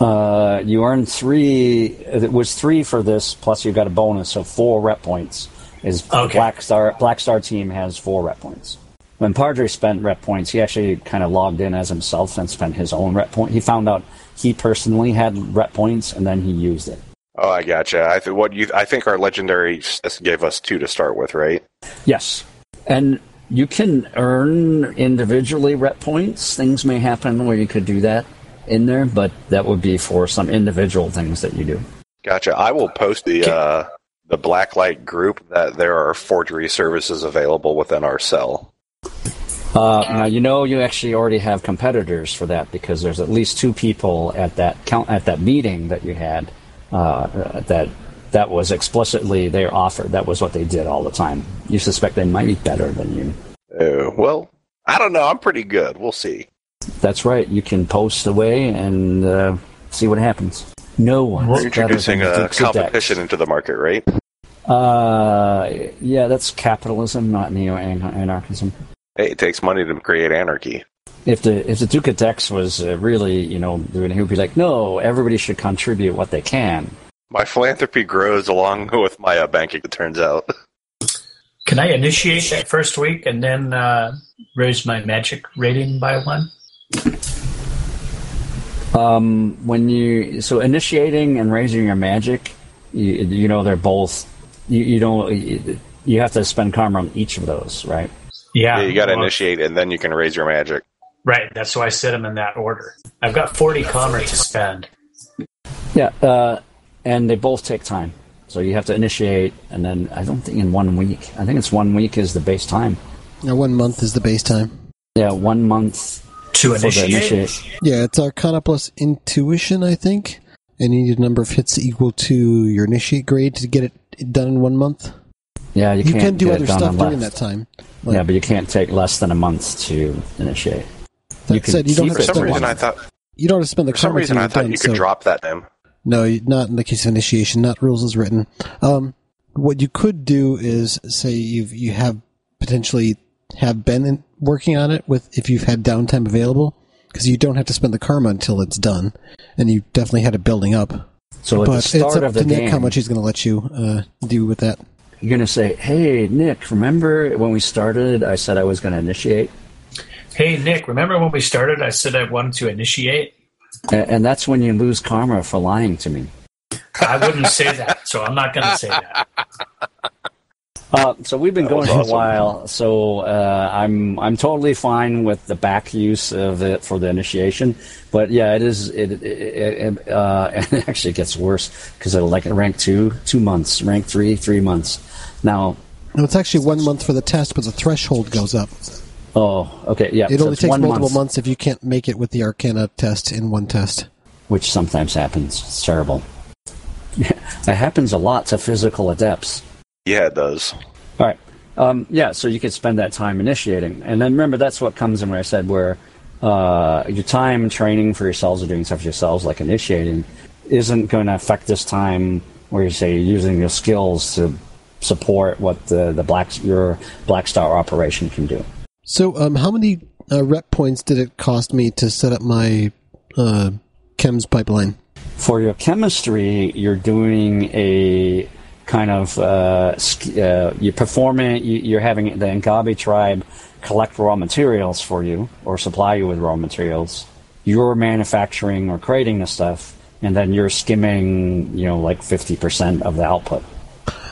Uh, you earned three. It was three for this, plus you got a bonus, so four rep points. Is Okay. Black Star Black Star team has four rep points. When Padre spent rep points, he actually kind of logged in as himself and spent his own rep point. He found out he personally had rep points, and then he used it. Oh, I gotcha. I th- what you I think our legendary gave us two to start with, right? Yes. And you can earn individually rep points. Things may happen where you could do that in there, but that would be for some individual things that you do. Gotcha. I will post the uh, the Blacklight group that there are forgery services available within our cell. Uh, now you know you actually already have competitors for that because there's at least two people at that count at that meeting that you had uh, that that was explicitly they offered. That was what they did all the time. You suspect they might be better than you. Uh, well, I don't know. I'm pretty good. We'll see. That's right. You can post away and uh, see what happens. No one's We're introducing a Dukes of Dex. competition into the market, right? Uh, yeah, that's capitalism, not neo-anarchism. Hey, it takes money to create anarchy. If the if the Duke of Dex was uh, really, you know, doing, he would be like, no, everybody should contribute what they can. My philanthropy grows along with my uh, banking. It turns out. Can I initiate that first week and then uh, raise my magic rating by one? Um, when you so initiating and raising your magic, you, you know they're both. You, you don't. You, you have to spend karma on each of those, right? Yeah, Yeah, you got to well, initiate, and then you can raise your magic. Right, that's why I set them in that order. I've got 40 karma to spend. Yeah, uh, and they both take time. So you have to initiate, and then I don't think in one week. I think it's one week is the base time. Now, one month is the base time. Yeah, one month To initiate? initiate. Yeah, it's Arcana plus Intuition, I think. And you need a number of hits equal to your initiate grade to get it done in one month. Yeah, you, You can't can do get other it done stuff during less. that time. Like, yeah, but you can't take less than a month to initiate. that you said, you don't have to it some spend. reason. I thought. You don't have to spend the For some reason, I you're thought done. you could so- drop that name. No, not in the case of initiation. Not rules as written. Um, what you could do is say you've you have potentially have been in, working on it with if you've had downtime available because you don't have to spend the karma until it's done, and you definitely had it building up. So at but the it's up of the to Nick game, how much he's going to let you uh, do with that. You're going to say, "Hey, Nick, remember when we started? I said I was going to initiate." Hey, Nick, remember when we started? I said I wanted to initiate? A- And that's when you lose karma for lying to me. I wouldn't say that, so I'm not going to say that. Uh, so we've been That going was for a while. So uh, I'm I'm totally fine with the back use of it for the initiation. But yeah, it is. It, it, it, uh, it actually gets worse because it'll like rank two, two months, rank three, three months. Now, No, it's actually one month for the test, but the threshold goes up. oh, okay, yeah. It so only takes one multiple month, months if you can't make it with the Arcana test in one test. which sometimes happens. It's terrible. it happens a lot to physical adepts. Yeah, it does. All right. Um, yeah, so you could spend that time initiating. And then remember, that's what comes in where I said where uh, your time training for yourselves or doing stuff for yourselves, like initiating, isn't going to affect this time where you say you're using your skills to support what the, the black your Black Star operation can do. So, um, how many uh, rep points did it cost me to set up my uh, chems pipeline? For your chemistry, you're doing a kind of uh, uh, you're performing. you- You're having the Ngabe tribe collect raw materials for you or supply you with raw materials. You're manufacturing or creating the stuff, and then you're skimming, you know, like fifty percent of the output.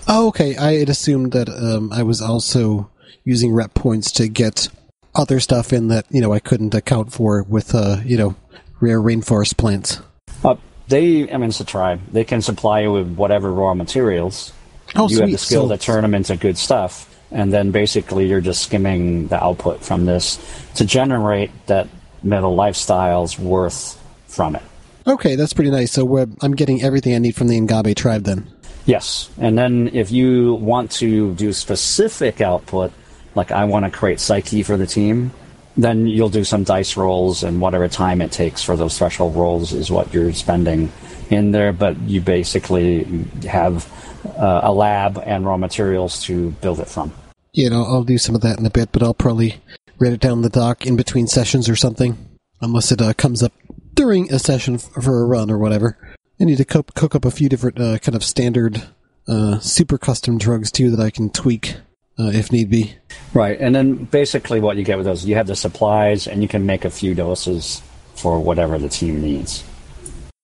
Oh, okay. I had assumed that um, I was also using rep points to get other stuff in that you know I couldn't account for with uh, you know rare rainforest plants. Uh, they, I mean, it's a tribe. They can supply you with whatever raw materials. Oh, you have the skill So- to turn them into good stuff, and then basically you're just skimming the output from this to generate that middle lifestyle's worth from it. Okay, that's pretty nice. So we're, I'm getting everything I need from the Ngabe tribe then. Yes, and then if you want to do specific output, like I want to create psyche for the team, then you'll do some dice rolls, and whatever time it takes for those threshold rolls is what you're spending in there. But you basically have uh, a lab and raw materials to build it from. You know, I'll do some of that in a bit, but I'll probably write it down in the doc in between sessions or something, unless it uh, comes up during a session for a run or whatever. I need to cook, cook up a few different uh, kind of standard uh, super custom drugs too that I can tweak uh, if need be. Right, and then basically what you get with those, you have the supplies, and you can make a few doses for whatever the team needs.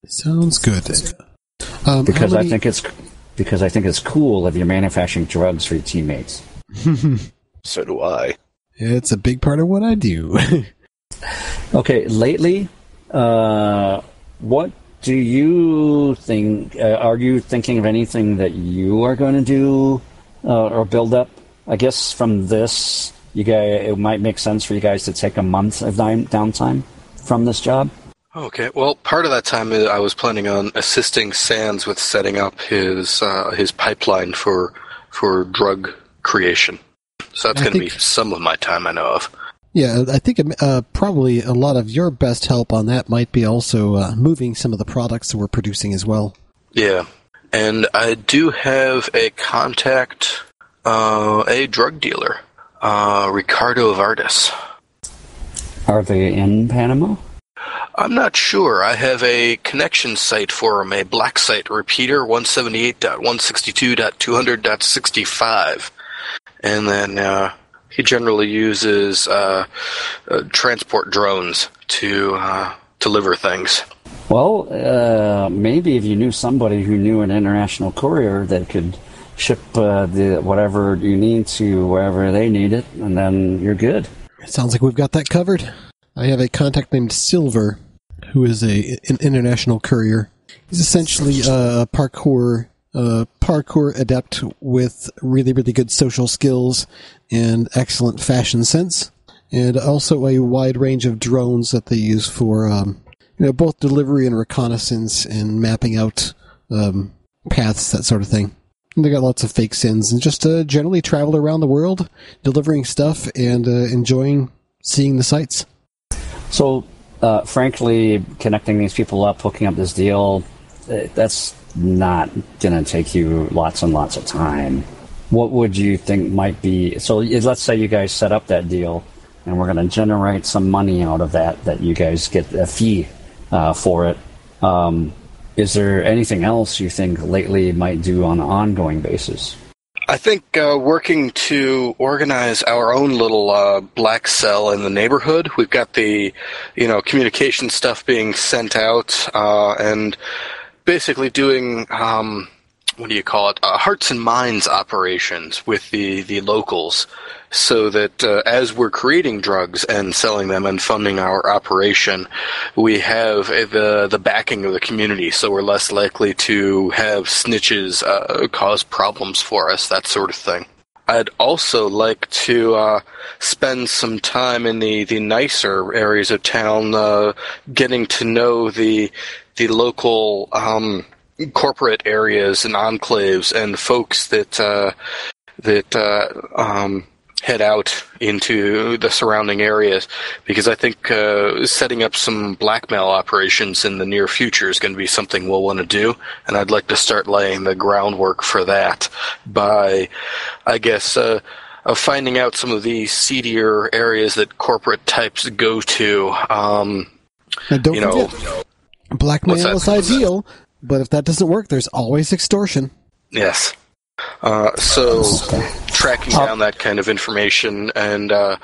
Sounds good. Um, Because how I think it's because I think it's cool if you're manufacturing drugs for your teammates. So do I. it's a big part of what I do. Okay, lately, uh, what do you think? Uh, are you thinking of anything that you are going to do uh, or build up? I guess from this, you guys, it might make sense for you guys to take a month of down- downtime from this job. Okay. Well, part of that time uh, I was planning on assisting Sans with setting up his uh, his pipeline for for drug creation. So that's going to be some of my time I know of. Yeah, I think uh, probably a lot of your best help on that might be also uh, moving some of the products that we're producing as well. Yeah, and I do have a contact, uh, a drug dealer, uh, Ricardo Vardis. Are they in Panama? I'm not sure. I have a connection site for him, a black site repeater 178.162.200.65. And then uh, he generally uses uh, uh, transport drones to uh, deliver things. Well, uh, maybe if you knew somebody who knew an international courier that could ship uh, the whatever you need to wherever they need it, and then you're good. It sounds like we've got that covered. I have a contact named Silver, who is a an international courier. He's essentially a parkour uh, parkour adept with really really good social skills and excellent fashion sense, and also a wide range of drones that they use for um, you know both delivery and reconnaissance and mapping out um, paths that sort of thing. And they got lots of fake SINs and just uh, generally travel around the world delivering stuff and uh, enjoying seeing the sights. So, uh, frankly, connecting these people up, hooking up this deal, uh, that's not going to take you lots and lots of time. What would you think might be? So, let's say you guys set up that deal, and we're going to generate some money out of that, that you guys get a fee uh, for it. Um, is there anything else you think lately might do on an ongoing basis? I think uh, working to organize our own little uh, black cell in the neighborhood. We've got the, you know, communication stuff being sent out, uh, and basically doing um, what do you call it? Uh, hearts and minds operations with the the locals, so that uh, as we're creating drugs and selling them and funding our operation, we have the the backing of the community, so we're less likely to have snitches uh, cause problems for us, that sort of thing. I'd also like to uh, spend some time in the, the nicer areas of town, uh, getting to know the the local um, corporate areas and enclaves and folks that uh, that uh, um, head out into the surrounding areas. Because I think uh, setting up some blackmail operations in the near future is going to be something we'll want to do, and I'd like to start laying the groundwork for that by, I guess. Uh, of finding out some of the seedier areas that corporate types go to, um, And don't you know, forget, blackmail is ideal, but if that doesn't work, there's always extortion. Yes. Uh, so tracking down that kind of information and uh,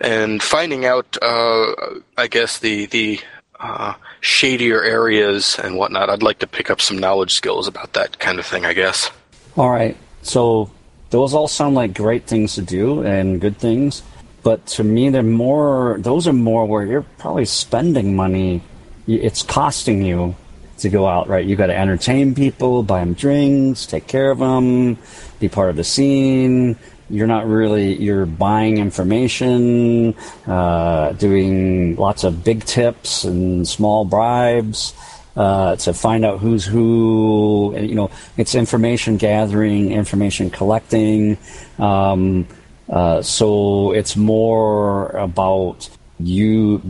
and finding out, uh, I guess the the uh, shadier areas and whatnot. I'd like to pick up some knowledge skills about that kind of thing. I guess. All right. So those all sound like great things to do and good things, but to me, they're more. Those are more where you're probably spending money. It's costing you to go out, right? You got to entertain people, buy them drinks, take care of them, be part of the scene. You're not really. You're buying information, uh, doing lots of big tips and small bribes uh, to find out who's who. You know, it's information gathering, information collecting. Um, uh, so it's more about you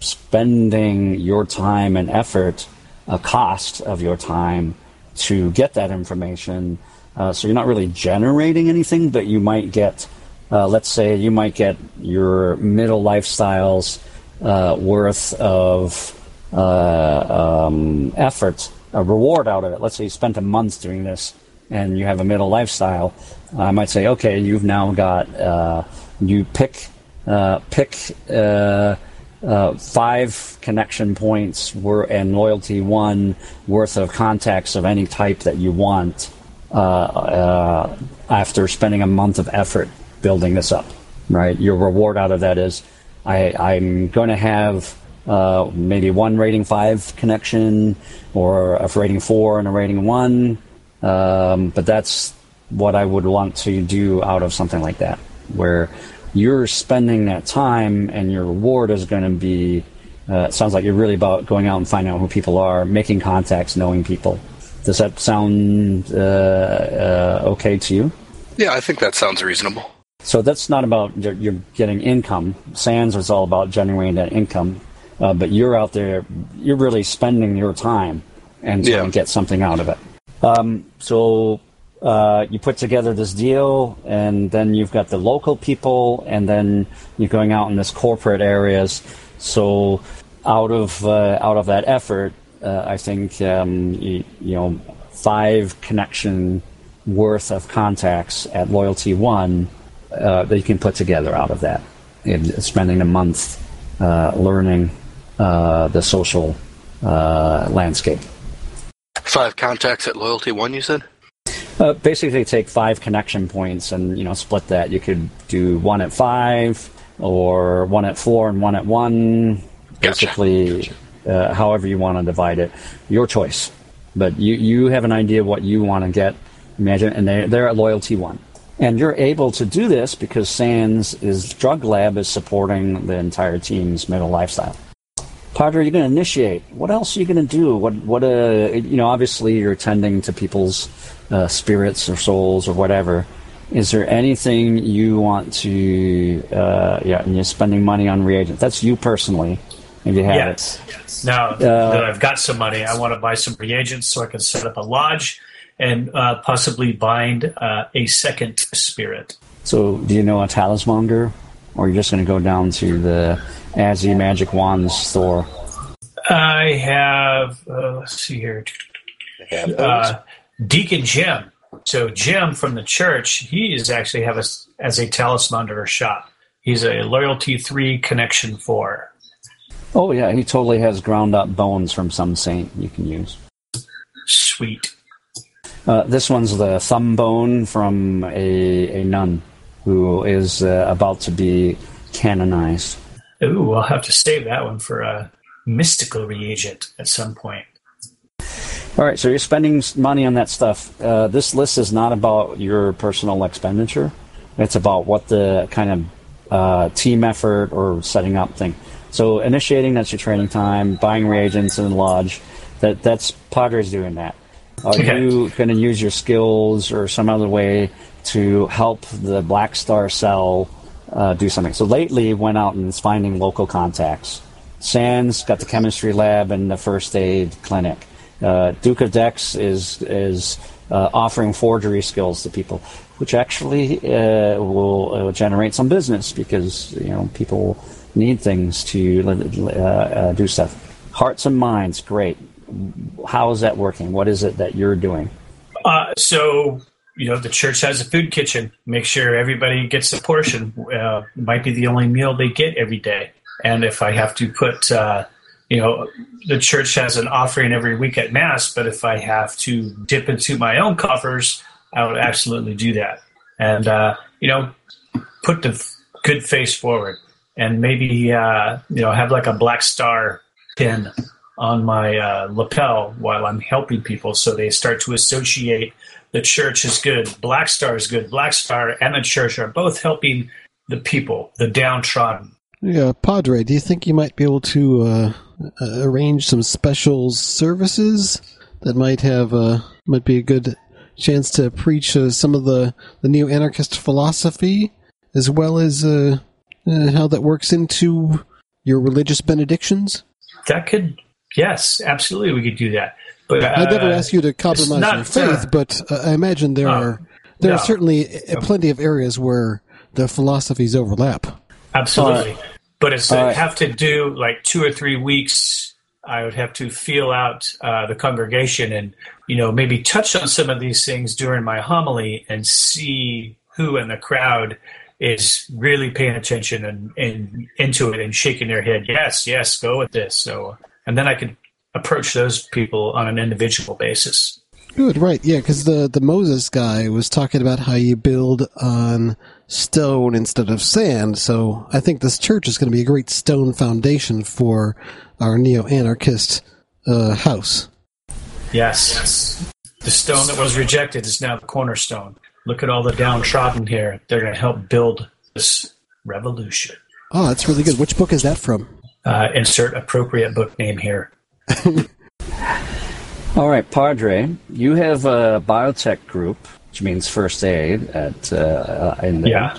spending your time and effort, a cost of your time to get that information. Uh, so you're not really generating anything, but you might get, uh, let's say, you might get your middle lifestyles uh, worth of uh, um, effort, a reward out of it. Let's say you spent a month doing this and you have a middle lifestyle. I might say, okay, you've now got uh, you pick pick uh, five connection points wor- and loyalty one worth of contacts of any type that you want uh, uh, after spending a month of effort building this up. Right, your reward out of that is I, I'm going to have uh, maybe one rating five connection or a rating four and a rating one. Um, but that's what I would want to do out of something like that, where you're spending that time and your reward is going to be. Uh, it sounds like you're really about going out and finding out who people are, making contacts, knowing people. Does that sound uh, uh, okay to you? Yeah, I think that sounds reasonable. So that's not about you're, you're getting income. Sans is all about generating that income, uh, but you're out there, you're really spending your time and trying Yeah. to get something out of it. Um, so uh, you put together this deal, and then you've got the local people, and then you're going out in this corporate areas. So out of uh, out of that effort, uh, I think um, you, you know five connection worth of contacts at Loyalty One uh, that you can put together out of that. Spending a month uh, learning uh, the social landscape. Five contacts at Loyalty One, you said? Uh, basically, take five connection points and you know split that. You could do one at five, or one at four and one at one. Gotcha. Basically, uh, however you want to divide it, your choice. But you you have an idea what you want to get. Imagine, and they they're at loyalty one, and you're able to do this because Sans is drug lab is supporting the entire team's middle lifestyle. Padre, you're going to initiate. What else are you going to do? What, what, uh, you know, obviously you're tending to people's uh, spirits or souls or whatever. Is there anything you want to, uh, yeah, and you're spending money on reagents? That's you personally, if you have Yes. it. yes. Now Uh, that I've got some money, I want to buy some reagents so I can set up a lodge and uh, possibly bind uh, a second spirit. So, do you know a talismonger? Or you're just going to go down to the Azzy Magic Wands store? I have, uh, let's see here, Have those? uh, Deacon Jim. So Jim from the church, he is actually have us as a talismonger shop. He's a loyalty three connection four. Oh, yeah, he totally has ground up bones from some saint you can use. Sweet. Uh, this one's the thumb bone from a, a nun who is uh, about to be canonized. Ooh, I'll have to save that one for a mystical reagent at some point. All right, so you're spending money on that stuff. Uh, this list is not about your personal expenditure. It's about what the kind of uh, team effort or setting up thing. So initiating that's your training time. Buying reagents and lodge. That that's Padre's doing that. Are Okay. you going to use your skills or some other way to help the Black Star cell uh, do something? So lately, went out and is finding local contacts. Sans got the chemistry lab and the first aid clinic. Uh, of Dex is is uh, offering forgery skills to people, which actually uh, will uh, generate some business because you know people need things to uh, uh, do stuff. Hearts and minds, great. How is that working? What is it that you're doing? So, you know, the church has a food kitchen. Make sure everybody gets a portion. Might be the only meal they get every day. And if I have to put, you know, the church has an offering every week at Mass, but if I have to dip into my own coffers, I would absolutely do that. And, uh, you know, put the good face forward and maybe, uh, you know, have like a black star pin on my uh, lapel while I'm helping people, so they start to associate the church is good, Black Star is good, Black Star and the church are both helping the people, the downtrodden. Yeah, Padre, do you think you might be able to uh, uh, arrange some special services that might have uh, might be a good chance to preach uh, some of the the neo anarchist philosophy, as well as uh, uh, how that works into your religious benedictions? That could, yes, absolutely, we could do that. But uh, I'd never ask you to compromise not, your faith, uh, but uh, I imagine there are there no. are certainly uh, plenty of areas where the philosophies overlap. Absolutely. But it's All I right. have to do like two or three weeks I would have to feel out uh, the congregation and, you know, maybe touch on some of these things during my homily and see who in the crowd is really paying attention and, and into it and shaking their head. Yes, yes, go with this. So, and then I could approach those people on an individual basis. Good, right? Yeah, because the the Moses guy was talking about how you build on stone instead of sand. So I think this church is going to be a great stone foundation for our neo-anarchist uh, house. Yes. The stone that was rejected is now the cornerstone. Look at all the downtrodden here. They're going to help build this revolution. Oh, that's really good. Which book is that from? Uh, insert appropriate book name here. All right, Padre, you have a biotech group, which means first aid at uh, in. Yeah.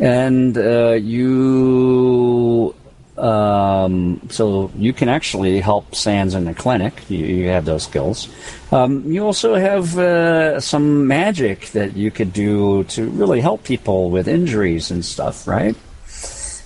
and uh, you um, so you can actually help Sans in the clinic. You, you have those skills. Um, you also have uh, some magic that you could do to really help people with injuries and stuff, right?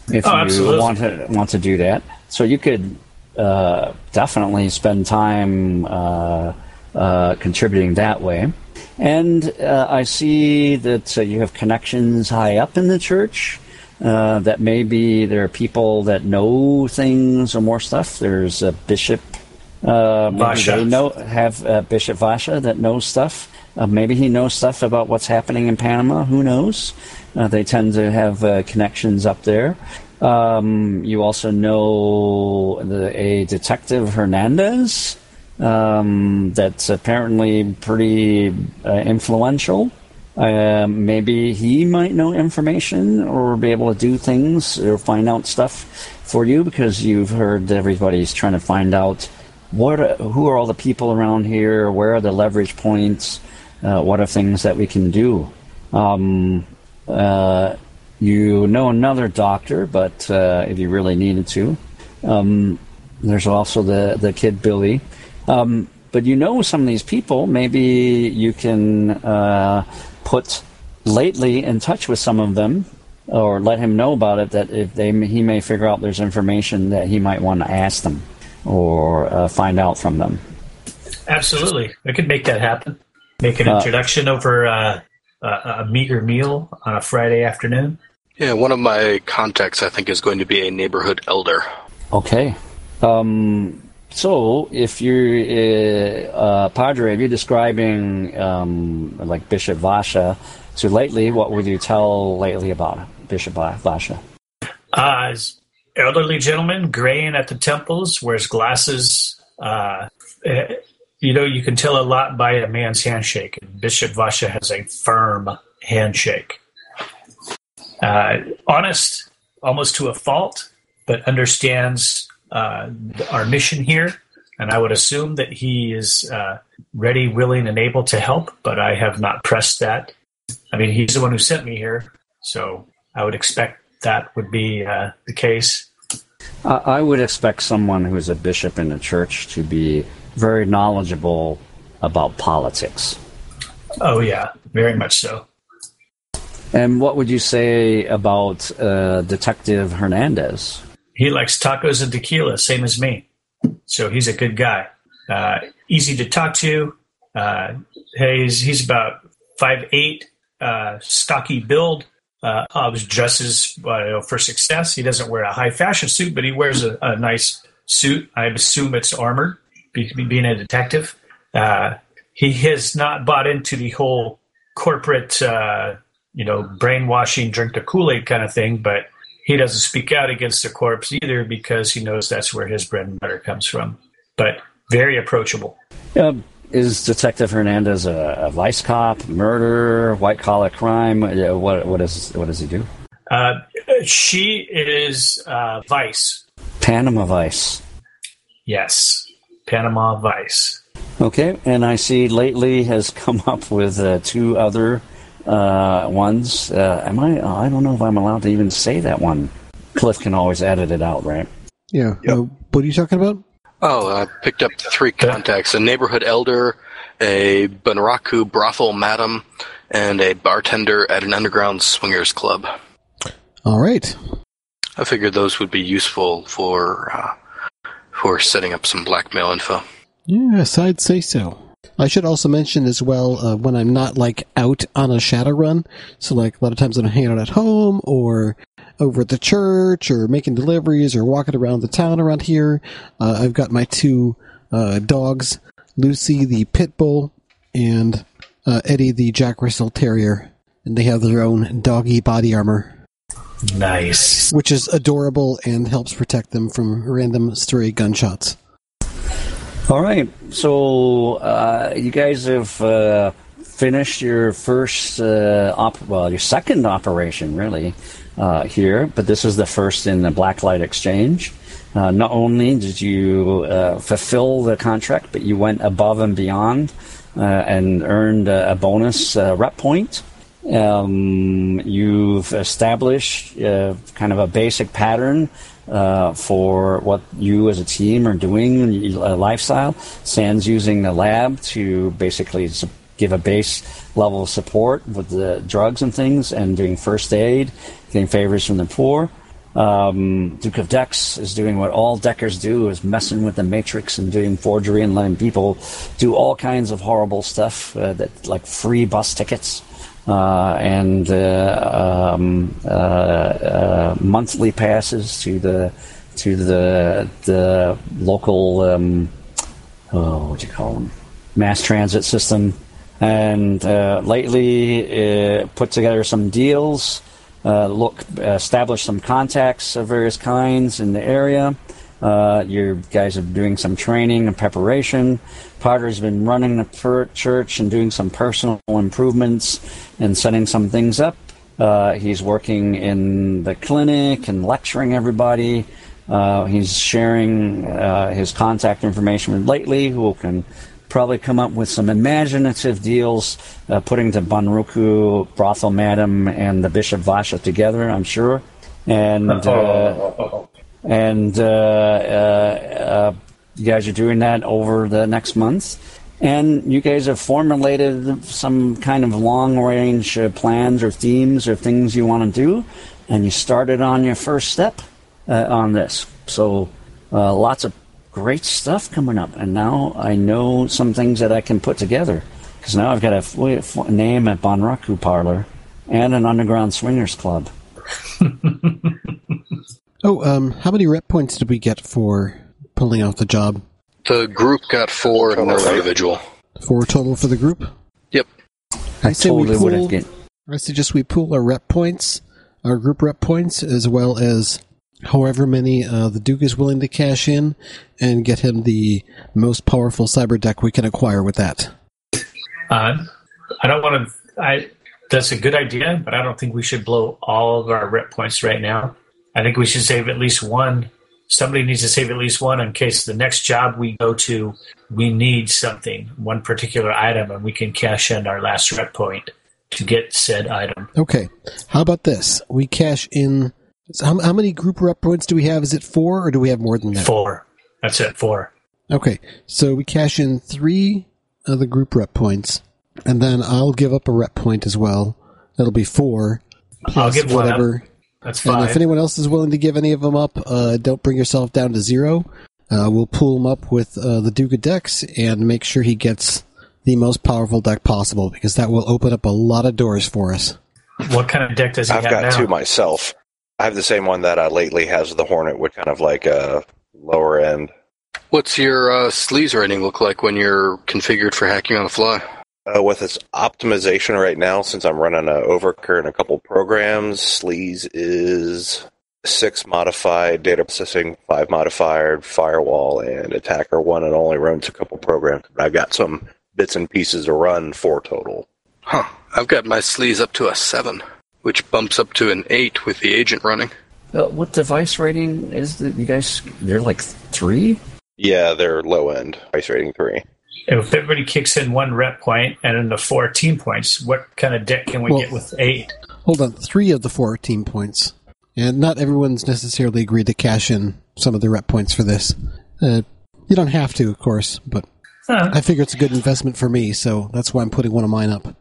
If Oh, you absolutely. want to want to do that, so you could uh, definitely spend time uh, uh, contributing that way. And uh, I see that uh, you have connections high up in the church. Uh, that maybe there are people that know things or more stuff. There's a bishop. Uh, Vasha. they know have uh, Bishop Vasha that knows stuff. Uh, maybe he knows stuff about what's happening in Panama. Who knows? Uh, they tend to have uh, connections up there. Um, you also know the, a detective Hernandez um, that's apparently pretty uh, influential. Uh, maybe he might know information or be able to do things or find out stuff for you because you've heard everybody's trying to find out what who are all the people around here, where are the leverage points, uh, what are things that we can do. Um, uh, you know another doctor, but uh, if you really needed to, um, there's also the the kid Billy. Um, but you know some of these people. Maybe you can uh, put lately in touch with some of them, or let him know about it. That if they he may figure out there's information that he might want to ask them or uh, find out from them. Absolutely. I could make that happen. Make an Uh, introduction over uh, a, a meager meal on a Friday afternoon. Yeah, one of my contacts, I think, is going to be a neighborhood elder. Okay. Um, so, if you're uh, uh, Padre, if you're describing um, like Bishop Vasha to lately, what would you tell lately about Bishop Va- Vasha? Uh, elderly gentleman, graying at the temples, wears glasses. Uh, eh, you know, you can tell a lot by a man's handshake. And Bishop Vasha has a firm handshake. Uh, honest, almost to a fault, but understands uh, our mission here. And I would assume that he is uh, ready, willing, and able to help, but I have not pressed that. I mean, he's the one who sent me here, so I would expect that would be uh, the case. I I would expect someone who's a bishop in the church to be very knowledgeable about politics. Oh, yeah, very much so. And what would you say about uh, Detective Hernandez? He likes tacos and tequila, same as me. So he's a good guy. Uh, easy to talk to. Uh, he's, he's about five eight, uh, stocky build. Uh, always dresses uh, for success. He doesn't wear a high fashion suit, but he wears a, a nice suit. I assume it's armored, be, being a detective. Uh, he has not bought into the whole corporate, uh, you know, brainwashing, drink the Kool Aid kind of thing, but he doesn't speak out against the corpse either because he knows that's where his bread and butter comes from. But very approachable. Uh, is Detective Hernandez a, a vice cop, murder, white collar crime? Uh, What what is what does he do? Uh, she is uh, Vice. Panama Vice. Yes, Panama Vice. Okay, and I see lately has come up with uh, two other uh, ones. Uh, am I? I don't know if I'm allowed to even say that one. Cliff can always edit it out, right? Yeah. Uh, what are you talking about? Oh, I picked up three contacts: a neighborhood elder, a Bunraku brothel madam, and a bartender at an underground swingers club. All right. I figured those would be useful for uh, Poor setting up some blackmail info. Yes, I'd say so. I should also mention as well uh, when I'm not like out on a shadow run. So like a lot of times I'm hanging out at home or over at the church or making deliveries or walking around the town around here. Uh, I've got my two uh, dogs, Lucy the pit bull and uh, Eddie the Jack Russell Terrier, and they have their own doggy body armor, Nice. which is adorable and helps protect them from random stray gunshots. All right, so uh, you guys have uh, finished your first uh, op- well, your second operation really uh, here, but this is the first in the Blacklight Exchange. Uh, not only did you uh, fulfill the contract, but you went above and beyond and earned a, bonus rep point. Um, you've established kind of a basic pattern uh, for what you as a team are doing, a lifestyle. Sans using the lab to basically give a base level of support with the drugs and things, and doing first aid, getting favors from the poor. Um, Duke of Dex is doing what all Deckers do, is messing with the Matrix and doing forgery and letting people do all kinds of horrible stuff, uh, that like free bus tickets uh, and uh, um, uh, uh, monthly passes to the to the the local um, oh what do you call them mass transit system. And uh, lately, uh, put together some deals. Uh, look, establish some contacts of various kinds in the area. Uh, you guys are doing some training and preparation. Padre's been running the church and doing some personal improvements and setting some things up. Uh, he's working in the clinic and lecturing everybody. Uh, he's sharing uh, his contact information with Lately, who can probably come up with some imaginative deals, uh, putting the Bunraku, Brothel Madam, and the Bishop Vasha together, I'm sure. And uh, and uh, uh, uh, you guys are doing that over the next month. And you guys have formulated some kind of long range uh, plans or themes or things you want to do, and you started on your first step uh, on this. So uh, lots of great stuff coming up. And now I know some things that I can put together. Because now I've got a f- f- name at Bunraku Parlor and an underground swingers club. Oh, um, how many rep points did we get for pulling out the job? The group got four and no individual. Four total for the group. Yep. I say we totally would pool. get. I suggest we pool our rep points, our group rep points, as well as however many uh, the Duke is willing to cash in, and get him the most powerful cyber deck we can acquire with that. Uh, I don't want to. I that's a good idea, but I don't think we should blow all of our rep points right now. I think we should save at least one. Somebody needs to save at least one in case the next job we go to, we need something, one particular item, and we can cash in our last rep point to get said item. Okay, how about this? We cash in. so How, how many group rep points do we have? Is it four, or do we have more than that? Four. That's it. Four. Okay, so we cash in three of the group rep points, and then I'll give up a rep point as well. That'll be four. I'll plus give one up. whatever. That's And if anyone else is willing to give any of them up, uh, don't bring yourself down to zero. Uh, we'll pull him up with uh, the Duke of Decks and make sure he gets the most powerful deck possible because that will open up a lot of doors for us. what kind of deck does he have? I've got now? two myself. I have the same one that I lately has the Hornet with kind of like a lower end. What's your uh, sleaze rating look like when you're configured for hacking on the fly? Uh, with its optimization right now, since I'm running a Overcur and a couple programs, Sleaze is six modified data processing, five modified firewall, and attacker one, and only runs a couple programs. But I've got some bits and pieces to run, four total. Huh. I've got my sleaze up to a seven, which bumps up to an eight with the agent running. Uh, what device rating is that you guys? They're like three. Yeah, they're low end, ice rating three. If everybody kicks in one rep point and then the 14 points, what kind of deck can we Well- get with eight? Hold on, three of the 14 points. And not everyone's necessarily agreed to cash in some of the rep points for this. Uh, you don't have to, of course, but Huh. I figure it's a good investment for me, so that's why I'm putting one of mine up.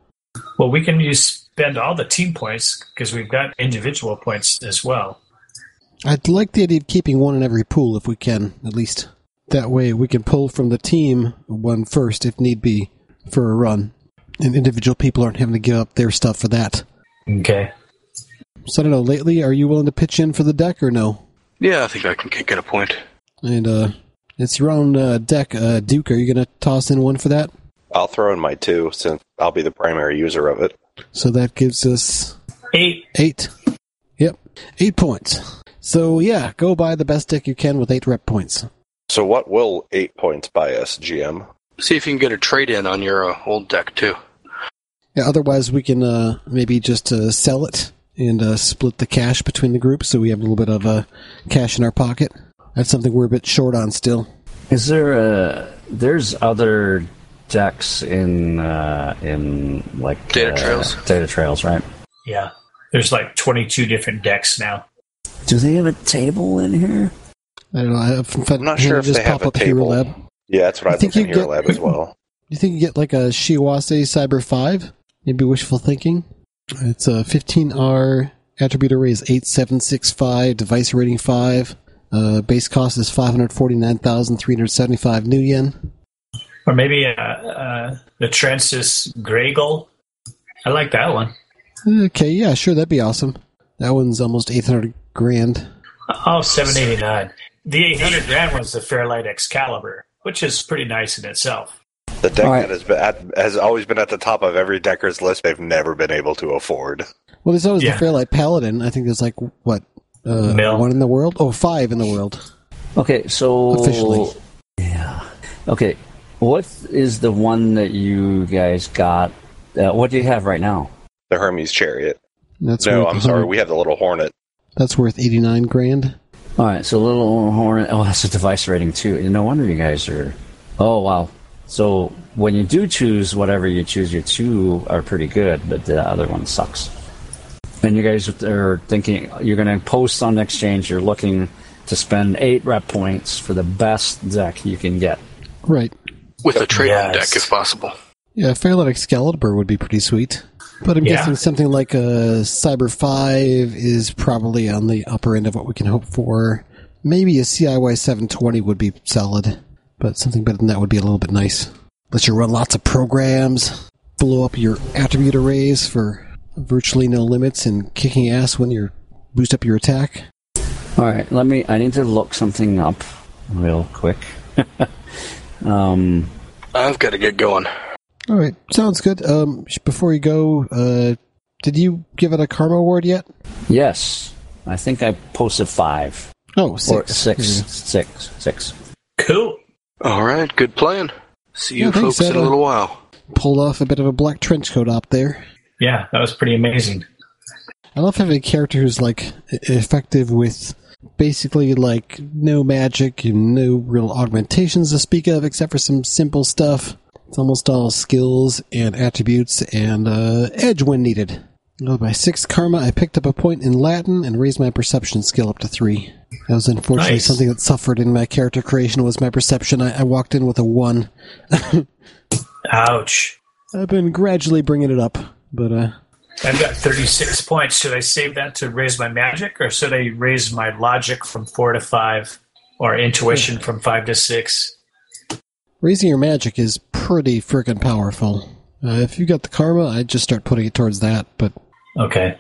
Well, we can use spend all the team points because we've got individual points as well. I'd like the idea of keeping one in every pool if we can, at least. That way we can pull from the team one first if need be for a run. And individual people aren't having to give up their stuff for that. Okay. So I don't know, lately, are you willing to pitch in for the deck or no? Yeah, I think I can get a point. And uh, it's your own uh, deck. Uh, Duke, are you going to toss in one for that? I'll throw in my two since I'll be the primary user of it. So that gives us Eight. eight. Yep, eight points. So yeah, go buy the best deck you can with eight rep points. So what will eight points buy us, GM? See if you can get a trade in on your uh, old deck too. Yeah, otherwise we can uh, maybe just uh, sell it and uh, split the cash between the groups so we have a little bit of uh, cash in our pocket. That's something we're a bit short on still. Is there a? There's other decks in uh, in like Data uh, trails. Data trails, right? Yeah. There's like 22 different decks now. Do they have a table in here? I don't know. I, I'm not sure if just they have pop a up Hero table. Lab. Yeah, that's what I I think think in you Hero get- Lab as well. You think you get like a Shiawase Cyber 5? Maybe wishful thinking. It's a 15R attribute array is 8765, device rating 5. Uh, base cost is 549,375 new yen. Or maybe uh, uh, the Transys Graygle. I like that one. Okay, yeah, sure, that'd be awesome. That one's almost 800 grand. Oh, 789. The 800 grand was the Fairlight Excalibur, which is pretty nice in itself. The deck All right. that has, been at, has always been at the top of every decker's list they've never been able to afford. Well, there's always Yeah. the Fairlight Paladin. I think there's like, what, uh, Mil. one in the world? Oh, five in the world. Okay, so Officially. yeah. Okay, what is the one that you guys got? Uh, what do you have right now? The Hermes Chariot. That's no, I'm sorry, we have the Little Hornet. That's worth 89 grand. All right, so little hornet. Oh, that's a device rating too. No wonder you guys are. Oh wow. So when you do choose whatever you choose, your two are pretty good, but the other one sucks. And you guys are thinking you're going to post on exchange. You're looking to spend eight rep points for the best deck you can get. Right. With a trade in Yes. deck if possible. Yeah, Fairlight Excalibur would be pretty sweet. But I'm Yeah. guessing something like a Cyber 5 is probably on the upper end of what we can hope for. Maybe a CIY 720 would be solid, but something better than that would be a little bit nice. Let you run lots of programs, blow up your attribute arrays for virtually no limits, and kicking ass when you boost up your attack. All right, let me. I need to look something up real quick. um, I've got to get going. All right, sounds good. Um, before you go, uh, did you give it a karma award yet? yes, I think I posted five Oh, or six. six, Mhm. six, six. Cool. All right, good plan. See you Yeah, thanks, folks in a little while. Pulled off a bit of a black trench coat op there. Yeah, that was pretty amazing. I love having a character who's like effective with basically like no magic and no real augmentations to speak of, except for some simple stuff. It's almost all skills and attributes and uh, edge when needed. Oh, by sixth karma, I picked up a point in Latin and raised my perception skill up to three. That was unfortunately Nice. something that suffered in my character creation was my perception. I, I walked in with a one. Ouch. I've been gradually bringing it up, but uh, I've got 36 points. Should I save that to raise my magic, or should I raise my logic from 4 to 5, or intuition from 5 to 6? Raising your magic is pretty freaking powerful. Uh, if you got the karma, I'd just start putting it towards that. But Okay.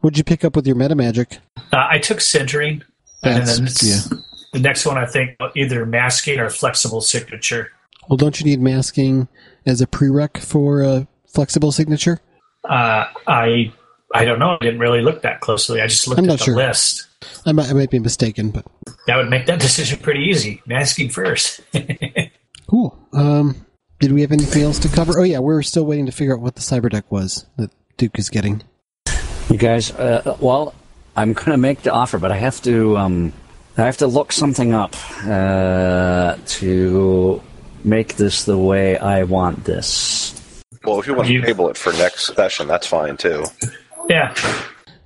what'd you pick up with your meta magic? Uh, I took centering, and then it's, the next one I think either masking or flexible signature. Well, don't you need masking as a prereq for a flexible signature? Uh, I I don't know. I didn't really look that closely. I just looked I'm at not the sure. list. I might, I might be mistaken, but That would make that decision pretty easy. Masking first. cool. Um, did we have anything else to cover? Oh yeah, we're still waiting to figure out what the cyber deck was that Duke is getting. You guys, uh, well, I'm going to make the offer, but I have to, um, I have to look something up uh, to make this the way I want this. Well, if you want to table it for next session, that's fine too. yeah.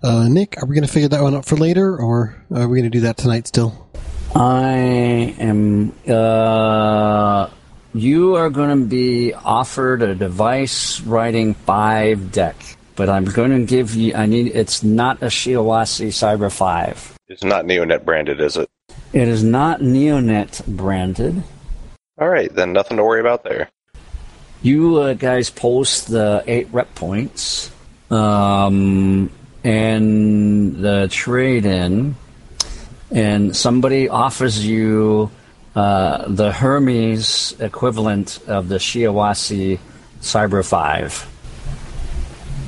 Uh, Nick, are we going to figure that one out for later, or are we going to do that tonight still? I am. Uh, you are going to be offered a device writing five deck, but I'm going to give you. I need. It's not a Shiawase Cyber Five. It's not Neonet branded, is it? It is not Neonet branded. All right, then nothing to worry about there. You uh, guys post the eight rep points, um, and the trade in, and somebody offers you uh, the Hermes equivalent of the Shiawase Cyber 5,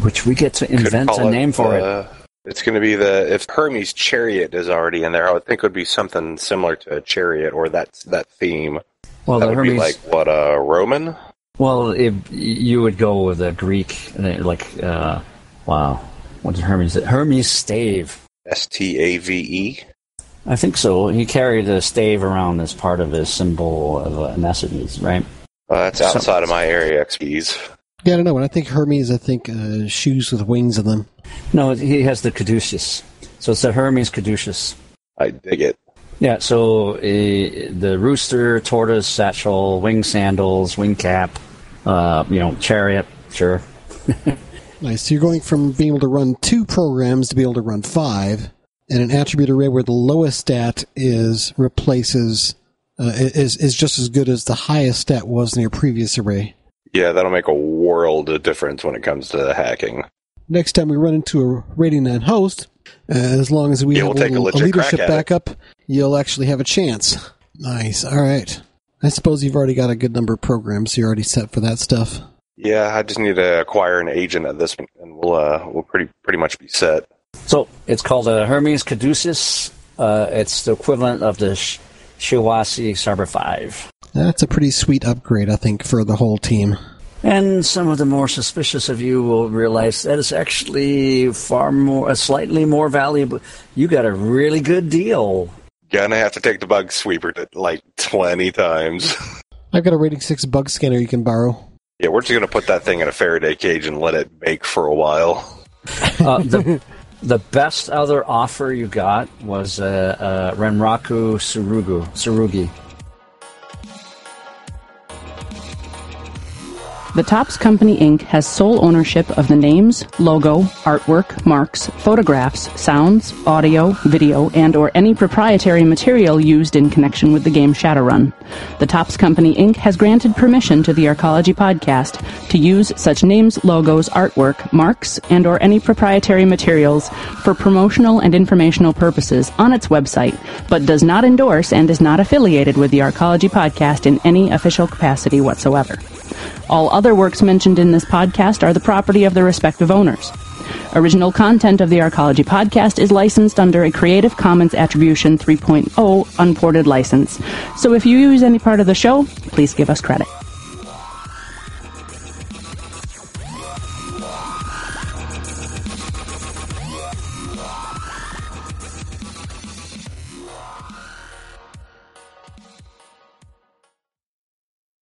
which we get to invent a name for it. uh, It's going to be the if Hermes Chariot is already in there. I would think it would be something similar to a chariot or that that theme. Well, that the would Hermes. be like what a Roman. Well, if you would go with a Greek, uh, like, uh, wow, what's Hermes? Hermes stave. S T A V E. I think so. He carried a stave around as part of his symbol of uh, Nessus, right? Uh, that's outside of my area expertise. Yeah, I don't know. When I think Hermes, I think uh, shoes with wings in them. No, he has the caduceus. So it's the Hermes caduceus. I dig it. Yeah, so uh, the rooster, tortoise, satchel, wing sandals, wing cap, uh, you know, chariot, sure. Nice. So you're going from being able to run two programs to be able to run five, and an attribute array where the lowest stat is replaces uh, is is just as good as the highest stat was in your previous array. Yeah, that'll make a world of difference when it comes to hacking. Next time we run into a rating nine host, uh, as long as we Yeah, have we'll a, take a a leadership at it. backup, you'll actually have a chance. Nice. All right. I suppose you've already got a good number of programs. So you're already set for that stuff. Yeah, I just need to acquire an agent at this point, and we'll uh, we'll pretty pretty much be set. So it's called a Hermes caduceus. Uh, it's the equivalent of the Sh- Shiawase Cyber 5. That's a pretty sweet upgrade, I think, for the whole team. And some of the more suspicious of you will realize that it's actually far more, uh, slightly more valuable. You got a really good deal. Gonna have to take the bug sweeper to like twenty times. I've got a rating six bug scanner you can borrow. yeah, we're just gonna put that thing in a Faraday cage and let it bake for a while. Uh, the, the best other offer you got was uh, uh, Renraku Surugu, Surugi. The Topps Company Inc. has sole ownership of the names, logo, artwork, marks, photographs, sounds, audio, video, and or any proprietary material used in connection with the game Shadowrun. The Topps Company Inc. has granted permission to the Arcology podcast to use such names, logos, artwork, marks, and or any proprietary materials for promotional and informational purposes on its website, but does not endorse and is not affiliated with the Arcology podcast in any official capacity whatsoever. All other works mentioned in this podcast are the property of their respective owners. Original content of the Arcology podcast is licensed under a Creative Commons Attribution 3.0 unported license. So if you use any part of the show, please give us credit.